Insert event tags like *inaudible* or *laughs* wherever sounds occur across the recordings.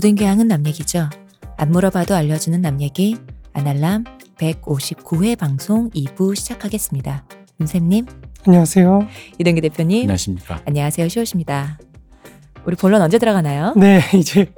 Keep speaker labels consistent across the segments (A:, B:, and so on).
A: 모든 교양은 남 얘기죠. 안 물어봐도 알려주는 남 얘기 아날람 159회 방송 2부 시작하겠습니다. 음샘님,
B: 안녕하세요.
A: 이동기 대표님,
C: 안녕하십니까.
A: 안녕하세요. 시옷입니다. 우리 본론 언제 들어가나요?
B: 네, *laughs* 이제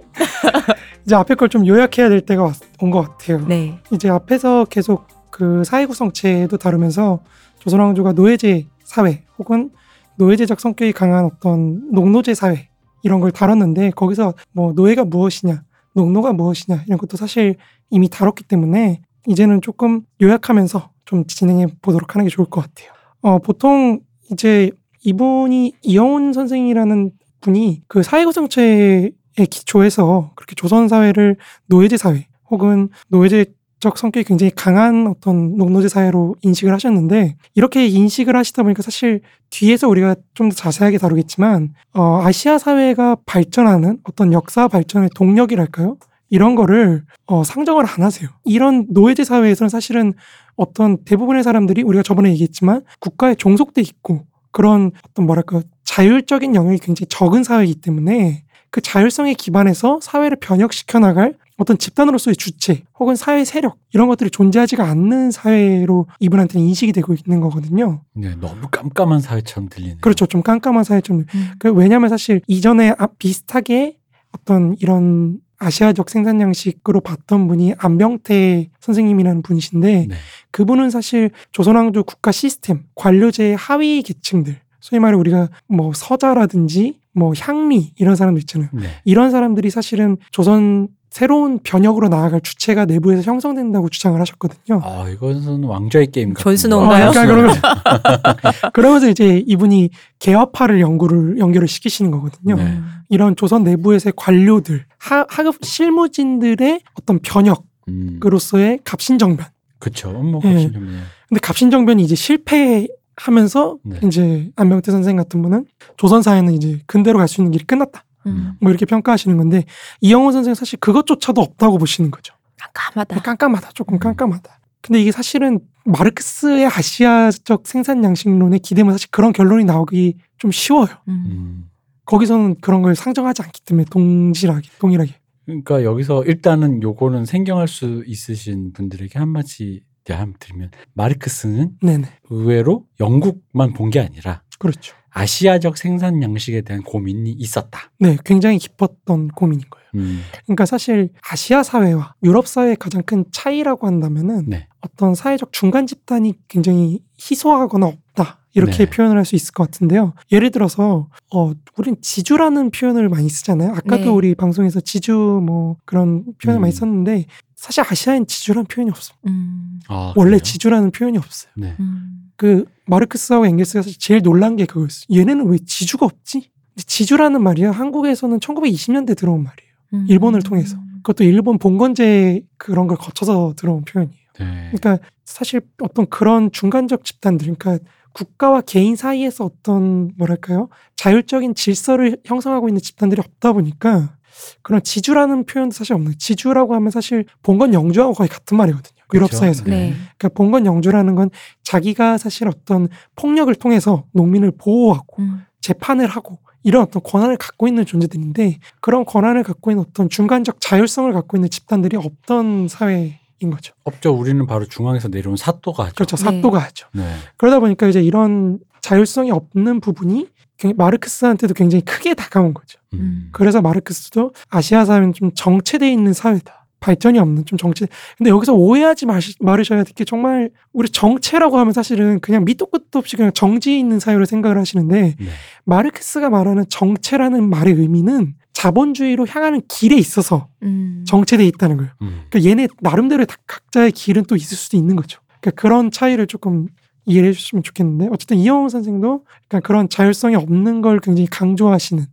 B: 이제 앞에 걸 좀 요약해야 될 때가 온 것 같아요.
A: 네.
B: 이제 앞에서 계속 그 사회 구성체도 다루면서 조선왕조가 노예제 사회 혹은 노예제적 성격이 강한 어떤 농노제 사회 이런 걸 다뤘는데 거기서 뭐 노예가 무엇이냐, 농노가 무엇이냐 이런 것도 사실 이미 다뤘기 때문에 이제는 조금 요약하면서 좀 진행해 보도록 하는 게 좋을 것 같아요. 어, 보통 이제 이분이 이영훈 선생이라는 분이 그 사회구성체의 기초에서 그렇게 조선 사회를 노예제 사회 혹은 노예제 적 성격이 굉장히 강한 어떤 농노제 사회로 인식을 하셨는데 이렇게 인식을 하시다 보니까 사실 뒤에서 우리가 좀 더 자세하게 다루겠지만 어, 아시아 사회가 발전하는 어떤 역사 발전의 동력이랄까요? 이런 거를 어, 상정을 안 하세요. 이런 노예제 사회에서는 사실은 어떤 대부분의 사람들이 우리가 저번에 얘기했지만 국가에 종속돼 있고 그런 어떤 뭐랄까 자율적인 영역이 굉장히 적은 사회이기 때문에 그 자율성에 기반해서 사회를 변혁시켜 나갈 어떤 집단으로서의 주체 혹은 사회 세력 이런 것들이 존재하지가 않는 사회로 이분한테는 인식이 되고 있는 거거든요.
C: 네, 너무 깜깜한 사회처럼 들리네요.
B: 그렇죠. 좀 깜깜한 사회처럼.
A: 음.
B: 그 왜냐하면 사실 이전에 아- 비슷하게 어떤 이런 아시아적 생산 양식으로 봤던 분이 안병태 선생님이라는 분이신데
C: 네.
B: 그분은 사실 조선왕조 국가 시스템 관료제의 하위 계층들 소위 말해 우리가 뭐 서자라든지 뭐 향미 이런 사람들 있잖아요.
C: 네.
B: 이런 사람들이 사실은 조선 새로운 변혁으로 나아갈 주체가 내부에서 형성된다고 주장을 하셨거든요.
C: 아, 이것은 왕좌의 게임 같은
A: 존스노인가요?
B: 어, 약간 그러면서, *laughs* 그러면서 이제 이분이 개화파를 연구를 연결을 시키시는 거거든요.
C: 네.
A: 음.
B: 이런 조선 내부에서의 관료들, 하, 하급 실무진들의 어떤 변혁으로서의
C: 음,
B: 갑신정변.
C: 그쵸. 뭐
B: 예.
C: 네.
B: 근데 갑신정변이 이제 실패 하면서
C: 네.
B: 이제 안명태 선생 같은 분은 조선 사회는 이제 근대로 갈 수 있는 길이 끝났다.
A: 음.
B: 뭐 이렇게 평가하시는 건데 이영호 선생 은 사실 그것조차도 없다고 보시는 거죠.
A: 깜깜하다.
B: 깜깜하다. 조금
C: 음.
B: 깜깜하다. 근데 이게 사실은 마르크스의 아시아적 생산 양식론에 기대면 사실 그런 결론이 나오기 좀 쉬워요.
A: 음.
C: 음.
B: 거기서는 그런 걸 상정하지 않기 때문에 동질하게, 동일하게.
C: 그러니까 여기서 일단은 요거는 생경할 수 있으신 분들에게 한마디 한번 드리면 마르크스는
B: 네네.
C: 의외로 영국만 본 게 아니라
B: 그렇죠.
C: 아시아적 생산 양식에 대한 고민이 있었다.
B: 네, 굉장히 깊었던 고민인 거예요.
C: 음.
B: 그러니까 사실 아시아 사회와 유럽 사회의 가장 큰 차이라고 한다면은
C: 네.
B: 어떤 사회적 중간 집단이 굉장히 희소하거나 없다 이렇게
C: 네.
B: 표현을 할 수 있을 것 같은데요. 예를 들어서 어 우린 지주라는 표현을 많이 쓰잖아요. 아까도
A: 네.
B: 우리 방송에서 지주 뭐 그런 표현을
C: 음.
B: 많이 썼는데 사실 아시아엔 지주라는 표현이 없어.
A: 음.
C: 아,
B: 원래
C: 그래요?
B: 지주라는 표현이 없어요.
C: 네.
A: 음.
B: 그 마르크스하고 사실 제일 놀란 게 그거였어. 얘네는 왜 지주가 없지? 지주라는 말이야 한국에서는 1920년대 들어온 말이에요.
A: 음.
B: 일본을 통해서. 그것도 일본 봉건제 그런 걸 거쳐서 들어온 표현이에요.
C: 네.
B: 그러니까 사실 어떤 그런 중간적 집단들, 그러니까 국가와 개인 사이에서 어떤 뭐랄까요 자율적인 질서를 형성하고 있는 집단들이 없다 보니까 그런 지주라는 표현도 사실 없는. 지주라고 하면 사실 봉건 영주하고 거의 같은 말이거든요. 유럽. 사회에서.
A: 네.
B: 그러니까 봉건 영주라는 건 자기가 사실 어떤 폭력을 통해서 농민을 보호하고
A: 음.
B: 재판을 하고 이런 어떤 권한을 갖고 있는 존재들인데 그런 권한을 갖고 있는 어떤 중간적 자율성을 갖고 있는 집단들이 없던 사회 인 거죠.
C: 없죠. 우리는 바로 중앙에서 내려온 사또가 하죠.
B: 그렇죠.
A: 네.
B: 사또가 하죠.
C: 네.
B: 그러다 보니까 이제 이런 자율성이 없는 부분이 마르크스한테도 굉장히 크게 다가온 거죠.
C: 음.
B: 그래서 마르크스도 아시아 사회는 좀 정체돼 있는 사회다. 발전이 없는 좀 정체. 근데 여기서 오해하지 마시, 말으셔야 될 게 정말 우리 정체라고 하면 사실은 그냥 밑도 끝도 없이 그냥 정지에 있는 사회로 생각을 하시는데
C: 네.
B: 마르크스가 말하는 정체라는 말의 의미는 자본주의로 향하는 길에 있어서
A: 음.
B: 정체돼 있다는 거예요.
C: 음.
B: 그러니까 얘네 나름대로의 다- 각자의 길은 또 있을 수도 있는 거죠. 그러니까 그런 차이를 조금 이해해 주시면 좋겠는데 어쨌든 이영호 선생도 약간 그런 자율성이 없는 걸 굉장히 강조하시는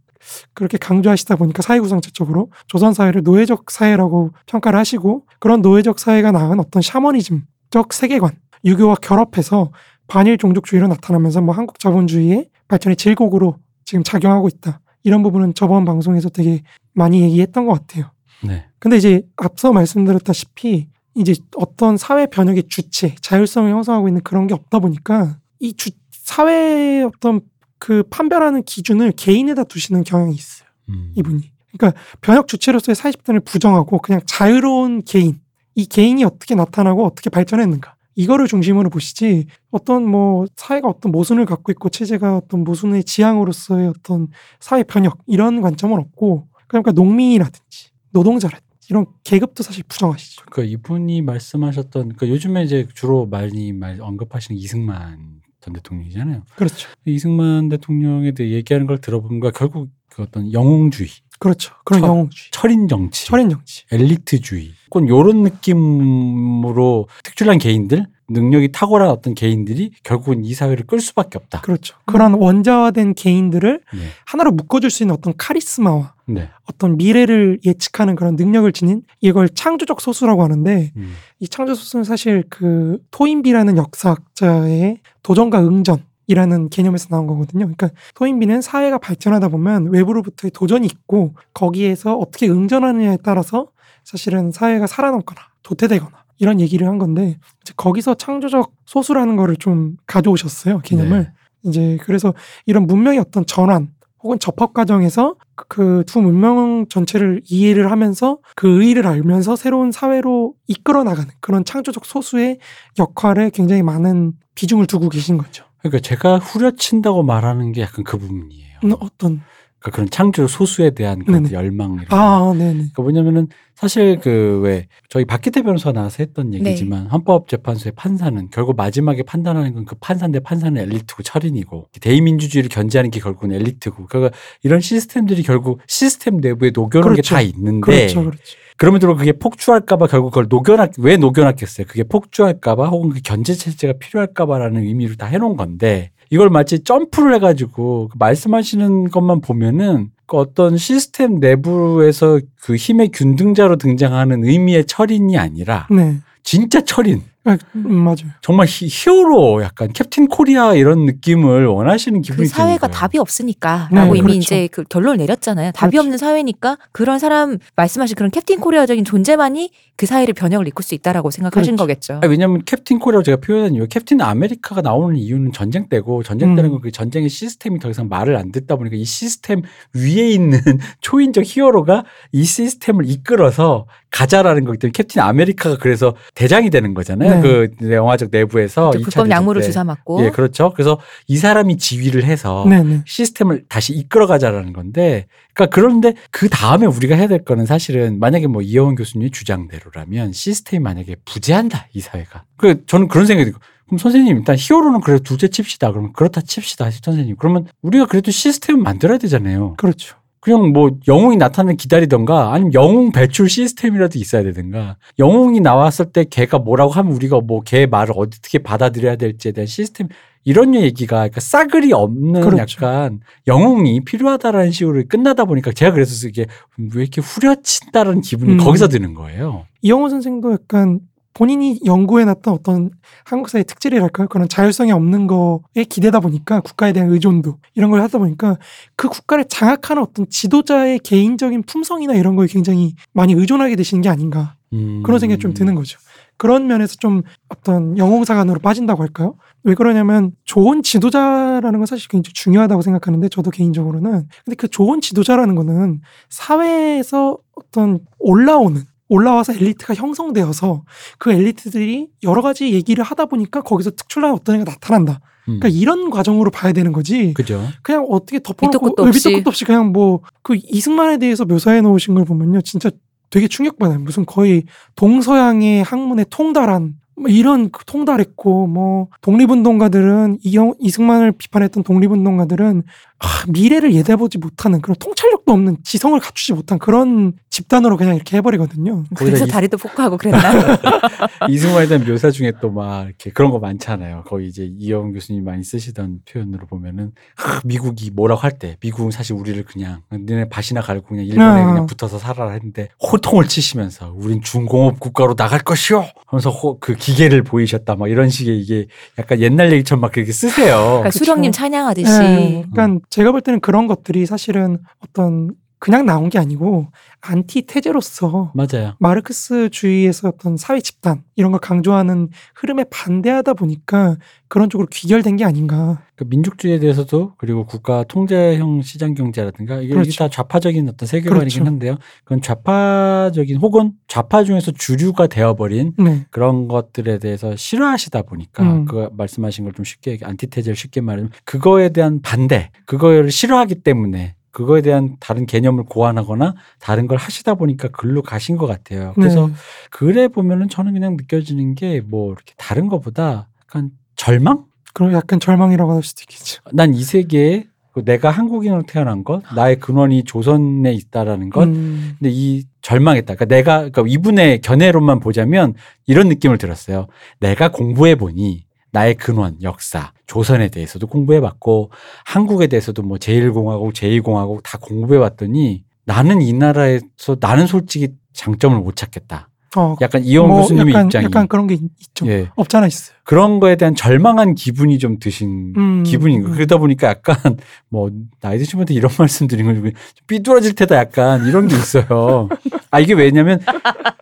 B: 그렇게 강조하시다 보니까 사회구성체적으로 조선 사회를 노예적 사회라고 평가를 하시고 그런 노예적 사회가 낳은 어떤 샤머니즘적 세계관 유교와 결합해서 반일 종족주의로 나타나면서 뭐 한국 자본주의의 발전의 질곡으로 지금 작용하고 있다. 이런 부분은 저번 방송에서 되게 많이 얘기했던 것 같아요.
C: 네.
B: 근데 이제 앞서 말씀드렸다시피 이제 어떤 사회 변혁의 주체, 자율성을 형성하고 있는 그런 게 없다 보니까 이 주, 사회의 어떤 그 판별하는 기준을 개인에다 두시는 경향이 있어요.
C: 음.
B: 이분이. 그러니까 변혁 주체로서의 사회 집단을 부정하고 그냥 자유로운 개인, 이 개인이 어떻게 나타나고 어떻게 발전했는가. 이거를 중심으로 보시지 어떤 뭐 사회가 어떤 모순을 갖고 있고 체제가 어떤 모순의 지향으로서의 어떤 사회 변혁 이런 관점은 없고 그러니까 농민이라든지 노동자라든지 이런 계급도 사실 부정하시죠.
C: 그러니까 이분이 말씀하셨던 그러니까 요즘에 이제 주로 많이 말 언급하시는 이승만 전 대통령이잖아요.
B: 그렇죠.
C: 이승만 대통령에 대해 얘기하는 걸 들어보니까 결국 그 어떤 영웅주의,
B: 그렇죠. 그런
C: 철-
B: 영웅주의,
C: 철인 정치,
B: 철인 정치.
C: 엘리트주의, 꼭 요런 느낌으로 특출난 개인들, 능력이 탁월한 어떤 개인들이 결국은 이 사회를 끌 수밖에 없다.
B: 그렇죠. 그런 원자화된 개인들을
C: 네.
B: 하나로 묶어줄 수 있는 어떤 카리스마와
C: 네.
B: 어떤 미래를 예측하는 그런 능력을 지닌 이걸 창조적 소수라고 하는데
C: 음.
B: 이 창조 소수는 사실 그 토인비라는 역사학자의 도전과 응전 이라는 개념에서 나온 거거든요. 그러니까 토인비는 사회가 발전하다 보면 외부로부터의 도전이 있고 거기에서 어떻게 응전하느냐에 따라서 사실은 사회가 살아남거나 도태되거나 이런 얘기를 한 건데 이제 거기서 창조적 소수라는 거를 좀 가져오셨어요 개념을
C: 네.
B: 이제 그래서 이런 문명의 어떤 전환 혹은 접합 과정에서 그 두 문명 전체를 이해를 하면서 그 의의를 알면서 새로운 사회로 이끌어 나가는 그런 창조적 소수의 역할에 굉장히 많은 비중을 두고 계신 거죠.
C: 그러니까 제가 후려친다고 말하는 게 약간 그 부분이에요.
B: 음, 어떤
C: 그러니까 그런 창조 소수에 대한 그런
B: 네네.
C: 열망 이런 거.
B: 아, 네네.
C: 그러니까 뭐냐면은 사실 그 왜 저희 박기태 변호사 나와서 했던 얘기지만 헌법재판소의 판사는 결국 마지막에 판단하는 건 그 판사인데 판사는 엘리트고 철인이고 대의민주주의를 견제하는 게 결국은 엘리트고 그러니까 이런 시스템들이 결국 시스템 내부에 녹여놓은
B: 그렇죠.
C: 게다 있는데
B: 그렇죠, 그렇죠.
C: 그럼에도 그게 폭주할까봐 결국 그걸 녹여놨 왜 녹여놨겠어요? 그게 폭주할까봐 혹은 그 견제 체제가 필요할까봐라는 의미로 다 해놓은 건데 이걸 마치 점프를 해가지고 그 말씀하시는 것만 보면은 그 어떤 시스템 내부에서 그 힘의 균등자로 등장하는 의미의 철인이 아니라
B: 네.
C: 진짜 철인.
B: 아, 음, 맞아요.
C: 정말 히, 히어로 약간 캡틴 코리아 이런 느낌을 원하시는 기분이
A: 그 사회가
C: 드는 거예요.
A: 답이 없으니까라고
B: 네,
A: 이미
B: 그렇죠.
A: 이제 그 결론을 내렸잖아요. 답이
B: 그렇죠.
A: 없는 사회니까 그런 사람 말씀하신 그런 캡틴 코리아적인 존재만이 그 사회를 변형을 이끌 수 있다라고 생각하신
B: 그렇죠.
A: 거겠죠.
C: 아, 왜냐면 캡틴 코리아고 제가 표현한 이유 캡틴 아메리카가 나오는 이유는 전쟁 때고 전쟁 때는
B: 음.
C: 건그 전쟁의 시스템이 더 이상 말을 안 듣다 보니까 이 시스템 위에 있는 *laughs* 초인적 히어로가 이 시스템을 이끌어서 가자라는 거기 때문에 캡틴 아메리카가 그래서 대장이 되는 거잖아요.
B: 네.
C: 그 영화적 내부에서 그이
A: 불법 약물을 주사 맞고
C: 예, 그렇죠. 그래서 이 사람이 지휘를 해서
B: 네네.
C: 시스템을 다시 이끌어 가자라는 건데, 그러니까 그런데 그 다음에 우리가 해야 될 거는 사실은 만약에 뭐 이혜원 교수님의 주장대로라면 시스템이 만약에 부재한다 이 사회가. 그 저는 그런 생각이 들고. 그럼 선생님 일단 히어로는 그래도 둘째 칩시다. 그러면 그렇다 칩시다 선생님. 그러면 우리가 그래도 시스템을 만들어야 되잖아요.
B: 그렇죠.
C: 그냥 뭐 영웅이 나타나는 기다리던가 아니면 영웅 배출 시스템이라도 있어야 되든가 영웅이 나왔을 때 걔가 뭐라고 하면 우리가 뭐걔 말을 어떻게 받아들여야 될지에 대한 시스템 이런 얘기가 그러니까 싸그리 없는
B: 그렇죠.
C: 약간 영웅이 필요하다라는 식으로 끝나다 보니까 제가 그래서 이게 왜 이렇게 후려친다라는 기분이
B: 음.
C: 거기서 드는 거예요.
B: 이영호 선생도 약간 본인이 연구해놨던 어떤 한국 사회 특질이랄까요? 그런 자율성이 없는 거에 기대다 보니까 국가에 대한 의존도 이런 걸 하다 보니까 그 국가를 장악하는 어떤 지도자의 개인적인 품성이나 이런 거에 굉장히 많이 의존하게 되시는 게 아닌가
C: 음.
B: 그런 생각이 좀 드는 거죠. 그런 면에서 좀 어떤 영웅사관으로 빠진다고 할까요? 왜 그러냐면 좋은 지도자라는 건 사실 굉장히 중요하다고 생각하는데 저도 개인적으로는 근데 그 좋은 지도자라는 거는 사회에서 어떤 올라오는 올라와서 엘리트가 형성되어서 그 엘리트들이 여러 가지 얘기를 하다 보니까 거기서 특출난 어떤 애가 나타난다.
C: 음.
B: 그러니까 이런 과정으로 봐야 되는 거지.
C: 그죠.
B: 그냥 어떻게 덮어놓고
A: 끝도.
B: 밑도 끝도 없이 그냥 뭐 그 이승만에 대해서 묘사해 놓으신 걸 보면요 진짜 되게 충격받아요 무슨 거의 동서양의 학문에 통달한 뭐 이런 그 통달했고 뭐 독립운동가들은 이영 이승만을 비판했던 독립운동가들은 아, 미래를 예대보지 못하는 그런 통찰력도 없는 지성을 갖추지 못한 그런 집단으로 그냥 이렇게 해버리거든요.
A: 그래서
C: 이-
A: 다리도 포크하고 그랬나? *laughs*
C: 이승만에 대한 묘사 중에 또 막 이렇게 그런 거 많잖아요. 거의 이제 이영 교수님 많이 쓰시던 표현으로 보면은 하, 미국이 뭐라고 할 때 미국은 사실 우리를 그냥 너네 밭이나 갈고 그냥 일본에
B: 아.
C: 그냥 붙어서 살아라 했는데 호통을 치시면서 우린 중공업 국가로 나갈 것이요 하면서 호- 그 기계를 보이셨다 막 이런 식의 이게 약간 옛날 얘기처럼 막 그렇게 쓰세요.
A: 그러니까. 수령님 찬양하듯이
B: 예, 그러니까 제가 볼 때는 그런 것들이 사실은 어떤 그냥 나온 게 아니고 안티테제로서
C: 맞아요.
B: 마르크스주의에서 어떤 사회 집단 이런 걸 강조하는 흐름에 반대하다 보니까 그런 쪽으로 귀결된 게 아닌가.
C: 그 민족주의에 대해서도 그리고 국가 통제형 시장 경제라든가 이게, 이게
B: 그렇죠.
C: 다 좌파적인 어떤 세계관이긴
B: 그렇죠.
C: 한데요. 그건 좌파적인 혹은 좌파 중에서 주류가 되어버린
B: 네.
C: 그런 것들에 대해서 싫어하시다 보니까
B: 음.
C: 그 말씀하신 걸 좀 쉽게 안티테제를 쉽게 말하면 그거에 대한 반대, 그거를 싫어하기 때문에 그거에 대한 다른 개념을 고안하거나 다른 걸 하시다 보니까 글로 가신 것 같아요. 그래서
B: 네.
C: 글에 보면은 저는 그냥 느껴지는 게 뭐 이렇게 다른 것보다 약간 절망?
B: 그럼 약간 절망이라고 할 수도 있겠죠.
C: 난 이 세계에 그 내가 한국인으로 태어난 것, 나의 근원이 조선에 있다라는 것,
B: 음,
C: 근데 이 절망했다. 그러니까 내가 그러니까 이분의 견해로만 보자면 이런 느낌을 들었어요. 내가 공부해 보니 나의 근원, 역사, 조선에 대해서도 공부해 봤고 한국에 대해서도 뭐 제1공화국, 제2공화국 다 공부해 봤더니 나는 이 나라에서 나는 솔직히 장점을 못 찾겠다.
B: 어,
C: 약간 이영
B: 뭐
C: 교수님의
B: 약간,
C: 입장이
B: 약간 그런 게 있- 있죠.
C: 예.
B: 없잖아 있어요.
C: 그런 거에 대한 절망한 기분이 좀 드신
B: 음,
C: 기분인 거.
B: 음.
C: 그러다 보니까 약간 *laughs* 뭐 나이 드신 분한테 이런 *laughs* 말씀 드린 건좀 삐뚤어질 테다 약간 이런 게 있어요. 아 이게 왜냐면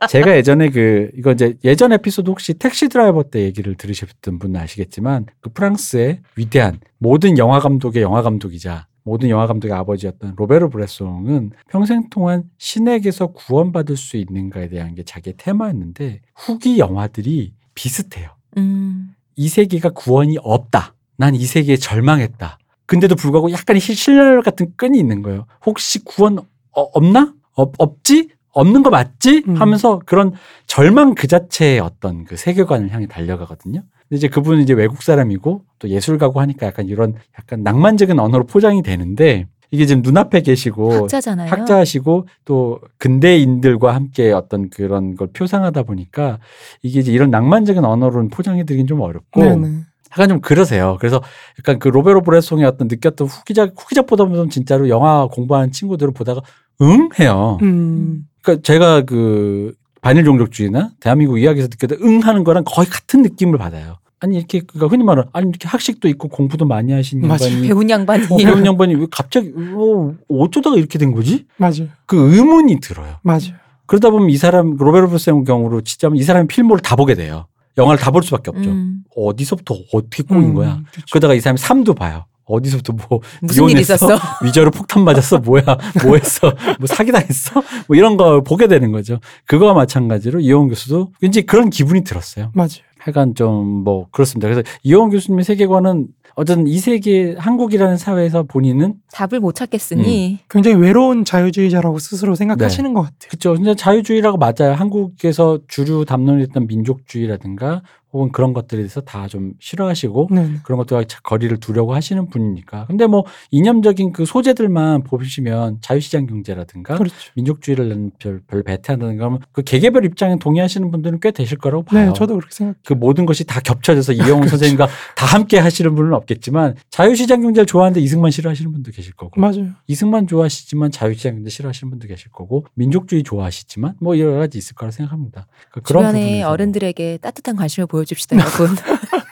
C: 제가 예전에 그 이거 이제 예전 에피소드 혹시 택시 드라이버 때 얘기를 들으셨던 분은 아시겠지만 그 프랑스의 위대한 모든 영화 감독의 영화 감독이자 모든 영화 감독의 아버지였던 로베르 브레송은 평생 동안 신에게서 구원받을 수 있는가에 대한 게 자기의 테마였는데 후기 영화들이 비슷해요.
A: 음.
C: 이 세계가 구원이 없다. 난 이 세계에 절망했다. 근데도 불구하고 약간의 실- 신랄 같은 끈이 있는 거예요. 혹시 구원 어, 없나? 없, 없지? 없는 거 맞지?
B: 음.
C: 하면서 그런 절망 그 자체의 어떤 그 세계관을 향해 달려가거든요. 근데 이제 그분은 이제 외국 사람이고 또 예술가고 하니까 약간 이런 약간 낭만적인 언어로 포장이 되는데 이게 지금 눈앞에 계시고
A: 학자잖아요.
C: 학자시고 또 근대인들과 함께 어떤 그런 걸 표상하다 보니까 이게 이제 이런 낭만적인 언어로는 포장해드리긴 좀 어렵고
B: 네네.
C: 약간 좀 그러세요. 그래서 약간 그 로베로 브레송의 어떤 느꼈던 후기작 후기작 보다는 진짜로 영화 공부하는 친구들을 보다가 응 해요.
B: 음,
C: 그러니까 제가 그 반일 종족주의나 대한민국 이야기에서 느꼈던 응 하는 거랑 거의 같은 느낌을 받아요. 아니 이렇게 그러니까 흔히 말하는 아니 이렇게 학식도 있고 공부도 많이 하신. 양반이
A: 배운 양반이
C: 어, 배운 양반이 왜 갑자기 어, 어쩌다가 이렇게 된 거지?
B: 맞아요.
C: 그 의문이 들어요.
B: 맞아요.
C: 그러다 보면 이 사람 로베르 브레송 경우로 치자면 이 사람이 필모를 다 보게 돼요. 영화를 다 볼 수밖에 없죠.
A: 음.
C: 어디서부터 어떻게 꼬인
B: 음,
C: 거야?
B: 그렇죠.
C: 그러다가 이 사람이 삶도 봐요. 어디서부터 뭐
A: 무슨 일
C: 이혼했어?
A: 있었어? *laughs*
C: 위저로 폭탄 맞았어? 뭐야? 뭐 했어? 뭐 사기당했어? 뭐 이런 걸 보게 되는 거죠. 그거와 마찬가지로 이용 교수도 왠지 그런 기분이 들었어요.
B: 맞아요.
C: 하여간 좀 뭐 그렇습니다. 그래서 이용 교수님의 세계관은 어쨌든 이 세계 한국이라는 사회에서 본인은
A: 답을 못 찾겠으니
B: 굉장히 외로운 자유주의자라고 스스로 생각하시는 것 같아요.
C: 그렇죠. 근데 자유주의라고 맞아요. 한국에서 주류 담론이었던 민족주의라든가 혹은 그런 것들에 대해서 다 좀 싫어하시고
B: 네.
C: 그런 것들과 자- 거리를 두려고 하시는 분이니까. 근데 뭐 이념적인 그 소재들만 보시면 자유시장 경제라든가
B: 그렇죠.
C: 민족주의를 별, 별 배태한다든가 하면 그 개개별 입장에 동의하시는 분들은 꽤 되실 거라고 봐요.
B: 네, 저도 그렇게 생각.
C: 그 모든 것이 다 겹쳐져서 *laughs* 이영훈
B: 그렇죠.
C: 선생님과 다 함께 하시는 분은 없겠지만 자유시장 경제를 좋아하는데 이승만 싫어하시는 분도 계실 거고
B: 맞아요.
C: 이승만 좋아하시지만 자유시장 경제 싫어하시는 분도 계실 거고 민족주의 좋아하시지만 뭐 여러 가지 있을 거라 생각합니다. 그러니까 그런
A: 주변의
C: 부분에서
A: 어른들에게 따뜻한 관심을 보여 줍시다, 여러분. *laughs*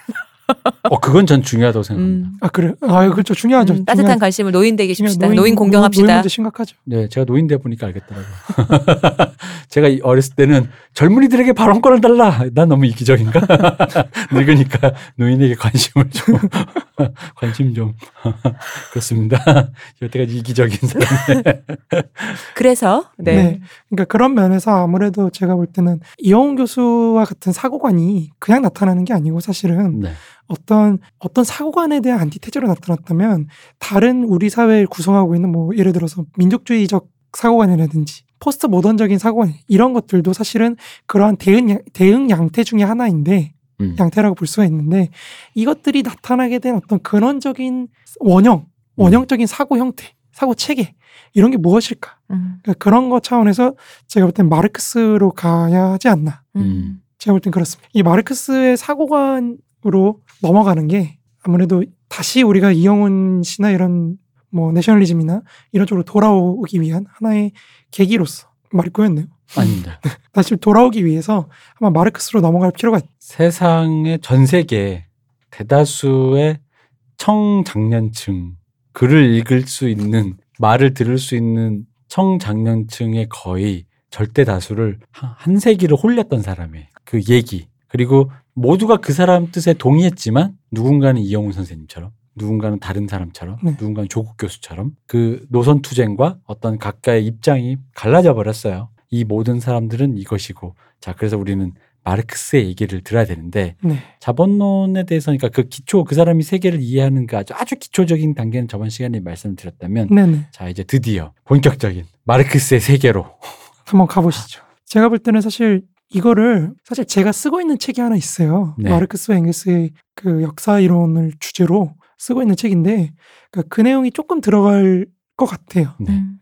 C: 어 그건 전 중요하다고 생각합니다.
A: 음,
B: 아 그래. 아 그렇죠. 중요하죠.
A: 음, 따뜻한
B: 중요하죠.
A: 관심을 노인 되게 줍시다.
B: 노인-
A: 노인,
B: 노인
A: 공경합시다.
B: 문제 심각하죠.
C: 네, 제가 노인 돼 보니까 알겠더라고요. *laughs* 제가 이- 어렸을 때는 젊은이들에게 발언권을 달라. 난 너무 이기적인가? *laughs* 늙으니까 노인에게 관심을 좀 *laughs* 관심 좀 그렇습니다. 여태까지 이기적인 사람.
A: 그래서 네.
B: 네. 그러니까 그런 면에서 아무래도 제가 볼 때는 이영훈 교수와 같은 사고관이 그냥 나타나는 게 아니고 사실은
C: 네,
B: 어떤 어떤 사고관에 대한 안티테제로 나타났다면 다른 우리 사회를 구성하고 있는 뭐 예를 들어서 민족주의적 사고관이라든지 포스트 모던적인 사고관 이런 것들도 사실은 그러한 대응 양- 대응 양태 중에 하나인데
C: 음.
B: 양태라고 볼 수가 있는데 이것들이 나타나게 된 어떤 근원적인 원형 원형적인 사고 형태 사고 체계 이런 게 무엇일까
A: 음,
B: 그러니까 그런 것 차원에서 제가 볼 땐 마르크스로 가야 하지 않나
A: 음.
B: 제가 볼 땐 그렇습니다. 이 마르크스의 사고관 으로 넘어가는 게 아무래도 다시 우리가 이영훈 씨나 이런 뭐 내셔널리즘이나 이런 쪽으로 돌아오기 위한 하나의 계기로서 말이 꼬였네요.
C: 아닙니다. *laughs*
B: 다시 돌아오기 위해서 아마 마르크스로 넘어갈 필요가 있...
C: 세상의 전 세계 대다수의 청장년층 글을 읽을 수 있는 말을 들을 수 있는 청장년층의 거의 절대 다수를 한- 한 세기를 홀렸던 사람의 그 얘기 그리고 모두가 그 사람 뜻에 동의했지만 누군가는 이영훈 선생님처럼 누군가는 다른 사람처럼
B: 네.
C: 누군가는 조국 교수처럼 그 노선 투쟁과 어떤 각자의 입장이 갈라져 버렸어요. 이 모든 사람들은 이것이고 자 그래서 우리는 마르크스의 얘기를 들어야 되는데
B: 네.
C: 자본론에 대해서 그러니까 그 기초 그 사람이 세계를 이해하는 그 아주 아주 기초적인 단계는 저번 시간에 말씀을 드렸다면
B: 네네.
C: 자 이제 드디어 본격적인 마르크스의 세계로
B: 한번 가보시죠. 제가 볼 때는 사실 이거를 사실 제가 쓰고 있는 책이 하나 있어요.
C: 네.
B: 마르크스와 engels의 그 역사 이론을 주제로 쓰고 있는 책인데 그그 내용이 조금 들어갈 것 같아요.
C: 네.
A: 음,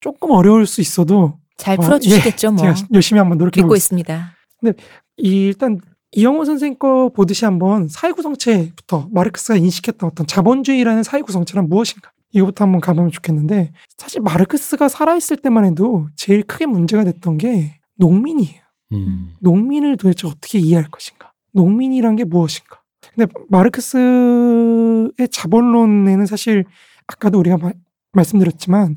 B: 조금 어려울 수 있어도
A: 잘
B: 어,
A: 풀어주시겠죠, 뭐.
B: 제가 열심히 한번 노력해
A: 믿고
B: 보겠습니다.
A: 있습니다.
B: 이 일단 이영호 선생 거 보듯이 한번 사회 구성체부터 마르크스가 인식했던 어떤 자본주의라는 사회 구성체란 무엇인가 이거부터 한번 가보면 좋겠는데 사실 마르크스가 살아있을 때만 해도 제일 크게 문제가 됐던 게 농민이에요.
C: 음.
B: 농민을 도대체 어떻게 이해할 것인가? 농민이란 게 무엇인가? 근데 마르크스의 자본론에는 사실 아까도 우리가 마- 말씀드렸지만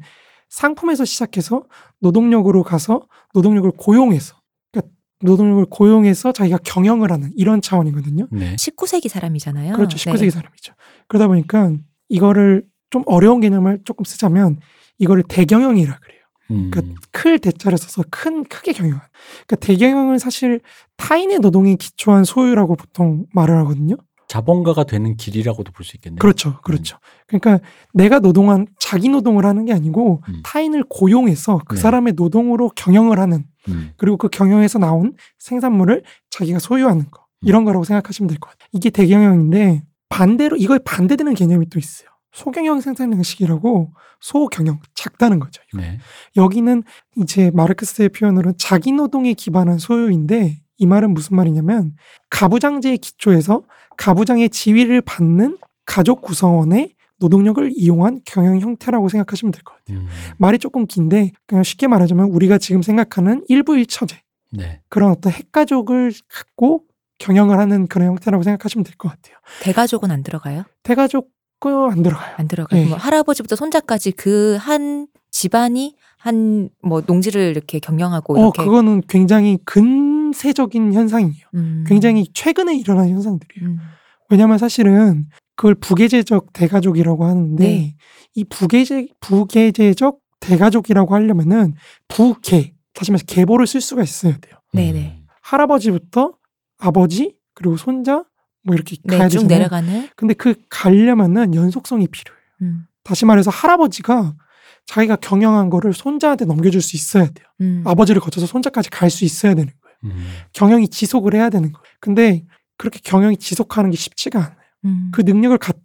B: 상품에서 시작해서 노동력으로 가서 노동력을 고용해서 그러니까 노동력을 고용해서 자기가 경영을 하는 이런 차원이거든요.
C: 네.
A: 19세기 사람이잖아요.
B: 그렇죠. 19세기
A: 네.
B: 사람이죠. 그러다 보니까 이거를 좀 어려운 개념을 조금 쓰자면 이거를 대경영이라 그래요.
C: 음.
B: 그클 대자를 써서 큰 크게 경영한. 그러니까 대경영은 사실 타인의 노동에 기초한 소유라고 보통 말을 하거든요.
C: 자본가가 되는 길이라고도 볼 수 있겠네요.
B: 그렇죠, 그렇죠. 그러니까 내가 노동한 자기 노동을 하는 게 아니고
C: 음.
B: 타인을 고용해서 그
C: 네.
B: 사람의 노동으로 경영을 하는
C: 음.
B: 그리고 그 경영에서 나온 생산물을 자기가 소유하는 거
C: 음.
B: 이런 거라고 생각하시면 될 것 같아요. 이게 대경영인데 반대로 이거에 반대되는 개념이 또 있어요. 소경영 생산 방식이라고 소경영 작다는 거죠. 이거.
C: 네.
B: 여기는 이제 마르크스의 표현으로는 자기 노동에 기반한 소유인데 이 말은 무슨 말이냐면 가부장제의 기초에서 가부장의 지위를 받는 가족 구성원의 노동력을 이용한 경영 형태라고 생각하시면 될 것 같아요.
C: 음.
B: 말이 조금 긴데 그냥 쉽게 말하자면 우리가 지금 생각하는 일부일처제
C: 네.
B: 그런 어떤 핵가족을 갖고 경영을 하는 그런 형태라고 생각하시면 될 것 같아요.
A: 대가족은 안 들어가요?
B: 대가족 은안 들어가요.
A: 안 들어가요.
B: 네.
A: 뭐 할아버지부터 손자까지 그 한 집안이 한 뭐 농지를 이렇게 경영하고
B: 어,
A: 이렇게
B: 그거는 굉장히 근세적인 현상이에요.
A: 음.
B: 굉장히 최근에 일어난 현상들이에요.
A: 음.
B: 왜냐하면 사실은 그걸 부계제적 대가족이라고 하는데
A: 네.
B: 이 부계제 부계제적 대가족이라고 하려면은 부계 다시 말해서 계보를 쓸 수가 있어야 돼요.
A: 네네.
C: 음.
B: 할아버지부터 아버지 그리고 손자 뭐 이렇게 가야
A: 네, 쭉
B: 되잖아요.
A: 내려가는.
B: 근데 그 가려면은 연속성이 필요해요.
A: 음.
B: 다시 말해서 할아버지가 자기가 경영한 거를 손자한테 넘겨줄 수 있어야 돼요.
A: 음.
B: 아버지를 거쳐서 손자까지 갈 수 있어야 되는 거예요.
C: 음.
B: 경영이 지속을 해야 되는 거예요. 근데 그렇게 경영이 지속하는 게 쉽지가 않아요.
A: 음.
B: 그 능력을 갖,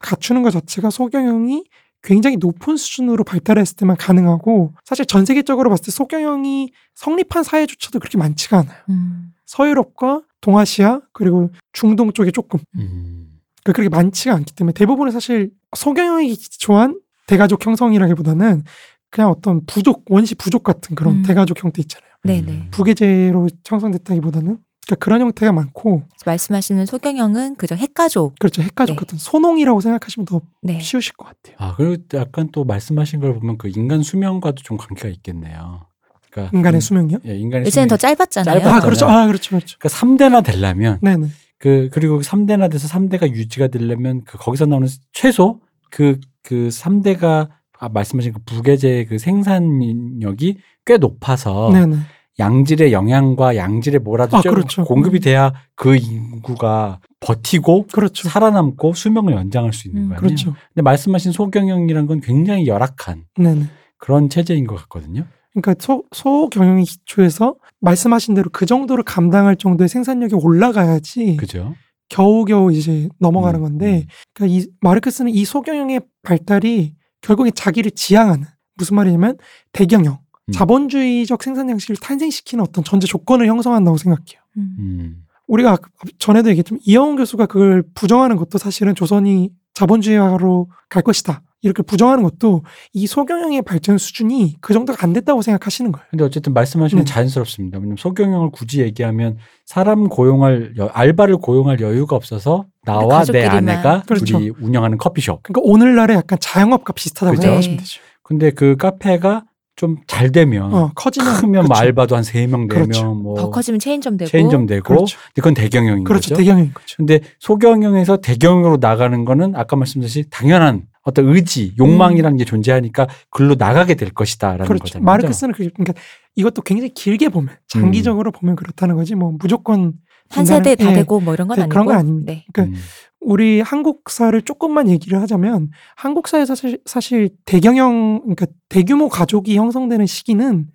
B: 갖추는 것 자체가 소경영이 굉장히 높은 수준으로 발달했을 때만 가능하고 사실 전 세계적으로 봤을 때 소경영이 성립한 사회조차도 그렇게 많지가 않아요.
A: 음.
B: 서유럽과 동아시아 그리고 중동 쪽에 조금
C: 음.
B: 그 그렇게 많지가 않기 때문에 대부분은 사실 소경영이 기초한 대가족 형성이라기보다는 그냥 어떤 부족 원시 부족 같은 그런
A: 음.
B: 대가족 형태 있잖아요.
A: 네네.
B: 부계제로 형성됐다기보다는 그러니까 그런 형태가 많고
A: 말씀하시는 소경영은 그저 핵가족.
B: 그렇죠 핵가족
A: 네.
B: 같은 소농이라고 생각하시면 더
A: 네.
B: 쉬우실 것 같아요.
C: 아 그리고 약간 또 말씀하신 걸 보면 그 인간 수명과도 좀 관계가 있겠네요. 그러니까
B: 인간의
C: 음,
B: 수명이요?
C: 예, 인간의
A: 예전엔 더
C: 수명이-
A: 짧았잖아요.
C: 짧았-
B: 아 그렇죠. 아 그렇죠. 그렇죠.
C: 그러니까 3대나 되려면
B: 네네.
C: 그 그리고 3대나 돼서 3대가 유지가 되려면 그 거기서 나오는 최소 그그 3대가 아, 말씀하신 그 부계제 그 생산력이 꽤 높아서
B: 네네.
C: 양질의 영양과 양질의 뭐라도
B: 아,
C: 좀
B: 그렇죠.
C: 공급이 돼야 그 인구가 버티고
B: 그렇죠.
C: 살아남고 수명을 연장할 수 있는
A: 음,
C: 거 아니에요.
B: 그렇죠.
C: 근데 말씀하신 소경영이란 건 굉장히 열악한
B: 네네.
C: 그런 체제인 것 같거든요.
B: 그러니까 소, 소 경영의 기초에서 말씀하신 대로 그 정도를 감당할 정도의 생산력이 올라가야지
C: 그죠?
B: 겨우겨우 이제 넘어가는
C: 음,
B: 건데 그러니까 이 마르크스는 이 소경영의 발달이 결국에 자기를 지향하는 무슨 말이냐면 대경영
C: 음.
B: 자본주의적 생산 양식을 탄생시키는 어떤 전제 조건을 형성한다고 생각해요.
A: 음.
C: 음.
B: 우리가 아까 전에도 얘기했지만 이영훈 교수가 그걸 부정하는 것도 사실은 조선이 자본주의화로 갈 것이다. 이렇게 부정하는 것도 이 소경영의 발전 수준이 그 정도가 안 됐다고 생각하시는 거예요.
C: 근데 어쨌든 말씀하시면
B: 네.
C: 자연스럽습니다. 왜냐면 소경영을 굳이 얘기하면 사람 고용할 여- 알바를 고용할 여유가 없어서 나와 내. 아내가
B: 그렇죠.
C: 둘이 운영하는 커피숍.
B: 그러니까 오늘날의 약간 자영업과 비슷하다고
C: 그죠.
B: 생각하시면 되죠.
C: 근데 그 카페가 좀 잘 되면
B: 어, 커지면
C: 크면
B: 그렇죠.
C: 알바도 한 세 명 되면
B: 그렇죠.
A: 뭐더 커지면 체인점 되고.
C: 체인점 되고
B: 그렇죠.
C: 근데 그건 대경영인
B: 그렇죠.
C: 거죠.
B: 대경영인 거죠.
C: 근데 소경영에서 대경영으로 나가는 거는 아까 말씀드렸듯이 당연한 어떤 의지, 욕망이라는 게 존재하니까 글로 나가게 될 것이다라는
B: 그렇죠.
C: 거잖아요.
B: 마르크스는 그, 그러니까 이것도 굉장히 길게 보면 장기적으로 보면 그렇다는 거지 뭐 무조건
A: 한 세대 다
B: 예.
A: 되고 뭐 이런 건
B: 그-
A: 아니고.
B: 그런 건 아닙니다.
A: 네.
B: 그러니까
C: 음.
B: 우리 한국사를 조금만 얘기를 하자면 한국사에서 사실, 사실 대경영 그러니까 대규모 가족이 형성되는 시기는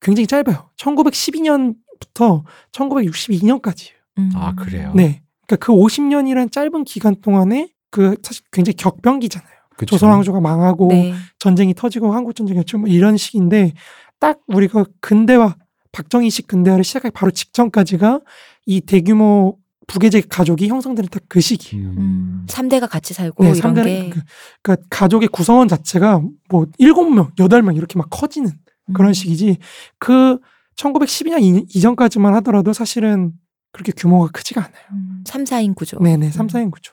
B: 굉장히 짧아요. 1912년부터 1962년까지예요.
A: 음.
C: 아, 그래요?
B: 네. 그러니까 그 50년이란 짧은 기간 동안에 그 사실 굉장히 격변기잖아요.
C: 그쵸.
B: 조선왕조가 망하고
A: 네.
B: 전쟁이 터지고 한국 전쟁이 었뭐 이런 시기인데 딱 우리가 근대화 박정희식 근대화를 시작하기 바로 직전까지가 이 대규모 부계제 가족이 형성되는 딱 그 시기.
C: 음.
A: 음. 3대가 같이 살고
B: 네,
A: 이런
B: 삼대는
A: 게
B: 그, 그러니까 가족의 구성원 자체가 뭐 일곱 명, 여덟 명 이렇게 막 커지는 그런
A: 음.
B: 시기지. 그 1912년 이, 이전까지만 하더라도 사실은 그렇게 규모가 크지가 않아요.
A: 음. 3, 4인 구조.
B: 네네, 3, 4인 구조.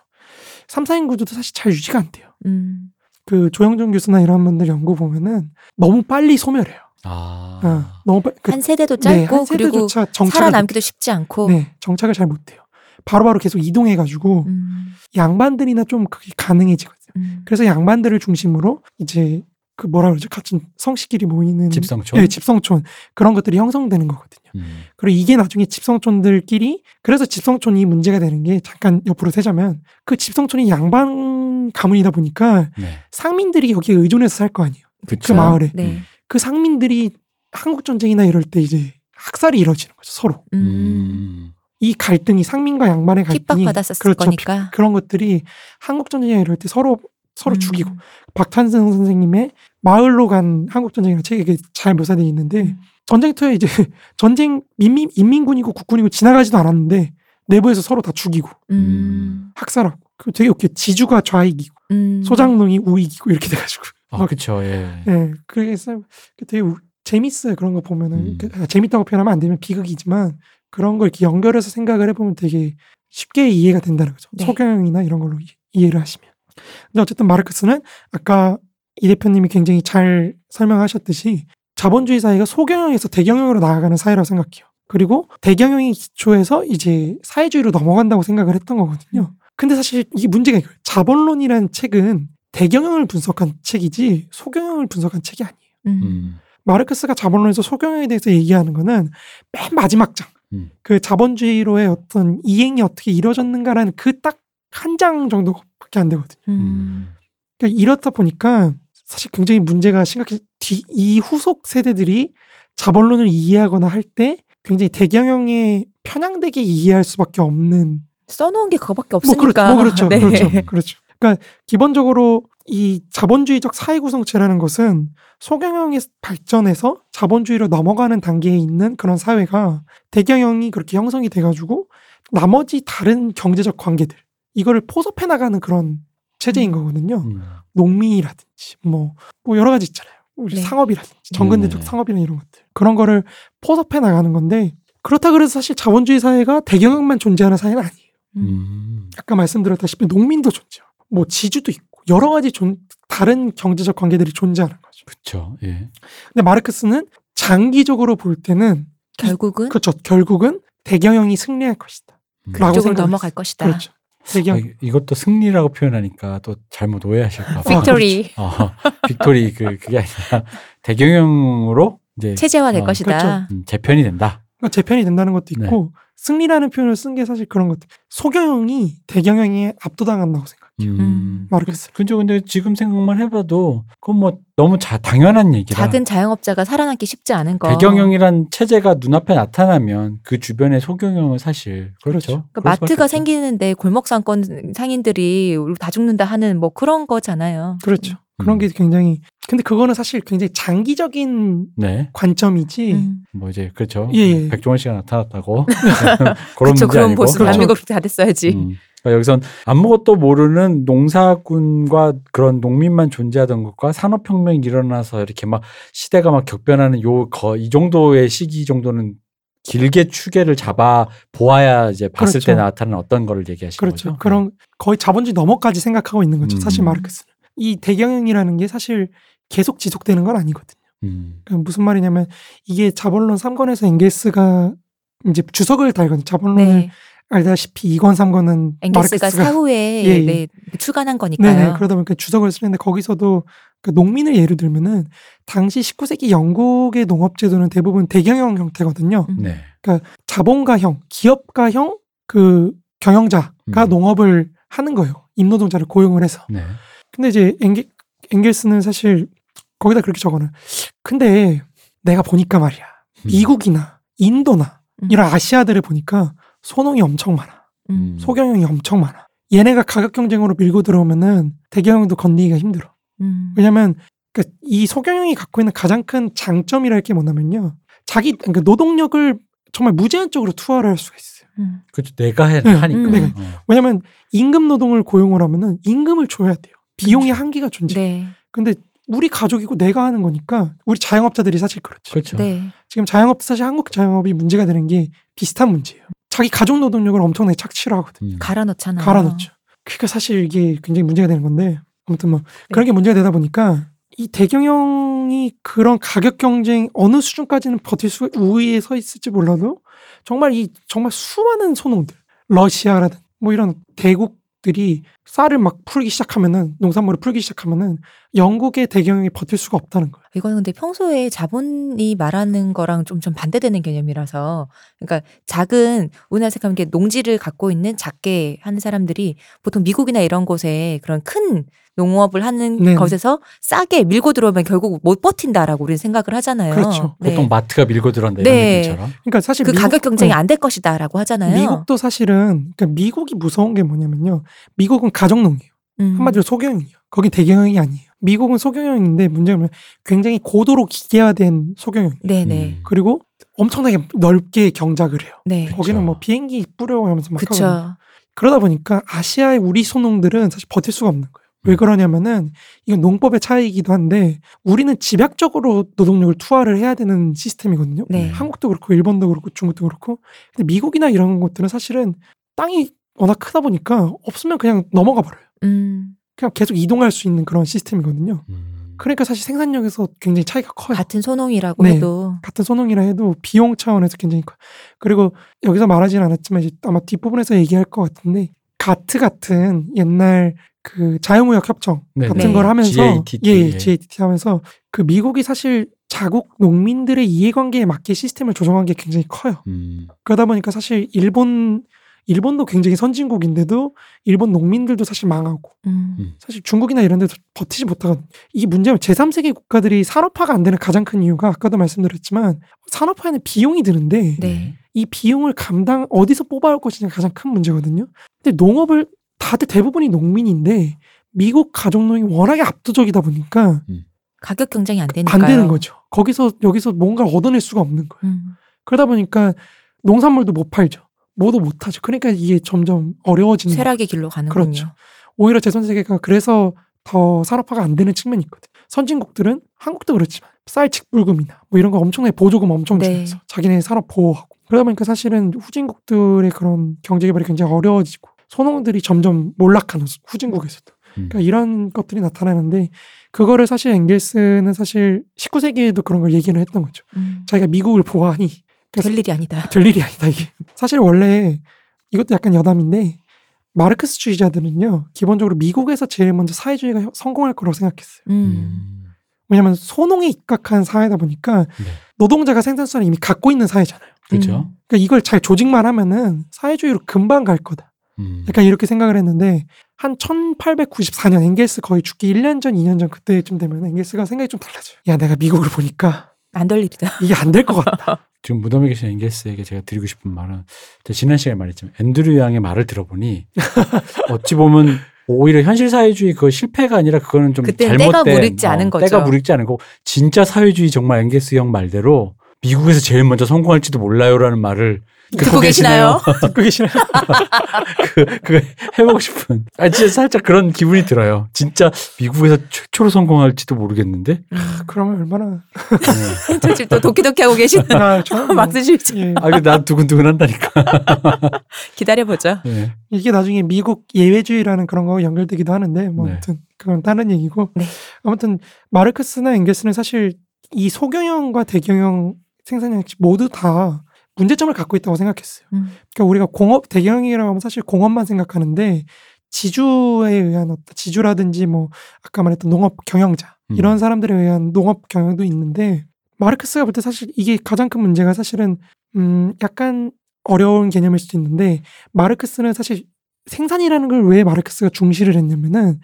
B: 3, 4인 구조도 사실 잘 유지가 안 돼요.
A: 음.
B: 그 조영준 교수나 이런 분들 연구 보면은 너무 빨리 소멸해요.
C: 아.
B: 어, 너무 빨리. 그,
A: 한 세대도
B: 네,
A: 짧고
B: 한
A: 그리고
B: 세대조차 정착을
A: 살아남기도 쉽지 않고.
B: 못, 네, 정착을 잘 못해요. 바로 바로 계속 이동해가지고
A: 음.
B: 양반들이나 좀 그게 가능해지거든요.
A: 음.
B: 그래서 양반들을 중심으로 이제 그 뭐라 그러죠? 같은 성씨끼리 모이는
C: 집성촌.
B: 네, 집성촌 그런 것들이 형성되는 거거든요.
C: 음.
B: 그리고 이게 나중에 집성촌들끼리 그래서 집성촌이 문제가 되는 게 잠깐 옆으로 세자면 그 집성촌이 양반 가문이다 보니까
C: 네.
B: 상민들이 여기에 의존해서 살 거 아니에요.
C: 그쵸.
B: 그 마을에
A: 네.
B: 그 상민들이 한국 전쟁이나 이럴 때 이제 학살이 이루어지는 거죠 서로
A: 음.
C: 음.
B: 이 갈등이 상민과 양반의 갈등이
A: 핍박받았었을
B: 그렇죠.
A: 거니까.
B: 그런 것들이 한국 전쟁이나 이럴 때 서로 서로
A: 음.
B: 죽이고 박탄생 선생님의 마을로 간 한국 전쟁이라는 책에 잘 묘사되어 있는데
A: 음.
B: 전쟁터에 이제 *laughs* 전쟁 민민 인민군이고 국군이고 지나가지도 않았는데 내부에서 서로 다 죽이고
A: 음.
B: 학살하고 그 되게 웃겨 지주가 좌익이고
A: 음.
B: 소장농이 우익이고 이렇게 돼가지고
C: 아,
B: 막
C: 그쵸. 예.
B: 예 그래서 되게 우- 재밌어요 그런 거 보면은
C: 음.
B: 그- 아, 재밌다고 표현하면 안 되면 비극이지만 그런 걸 이렇게 연결해서 생각을 해보면 되게 쉽게 이해가 된다는 거죠
A: 네.
B: 소경영이나 이런 걸로 이- 이해를 하시면 근데 어쨌든 마르크스는 아까 이 대표님이 굉장히 잘 설명하셨듯이 자본주의 사회가 소경영에서 대경영으로 나아가는 사회라고 생각해요 그리고 대경영의 기초에서 이제 사회주의로 넘어간다고 생각을 했던 거거든요 근데 사실 이게 문제가 이거예요 자본론이라는 책은 대경영을 분석한 책이지 소경영을 분석한 책이 아니에요
A: 음.
C: 음.
B: 마르크스가 자본론에서 소경영에 대해서 얘기하는 거는 맨 마지막 장.
C: 음.
B: 그 자본주의로의 어떤 이행이 어떻게 이루어졌는가라는 그 딱 한 장 정도밖에 안 되거든요.
A: 음.
B: 그러니까 이렇다 보니까 사실 굉장히 문제가 심각해. 뒤, 이 후속 세대들이 자본론을 이해하거나 할 때 굉장히 대경영에 편향되게 이해할 수밖에 없는
A: 써놓은 게 그거밖에
B: 뭐,
A: 없으니까.
B: 그렇, 뭐 그렇죠. *laughs*
A: 네.
B: 그렇죠. 그렇죠. 그러니까 기본적으로 이 자본주의적 사회 구성체라는 것은 소경영의 발전에서 자본주의로 넘어가는 단계에 있는 그런 사회가 대경영이 그렇게 형성이 돼가지고 나머지 다른 경제적 관계들 이거를 포섭해 나가는 그런 체제인
A: 음.
B: 거거든요.
C: 음.
B: 농민이라든지 뭐, 뭐 여러 가지 있잖아요. 우리
A: 네.
B: 상업이라든지 전근대적
C: 네.
B: 상업이나 이런 것들 그런 거를 포섭해 나가는 건데 그렇다 그래서 사실 자본주의 사회가 대경영만 존재하는 사회는 아니에요.
C: 음.
B: 아까 말씀드렸다시피 농민도 존재하고 뭐 지주도 있고 여러 가지 존, 다른 경제적 관계들이 존재하는 거죠.
C: 그쵸. 예.
B: 근데 마르크스는 장기적으로 볼 때는
A: 결국은
B: 그렇죠. 결국은 대경영이 승리할 것이다.
C: 음.
B: 라고
A: 그쪽으로 넘어갈. 것이다.
B: 그렇죠. 대경
C: 아, 이- 이것도 승리라고 표현하니까 또 잘못 오해하실까 봐.
A: victory
C: 어, victory 그 그게 아니라 대경영으로 이제
A: 체제화될
C: 어,
A: 것이다.
B: 그렇죠.
C: 음, 재편이 된다.
B: 그러니까 재편이 된다는 것도
C: 네.
B: 있고 승리라는 표현을 쓴 게 사실 그런 것들. 소경영이 대경영에 압도당한다고 생각 해요.
C: 음.
B: 마르크스.
C: 그죠. 근데 지금 생각만 해봐도 그건 뭐 너무 자, 당연한 얘기라.
A: 작은 자영업자가 살아남기 쉽지 않은 거.
C: 대경영이란 체제가 눈앞에 나타나면 그 주변의 소경영은 사실 그렇죠.
B: 그렇죠.
A: 그러니까 마트가. 생기는데 골목 상권 상인들이 다 죽는다 하는 뭐 그런 거잖아요.
B: 그렇죠. 그런
C: 음.
B: 게 굉장히 근데 그거는 사실 굉장히 장기적인
C: 네.
B: 관점이지.
A: 음.
C: 뭐 이제 그렇죠.
B: 예, 예.
C: 백종원 씨가 나타났다고 *laughs* 그런
A: 그렇죠.
C: 문제
A: 그런
C: 아니고.
A: 모습
B: 그렇죠.
A: 대한민국 다 됐어야지.
C: 음. 그러니까 여기선 아무것도 모르는 농사군과 그런 농민만 존재하던 것과 산업혁명이 일어나서 이렇게 막 시대가 막 격변하는 요이 정도의 시기 정도는 길게 추계를 잡아 보아야 이제 봤을
B: 그렇죠.
C: 때 나타나는 어떤 거를 얘기하시는
B: 그렇죠.
C: 거죠?
B: 그런 거의 자본주의 넘어까지 생각하고 있는 거죠.
C: 음.
B: 사실 마르크스는. 이 대경영이라는 게 사실 계속 지속되는 건 아니거든요.
C: 음.
B: 그러니까 무슨 말이냐면 이게 자본론 3권에서 엥겔스가 이제 주석을 달거든요. 자본론을
A: 네.
B: 알다시피 2권, 3권은
A: 엥겔스가
B: 마르크스가
A: 사후에 *laughs*
B: 예, 예.
A: 네, 출간한 거니까요.
B: 네네 그러다 보니까 주석을 쓰는데 거기서도 그 농민을 예를 들면은 당시 19세기 영국의 농업 제도는 대부분 대경영 형태거든요.
A: 음.
C: 네.
B: 자본가형, 기업가형 그 경영자가
C: 음.
B: 농업을 하는 거예요. 임노동자를 고용을 해서.
C: 네.
B: 근데 이제 엥겔, 엥겔스는 사실 거기다 그렇게 적어놔. 근데 내가 보니까 말이야.
C: 음.
B: 미국이나 인도나
A: 음.
B: 이런 아시아들을 보니까 소농이 엄청 많아.
A: 음.
B: 소경영이 엄청 많아. 얘네가 가격 경쟁으로 밀고 들어오면은 대경영도 건드기가 힘들어.
A: 음.
B: 왜냐면 그이 소경영이 갖고 있는 가장 큰 장점이랄 게 뭐냐면요. 자기 그러니까 노동력을 정말 무제한적으로 투하를 할 수가 있어요.
A: 음.
C: 그렇죠. 내가 해,
B: 네,
C: 하니까.
A: 음.
C: 어.
B: 왜냐면 임금 노동을 고용을 하면은 임금을 줘야 돼요. 비용의 한계가 존재.
A: 네.
B: 근데 우리 가족이고 내가 하는 거니까 우리 자영업자들이 사실 그렇죠.
C: 그렇죠.
A: 네.
B: 지금 자영업 사실 한국 자영업이 문제가 되는 게 비슷한 문제예요. 자기 가족 노동력을 엄청나게 착취를 하거든.
C: 음.
A: 갈아 넣잖아요.
B: 갈아 넣죠. 그러니까 사실 이게 굉장히 문제가 되는 건데 아무튼 뭐
A: 네.
B: 그런 게 문제가 되다 보니까 이 대경영이 그런 가격 경쟁 어느 수준까지는 버틸 수 우위에 서 있을지 몰라도 정말 이 정말 수많은 소농들 러시아라든 뭐 이런 대국들이 쌀을 막 풀기 시작하면은 농산물을 풀기 시작하면은 영국의 대경영이 버틸 수가 없다는 거예요.
A: 이거는 근데 평소에 자본이 말하는 거랑 좀, 좀 반대되는 개념이라서 그러니까 작은 우리나라 생각하면 이게 농지를 갖고 있는 작게 하는 사람들이 보통 미국이나 이런 곳에 그런 큰 농업을 하는
B: 네네.
A: 것에서 싸게 밀고 들어오면 결국 못 버틴다라고 우리는 생각을 하잖아요.
B: 그렇죠.
A: 네.
C: 보통 마트가 밀고 들어온다 이런
A: 네.
C: 느낌처럼.
B: 그러니까 사실
A: 그
B: 미국-
A: 가격 경쟁이
B: 어,
A: 안될 것이다라고 하잖아요.
B: 미국도 사실은 그러니까 미국이 무서운 게 뭐냐면요. 미국은 가정농이에요.
A: 음.
B: 한마디로 소경영이에요. 거기 대경영이 아니에요. 미국은 소경영인데 문제는 굉장히 고도로 기계화된 소경영.
A: 네네.
C: 음.
B: 그리고 엄청나게 넓게 경작을 해요.
A: 네.
B: 거기는
C: 그쵸.
B: 뭐 비행기 뿌려가면서 막 하거든요.
A: 그쵸.
B: 그러다 보니까 아시아의 우리 소농들은 사실 버틸 수가 없는 거예요. 왜
C: 음.
B: 그러냐면은 이건 농법의 차이이기도 한데 우리는 집약적으로 노동력을 투하를 해야 되는 시스템이거든요.
A: 네.
B: 한국도 그렇고 일본도 그렇고 중국도 그렇고 근데 미국이나 이런 것들은 사실은 땅이 워낙 크다 보니까 없으면 그냥 넘어가 버려요.
A: 음.
B: 그냥 계속 이동할 수 있는 그런 시스템이거든요.
C: 음.
B: 그러니까 사실 생산력에서 굉장히 차이가 커요.
A: 같은 소농이라고
B: 네.
A: 해도
B: 같은 소농이라 해도 비용 차원에서 굉장히 커요. 그리고 여기서 말하진 않았지만 이제 아마 뒷부분에서 얘기할 것 같은데 가트 같은 옛날 그 자유무역 협정
C: 네,
B: 같은
A: 네.
B: 걸 하면서
C: GATT.
B: 예, 예, GATT 하면서 그 미국이 사실 자국 농민들의 이해관계에 맞게 시스템을 조정한 게 굉장히 커요.
C: 음.
B: 그러다 보니까 사실 일본 일본도 굉장히 선진국인데도 일본 농민들도 사실 망하고
A: 음.
B: 사실 중국이나 이런 데도 버티지 못하거든. 이게 문제면 제3세계 국가들이 산업화가 안 되는 가장 큰 이유가 아까도 말씀드렸지만 산업화에는 비용이 드는데
A: 네.
B: 이 비용을 감당 어디서 뽑아올 것이냐 가장 큰 문제거든요. 근데 농업을 다들 대부분이 농민인데 미국 가족농이 워낙에 압도적이다 보니까
A: 가격 경쟁이 안 되니까요.
B: 안 되는 거죠. 거기서 여기서 뭔가를 얻어낼 수가 없는 거예요.
A: 음.
B: 그러다 보니까 농산물도 못 팔죠. 뭐도 못 하죠. 그러니까 이게 점점 어려워지는.
A: 쇠락의 길로 가는군요.
B: 음. 그렇죠. 오히려 제3 세계가 그래서 더 산업화가 안 되는 측면이 있거든. 선진국들은 한국도 그렇지만 쌀 직불금이나 뭐 이런 거 엄청나게 보조금 엄청
A: 네.
B: 주면서 자기네 산업 보호하고 그러다 보니까 사실은 후진국들의 그런 경제 개발이 굉장히 어려워지고 소농들이 점점 몰락하는 수- 후진국에서도
C: 음.
B: 그러니까 이런 것들이 나타나는데 그거를 사실 엥겔스는 사실 19세기에도 그런 걸 얘기를 했던 거죠.
A: 음.
B: 자기가 미국을 보호하니
A: 될 일이 아니다.
B: 될 일이 아니다 이게. 사실 원래 이것도 약간 여담인데 마르크스주의자들은요 기본적으로 미국에서 제일 먼저 사회주의가 혀- 성공할 거라고 생각했어요.
A: 음.
C: 음.
B: 왜냐하면 소농에 입각한 사회다 보니까
C: 네.
B: 노동자가 생산성을 이미 갖고 있는 사회잖아요.
C: 그렇죠.
A: 음.
B: 그러니까 이걸 잘 조직만 하면은 사회주의로 금방 갈 거다.
C: 음.
B: 약간 이렇게 생각을 했는데 한 1894년 엥겔스 거의 죽기 1년 전, 2년 전 그때쯤 되면 엥겔스가 생각이 좀 달라져요. 야 내가 미국을 보니까
A: 안 될 일이다.
B: 이게 안 될 것 같다. *laughs*
C: 지금 무덤에 계신 앵겔스에게 제가 드리고 싶은 말은 지난 시간에 말했지만 앤드류 양의 말을 들어보니 *laughs* 어찌 보면 오히려 현실 사회주의 그 실패가 아니라 그거는 좀 잘못된
A: 때가 무르익지 않은 거죠.
C: 때가 무르익지 않은 거고 진짜 사회주의 정말 앵겔스 형 말대로 미국에서 제일 먼저 성공할지도 몰라요라는 말을
A: 듣고 계시나요? *laughs*
B: 듣고 계시나요? *laughs*
C: 그, 그 해보고 싶은. 아, 진짜 살짝 그런 기분이 들어요. 진짜 미국에서 최초로 성공할지도 모르겠는데.
B: 그러면 얼마나
C: 네.
A: 저 지금 또 도끼도끼 하고 계시는
B: 아, 저는 *laughs* 뭐,
A: 막 쓰시죠.
B: 예.
C: 아, 근데 난 두근두근 한다니까.
A: 기다려보죠.
C: 네.
B: 이게 나중에 미국 예외주의라는 그런 거 연결되기도 하는데 뭐
C: 네.
B: 아무튼 그건 다른 얘기고
A: 네.
B: 아무튼 마르크스나 엥겔스는 사실 이 소경영과 대경영 생산량 모두 다 문제점을 갖고 있다고 생각했어요.
A: 음.
B: 그러니까 우리가 공업 대경영이라고 하면 사실 공업만 생각하는데 지주에 의한 어떤 지주라든지 뭐 아까 말했던 농업 경영자
C: 음.
B: 이런 사람들에 의한 농업 경영도 있는데 마르크스가 볼 때 사실 이게 가장 큰 문제가 사실은 음 약간 어려운 개념일 수도 있는데 마르크스는 사실 생산이라는 걸 왜 마르크스가 중시를 했냐면은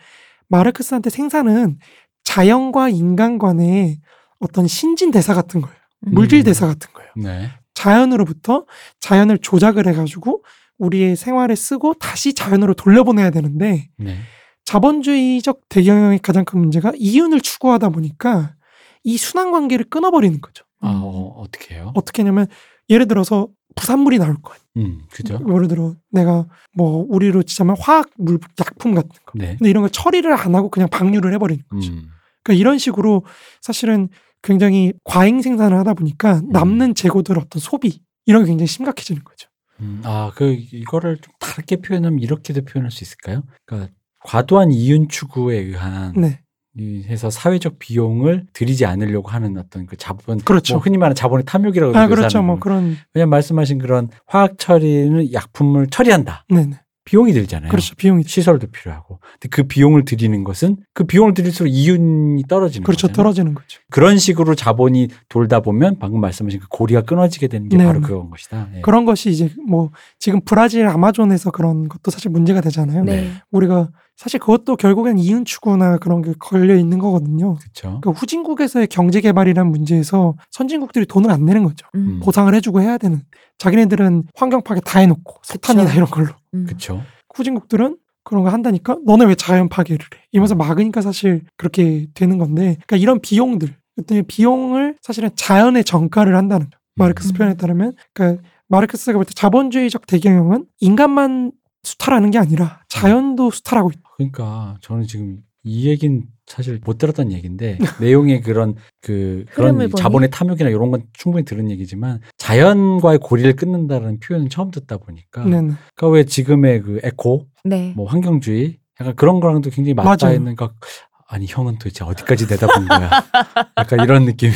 B: 마르크스한테 생산은 자연과 인간 간의 어떤 신진 대사 같은 거예요.
A: 음.
B: 물질 대사 같은 거예요.
C: 네.
B: 자연으로부터 자연을 조작을 해가지고 우리의 생활에 쓰고 다시 자연으로 돌려보내야 되는데
C: 네.
B: 자본주의적 대경영의 가장 큰 문제가 이윤을 추구하다 보니까 이 순환 관계를 끊어버리는 거죠.
C: 아, 어, 어떻게 해요?
B: 어떻게 하냐면 예를 들어서 부산물이 나올 거 아니에요.
C: 음, 그죠?
B: 예를 들어 내가 뭐 우리로 치자면 화학 물 약품 같은 거.
C: 네.
B: 근데 이런 걸 처리를 안 하고 그냥 방류를 해버리는 거죠.
C: 음.
B: 그러니까 이런 식으로 사실은 굉장히 과잉 생산을 하다 보니까 남는 재고들 어떤 소비 이런 게 굉장히 심각해지는 거죠.
C: 음, 아, 그 이거를 좀 다르게 표현하면 이렇게도 표현할 수 있을까요? 그러니까 과도한 이윤 추구에 의한
B: 네,
C: 이 해서 사회적 비용을 들이지 않으려고 하는 어떤 그 자본,
B: 그렇죠.
C: 뭐 흔히 말하는 자본의 탐욕이라고
B: 아 그렇죠. 뭐
C: 거.
B: 그런
C: 왜냐면 말씀하신 그런 화학 처리는 약품을 처리한다.
B: 네네
C: 비용이 들잖아요.
B: 그렇죠 비용이
C: 시설도 필요하고. 근데 그 비용을 들이는 것은 그 비용을 들일수록 이윤이 떨어지는
B: 그렇죠
C: 거잖아요.
B: 떨어지는 거죠.
C: 그런 식으로 자본이 돌다 보면 방금 말씀하신 그 고리가 끊어지게 되는 게
B: 네,
C: 바로
B: 네.
C: 그건 것이다. 예.
B: 그런 것이 이제 뭐 지금 브라질 아마존에서 그런 것도 사실 문제가 되잖아요.
A: 네.
B: 우리가 사실 그것도 결국엔 이윤 추구나 그런 게 걸려 있는 거거든요.
C: 그렇죠.
B: 그러니까 후진국에서의 경제 개발이라는 문제에서 선진국들이 돈을 안 내는 거죠.
A: 음.
B: 보상을 해주고 해야 되는. 자기네들은 환경 파괴 다 해놓고 석탄이나. 이런 걸로.
A: 음.
C: 그렇죠.
B: 후진국들은 그런 거 한다니까 너네 왜 자연 파괴를 해? 이러면서 막으니까 사실 그렇게 되는 건데, 그러니까 이런 비용들, 어떤 비용을 사실은 자연의 정가를 한다는 거. 마르크스
A: 음.
B: 표현에 따르면, 그러니까 마르크스가 볼 때 자본주의적 대경영은 인간만 수탈하는 게 아니라 자연도 수탈하고 있다.
C: 그러니까 저는 지금 이 얘긴 사실 못 들었던 얘기인데 *laughs* 내용의 그런 그 그런? 자본의 탐욕이나 이런 건 충분히 들은 얘기지만 자연과의 고리를 끊는다는 표현은 처음 듣다 보니까
B: 네, 네.
C: 그러니까 왜 지금의 그 에코
A: 네.
C: 뭐 환경주의 약간 그런 거랑도 굉장히 맞닿아. 있는 거 아니 형은 도대체 어디까지 내다본 거야 *laughs* 약간 이런 느낌이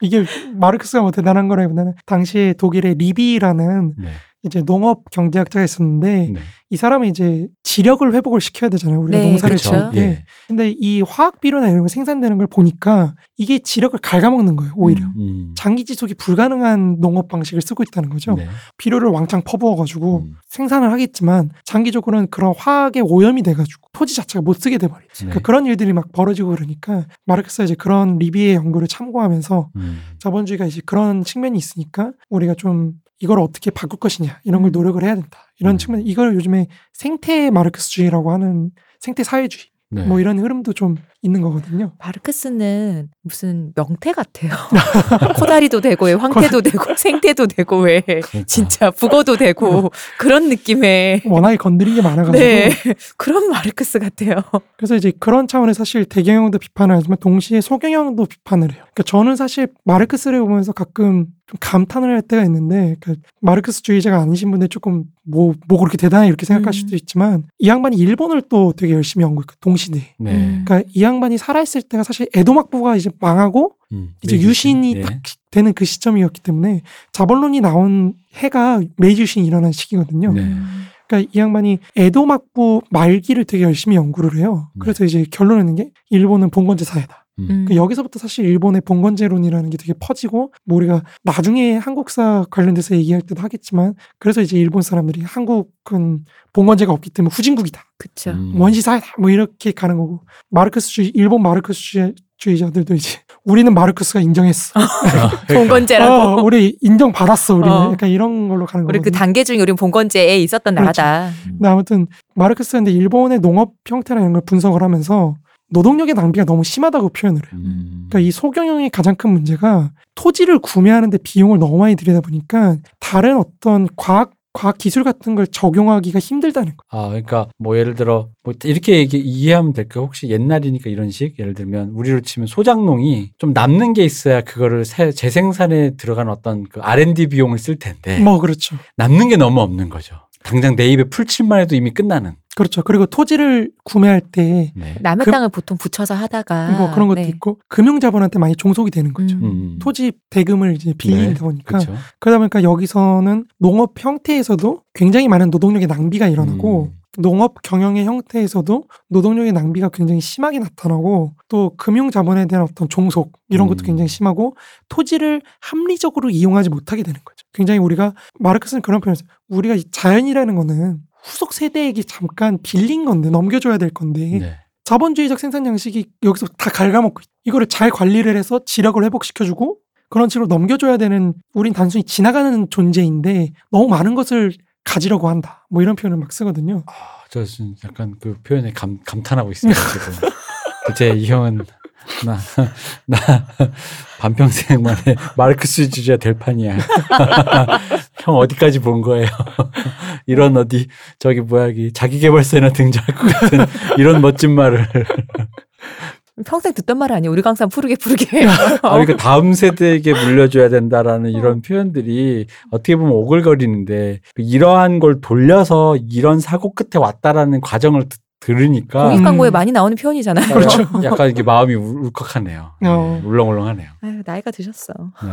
B: 이게 마르크스가 뭐 대단한 거라기보다는 당시에 독일의 리비라는
C: 네.
B: 이제 농업 경제학자가 있었는데
C: 네.
B: 이 사람이 이제 지력을 회복을 시켜야 되잖아요. 우리가
A: 네,
B: 농사를
A: 그렇죠.
B: 지을 때.
C: 예.
B: 근데 이 화학 비료나 이런 거 생산되는 걸 보니까 이게 지력을 갉아먹는 거예요. 오히려.
A: 음.
C: 음.
B: 장기 지속이 불가능한 농업 방식을 쓰고 있다는 거죠.
C: 네.
B: 비료를 왕창 퍼부어가지고
C: 음.
B: 생산을 하겠지만 장기적으로는 그런 화학에 오염이 돼가지고 토지 자체가 못 쓰게 돼버리죠.
C: 네.
B: 그러니까 그런 일들이 막 벌어지고 그러니까 마르크스가 이제 그런 리비의 연구를 참고하면서
C: 음.
B: 자본주의가 이제 그런 측면이 있으니까 우리가 좀 이걸 어떻게 바꿀 것이냐 이런 걸
A: 음.
B: 노력을 해야 된다. 이런
C: 음.
B: 측면 이걸 요즘에 생태 마르크스주의라고 하는 생태 사회주의
C: 네.
B: 뭐 이런 흐름도 좀 있는 거거든요.
A: 마르크스는 무슨 명태 같아요. *laughs* 코다리도 되고 왜 황태도 되고 생태도 되고 왜
C: 그러니까.
A: 진짜 북어도 되고 그런 느낌의
B: 워낙에 건드린 게 많아가지고
A: 네 그런 마르크스 같아요.
B: 그래서 이제 그런 차원에서 사실 대경영도 비판을 하지만 동시에 소경영도 비판을 해요. 그러니까 저는 사실 마르크스를 보면서 가끔 좀 감탄을 할 때가 있는데 그러니까 마르크스주의자가 아니신 분들 조금 뭐, 뭐 그렇게 대단해 이렇게 생각할
A: 음.
B: 수도 있지만 이 양반이 일본을 또 되게 열심히 연구했고 동시대에.
C: 네.
A: 음.
B: 그러니까 이 양반이 살아있을 때가 사실 에도막부가 이제 망하고
C: 음.
B: 이제
C: 네,
B: 유신이
C: 네.
B: 딱 되는 그 시점이었기 때문에 자본론이 나온 해가 메이지 유신이 일어난 시기거든요.
C: 네.
A: 음.
B: 그러니까 이 양반이 에도막부 말기를 되게 열심히 연구를 해요.
C: 네.
B: 그래서 이제 결론 내는 게 일본은 봉건제 사회다.
C: 음.
A: 음.
B: 그 여기서부터 사실 일본의 봉건제론이라는 게 되게 퍼지고 뭐 우리가 나중에 한국사 관련돼서 얘기할 때도 하겠지만 그래서 이제 일본 사람들이 한국은 봉건제가 없기 때문에 후진국이다.
A: 그쵸.
C: 음.
B: 원시 사회다. 뭐 이렇게 가는 거고 마르크스주의 일본 마르크스주의자들도 이제 우리는 마르크스가 인정했어. *laughs*
C: 아, 그러니까.
A: 봉건제라고.
B: 어, 우리 인정 받았어. 우리는
A: 어.
B: 약간 이런 걸로 가는
A: 우리
B: 거거든요.
A: 그 단계 중에 우린 봉건제에 있었던
B: 그렇죠.
A: 나라다.
B: 근데 아무튼 마르크스가 근데 일본의 농업 이런 걸 분석을 하면서 노동력의 낭비가 너무 심하다고 표현을 해요.
C: 음.
B: 그러니까 이 소경영의 가장 큰 문제가 토지를 구매하는데 비용을 너무 많이 들이다 보니까 다른 어떤 과학 과학 기술 같은 걸 적용하기가 힘들다는 거.
C: 아, 그러니까 뭐 예를 들어 뭐 이렇게 얘기, 이해하면 될까요? 혹시 옛날이니까 이런 식 예를 들면 우리로 치면 소장농이 좀 남는 게 있어야 그거를 새, 재생산에 들어간 어떤 그 R&D 비용을 쓸 텐데
B: 뭐 그렇죠.
C: 남는 게 너무 없는 거죠. 당장 내 입에 풀칠만 해도 이미 끝나는.
B: 그렇죠. 그리고 토지를 구매할 때
C: 네.
A: 남의
B: 그-
A: 땅을 보통 붙여서 하다가
B: 뭐 그런 것도
A: 네.
B: 있고 금융 자본한테 많이 종속이 되는 거죠.
A: 음.
C: 음.
B: 토지 대금을 이제 빌리다 보니까
C: 그렇죠.
B: 그러다 보니까 여기서는 농업 형태에서도 굉장히 많은 노동력의 낭비가 일어나고
C: 음.
B: 농업 경영의 형태에서도 노동력의 낭비가 굉장히 심하게 나타나고 또 금융 자본에 대한 어떤 종속 이런 것도
C: 음.
B: 굉장히 심하고 토지를 합리적으로 이용하지 못하게 되는 거죠. 굉장히 우리가 마르크스는 그런 표현을. 우리가 이 자연이라는 거는 후속 세대에게 잠깐 빌린 건데 넘겨줘야 될 건데
C: 네.
B: 자본주의적 생산 양식이 여기서 다 갉아먹고 있- 이거를 잘 관리를 해서 지력을 회복시켜주고 그런 식으로 넘겨줘야 되는 우린 단순히 지나가는 존재인데 너무 많은 것을 가지려고 한다. 뭐 이런 표현을 막 쓰거든요.
C: 아, 저 지금 약간 그 표현에 감, 감탄하고 있어요. 지금. *laughs* 제 이 형은 나, 나 반평생 만에 마르크스주의자 될 판이야. *laughs* 형 어디까지 본 거예요? *laughs* 이런 어디 저기 뭐야 이 자기개발서에나 등장할 것 같은 이런 멋진 말을 *laughs*
A: 평생 듣던 말 아니에요. 우리 강산 푸르게 푸르게.
C: 아, 그러니까 다음 세대에게 물려줘야 된다라는 이런 표현들이 어떻게 보면 오글거리는데 이러한 걸 돌려서 이런 사고 끝에 왔다라는 과정을 드- 들으니까
A: 공익 광고에
B: 음.
A: 많이 나오는 표현이잖아요.
B: 그렇죠.
C: 약간 이게 마음이 울- 울컥하네요. 네,
B: 어.
C: 울렁울렁하네요.
A: 아유, 나이가 드셨어.
C: 네.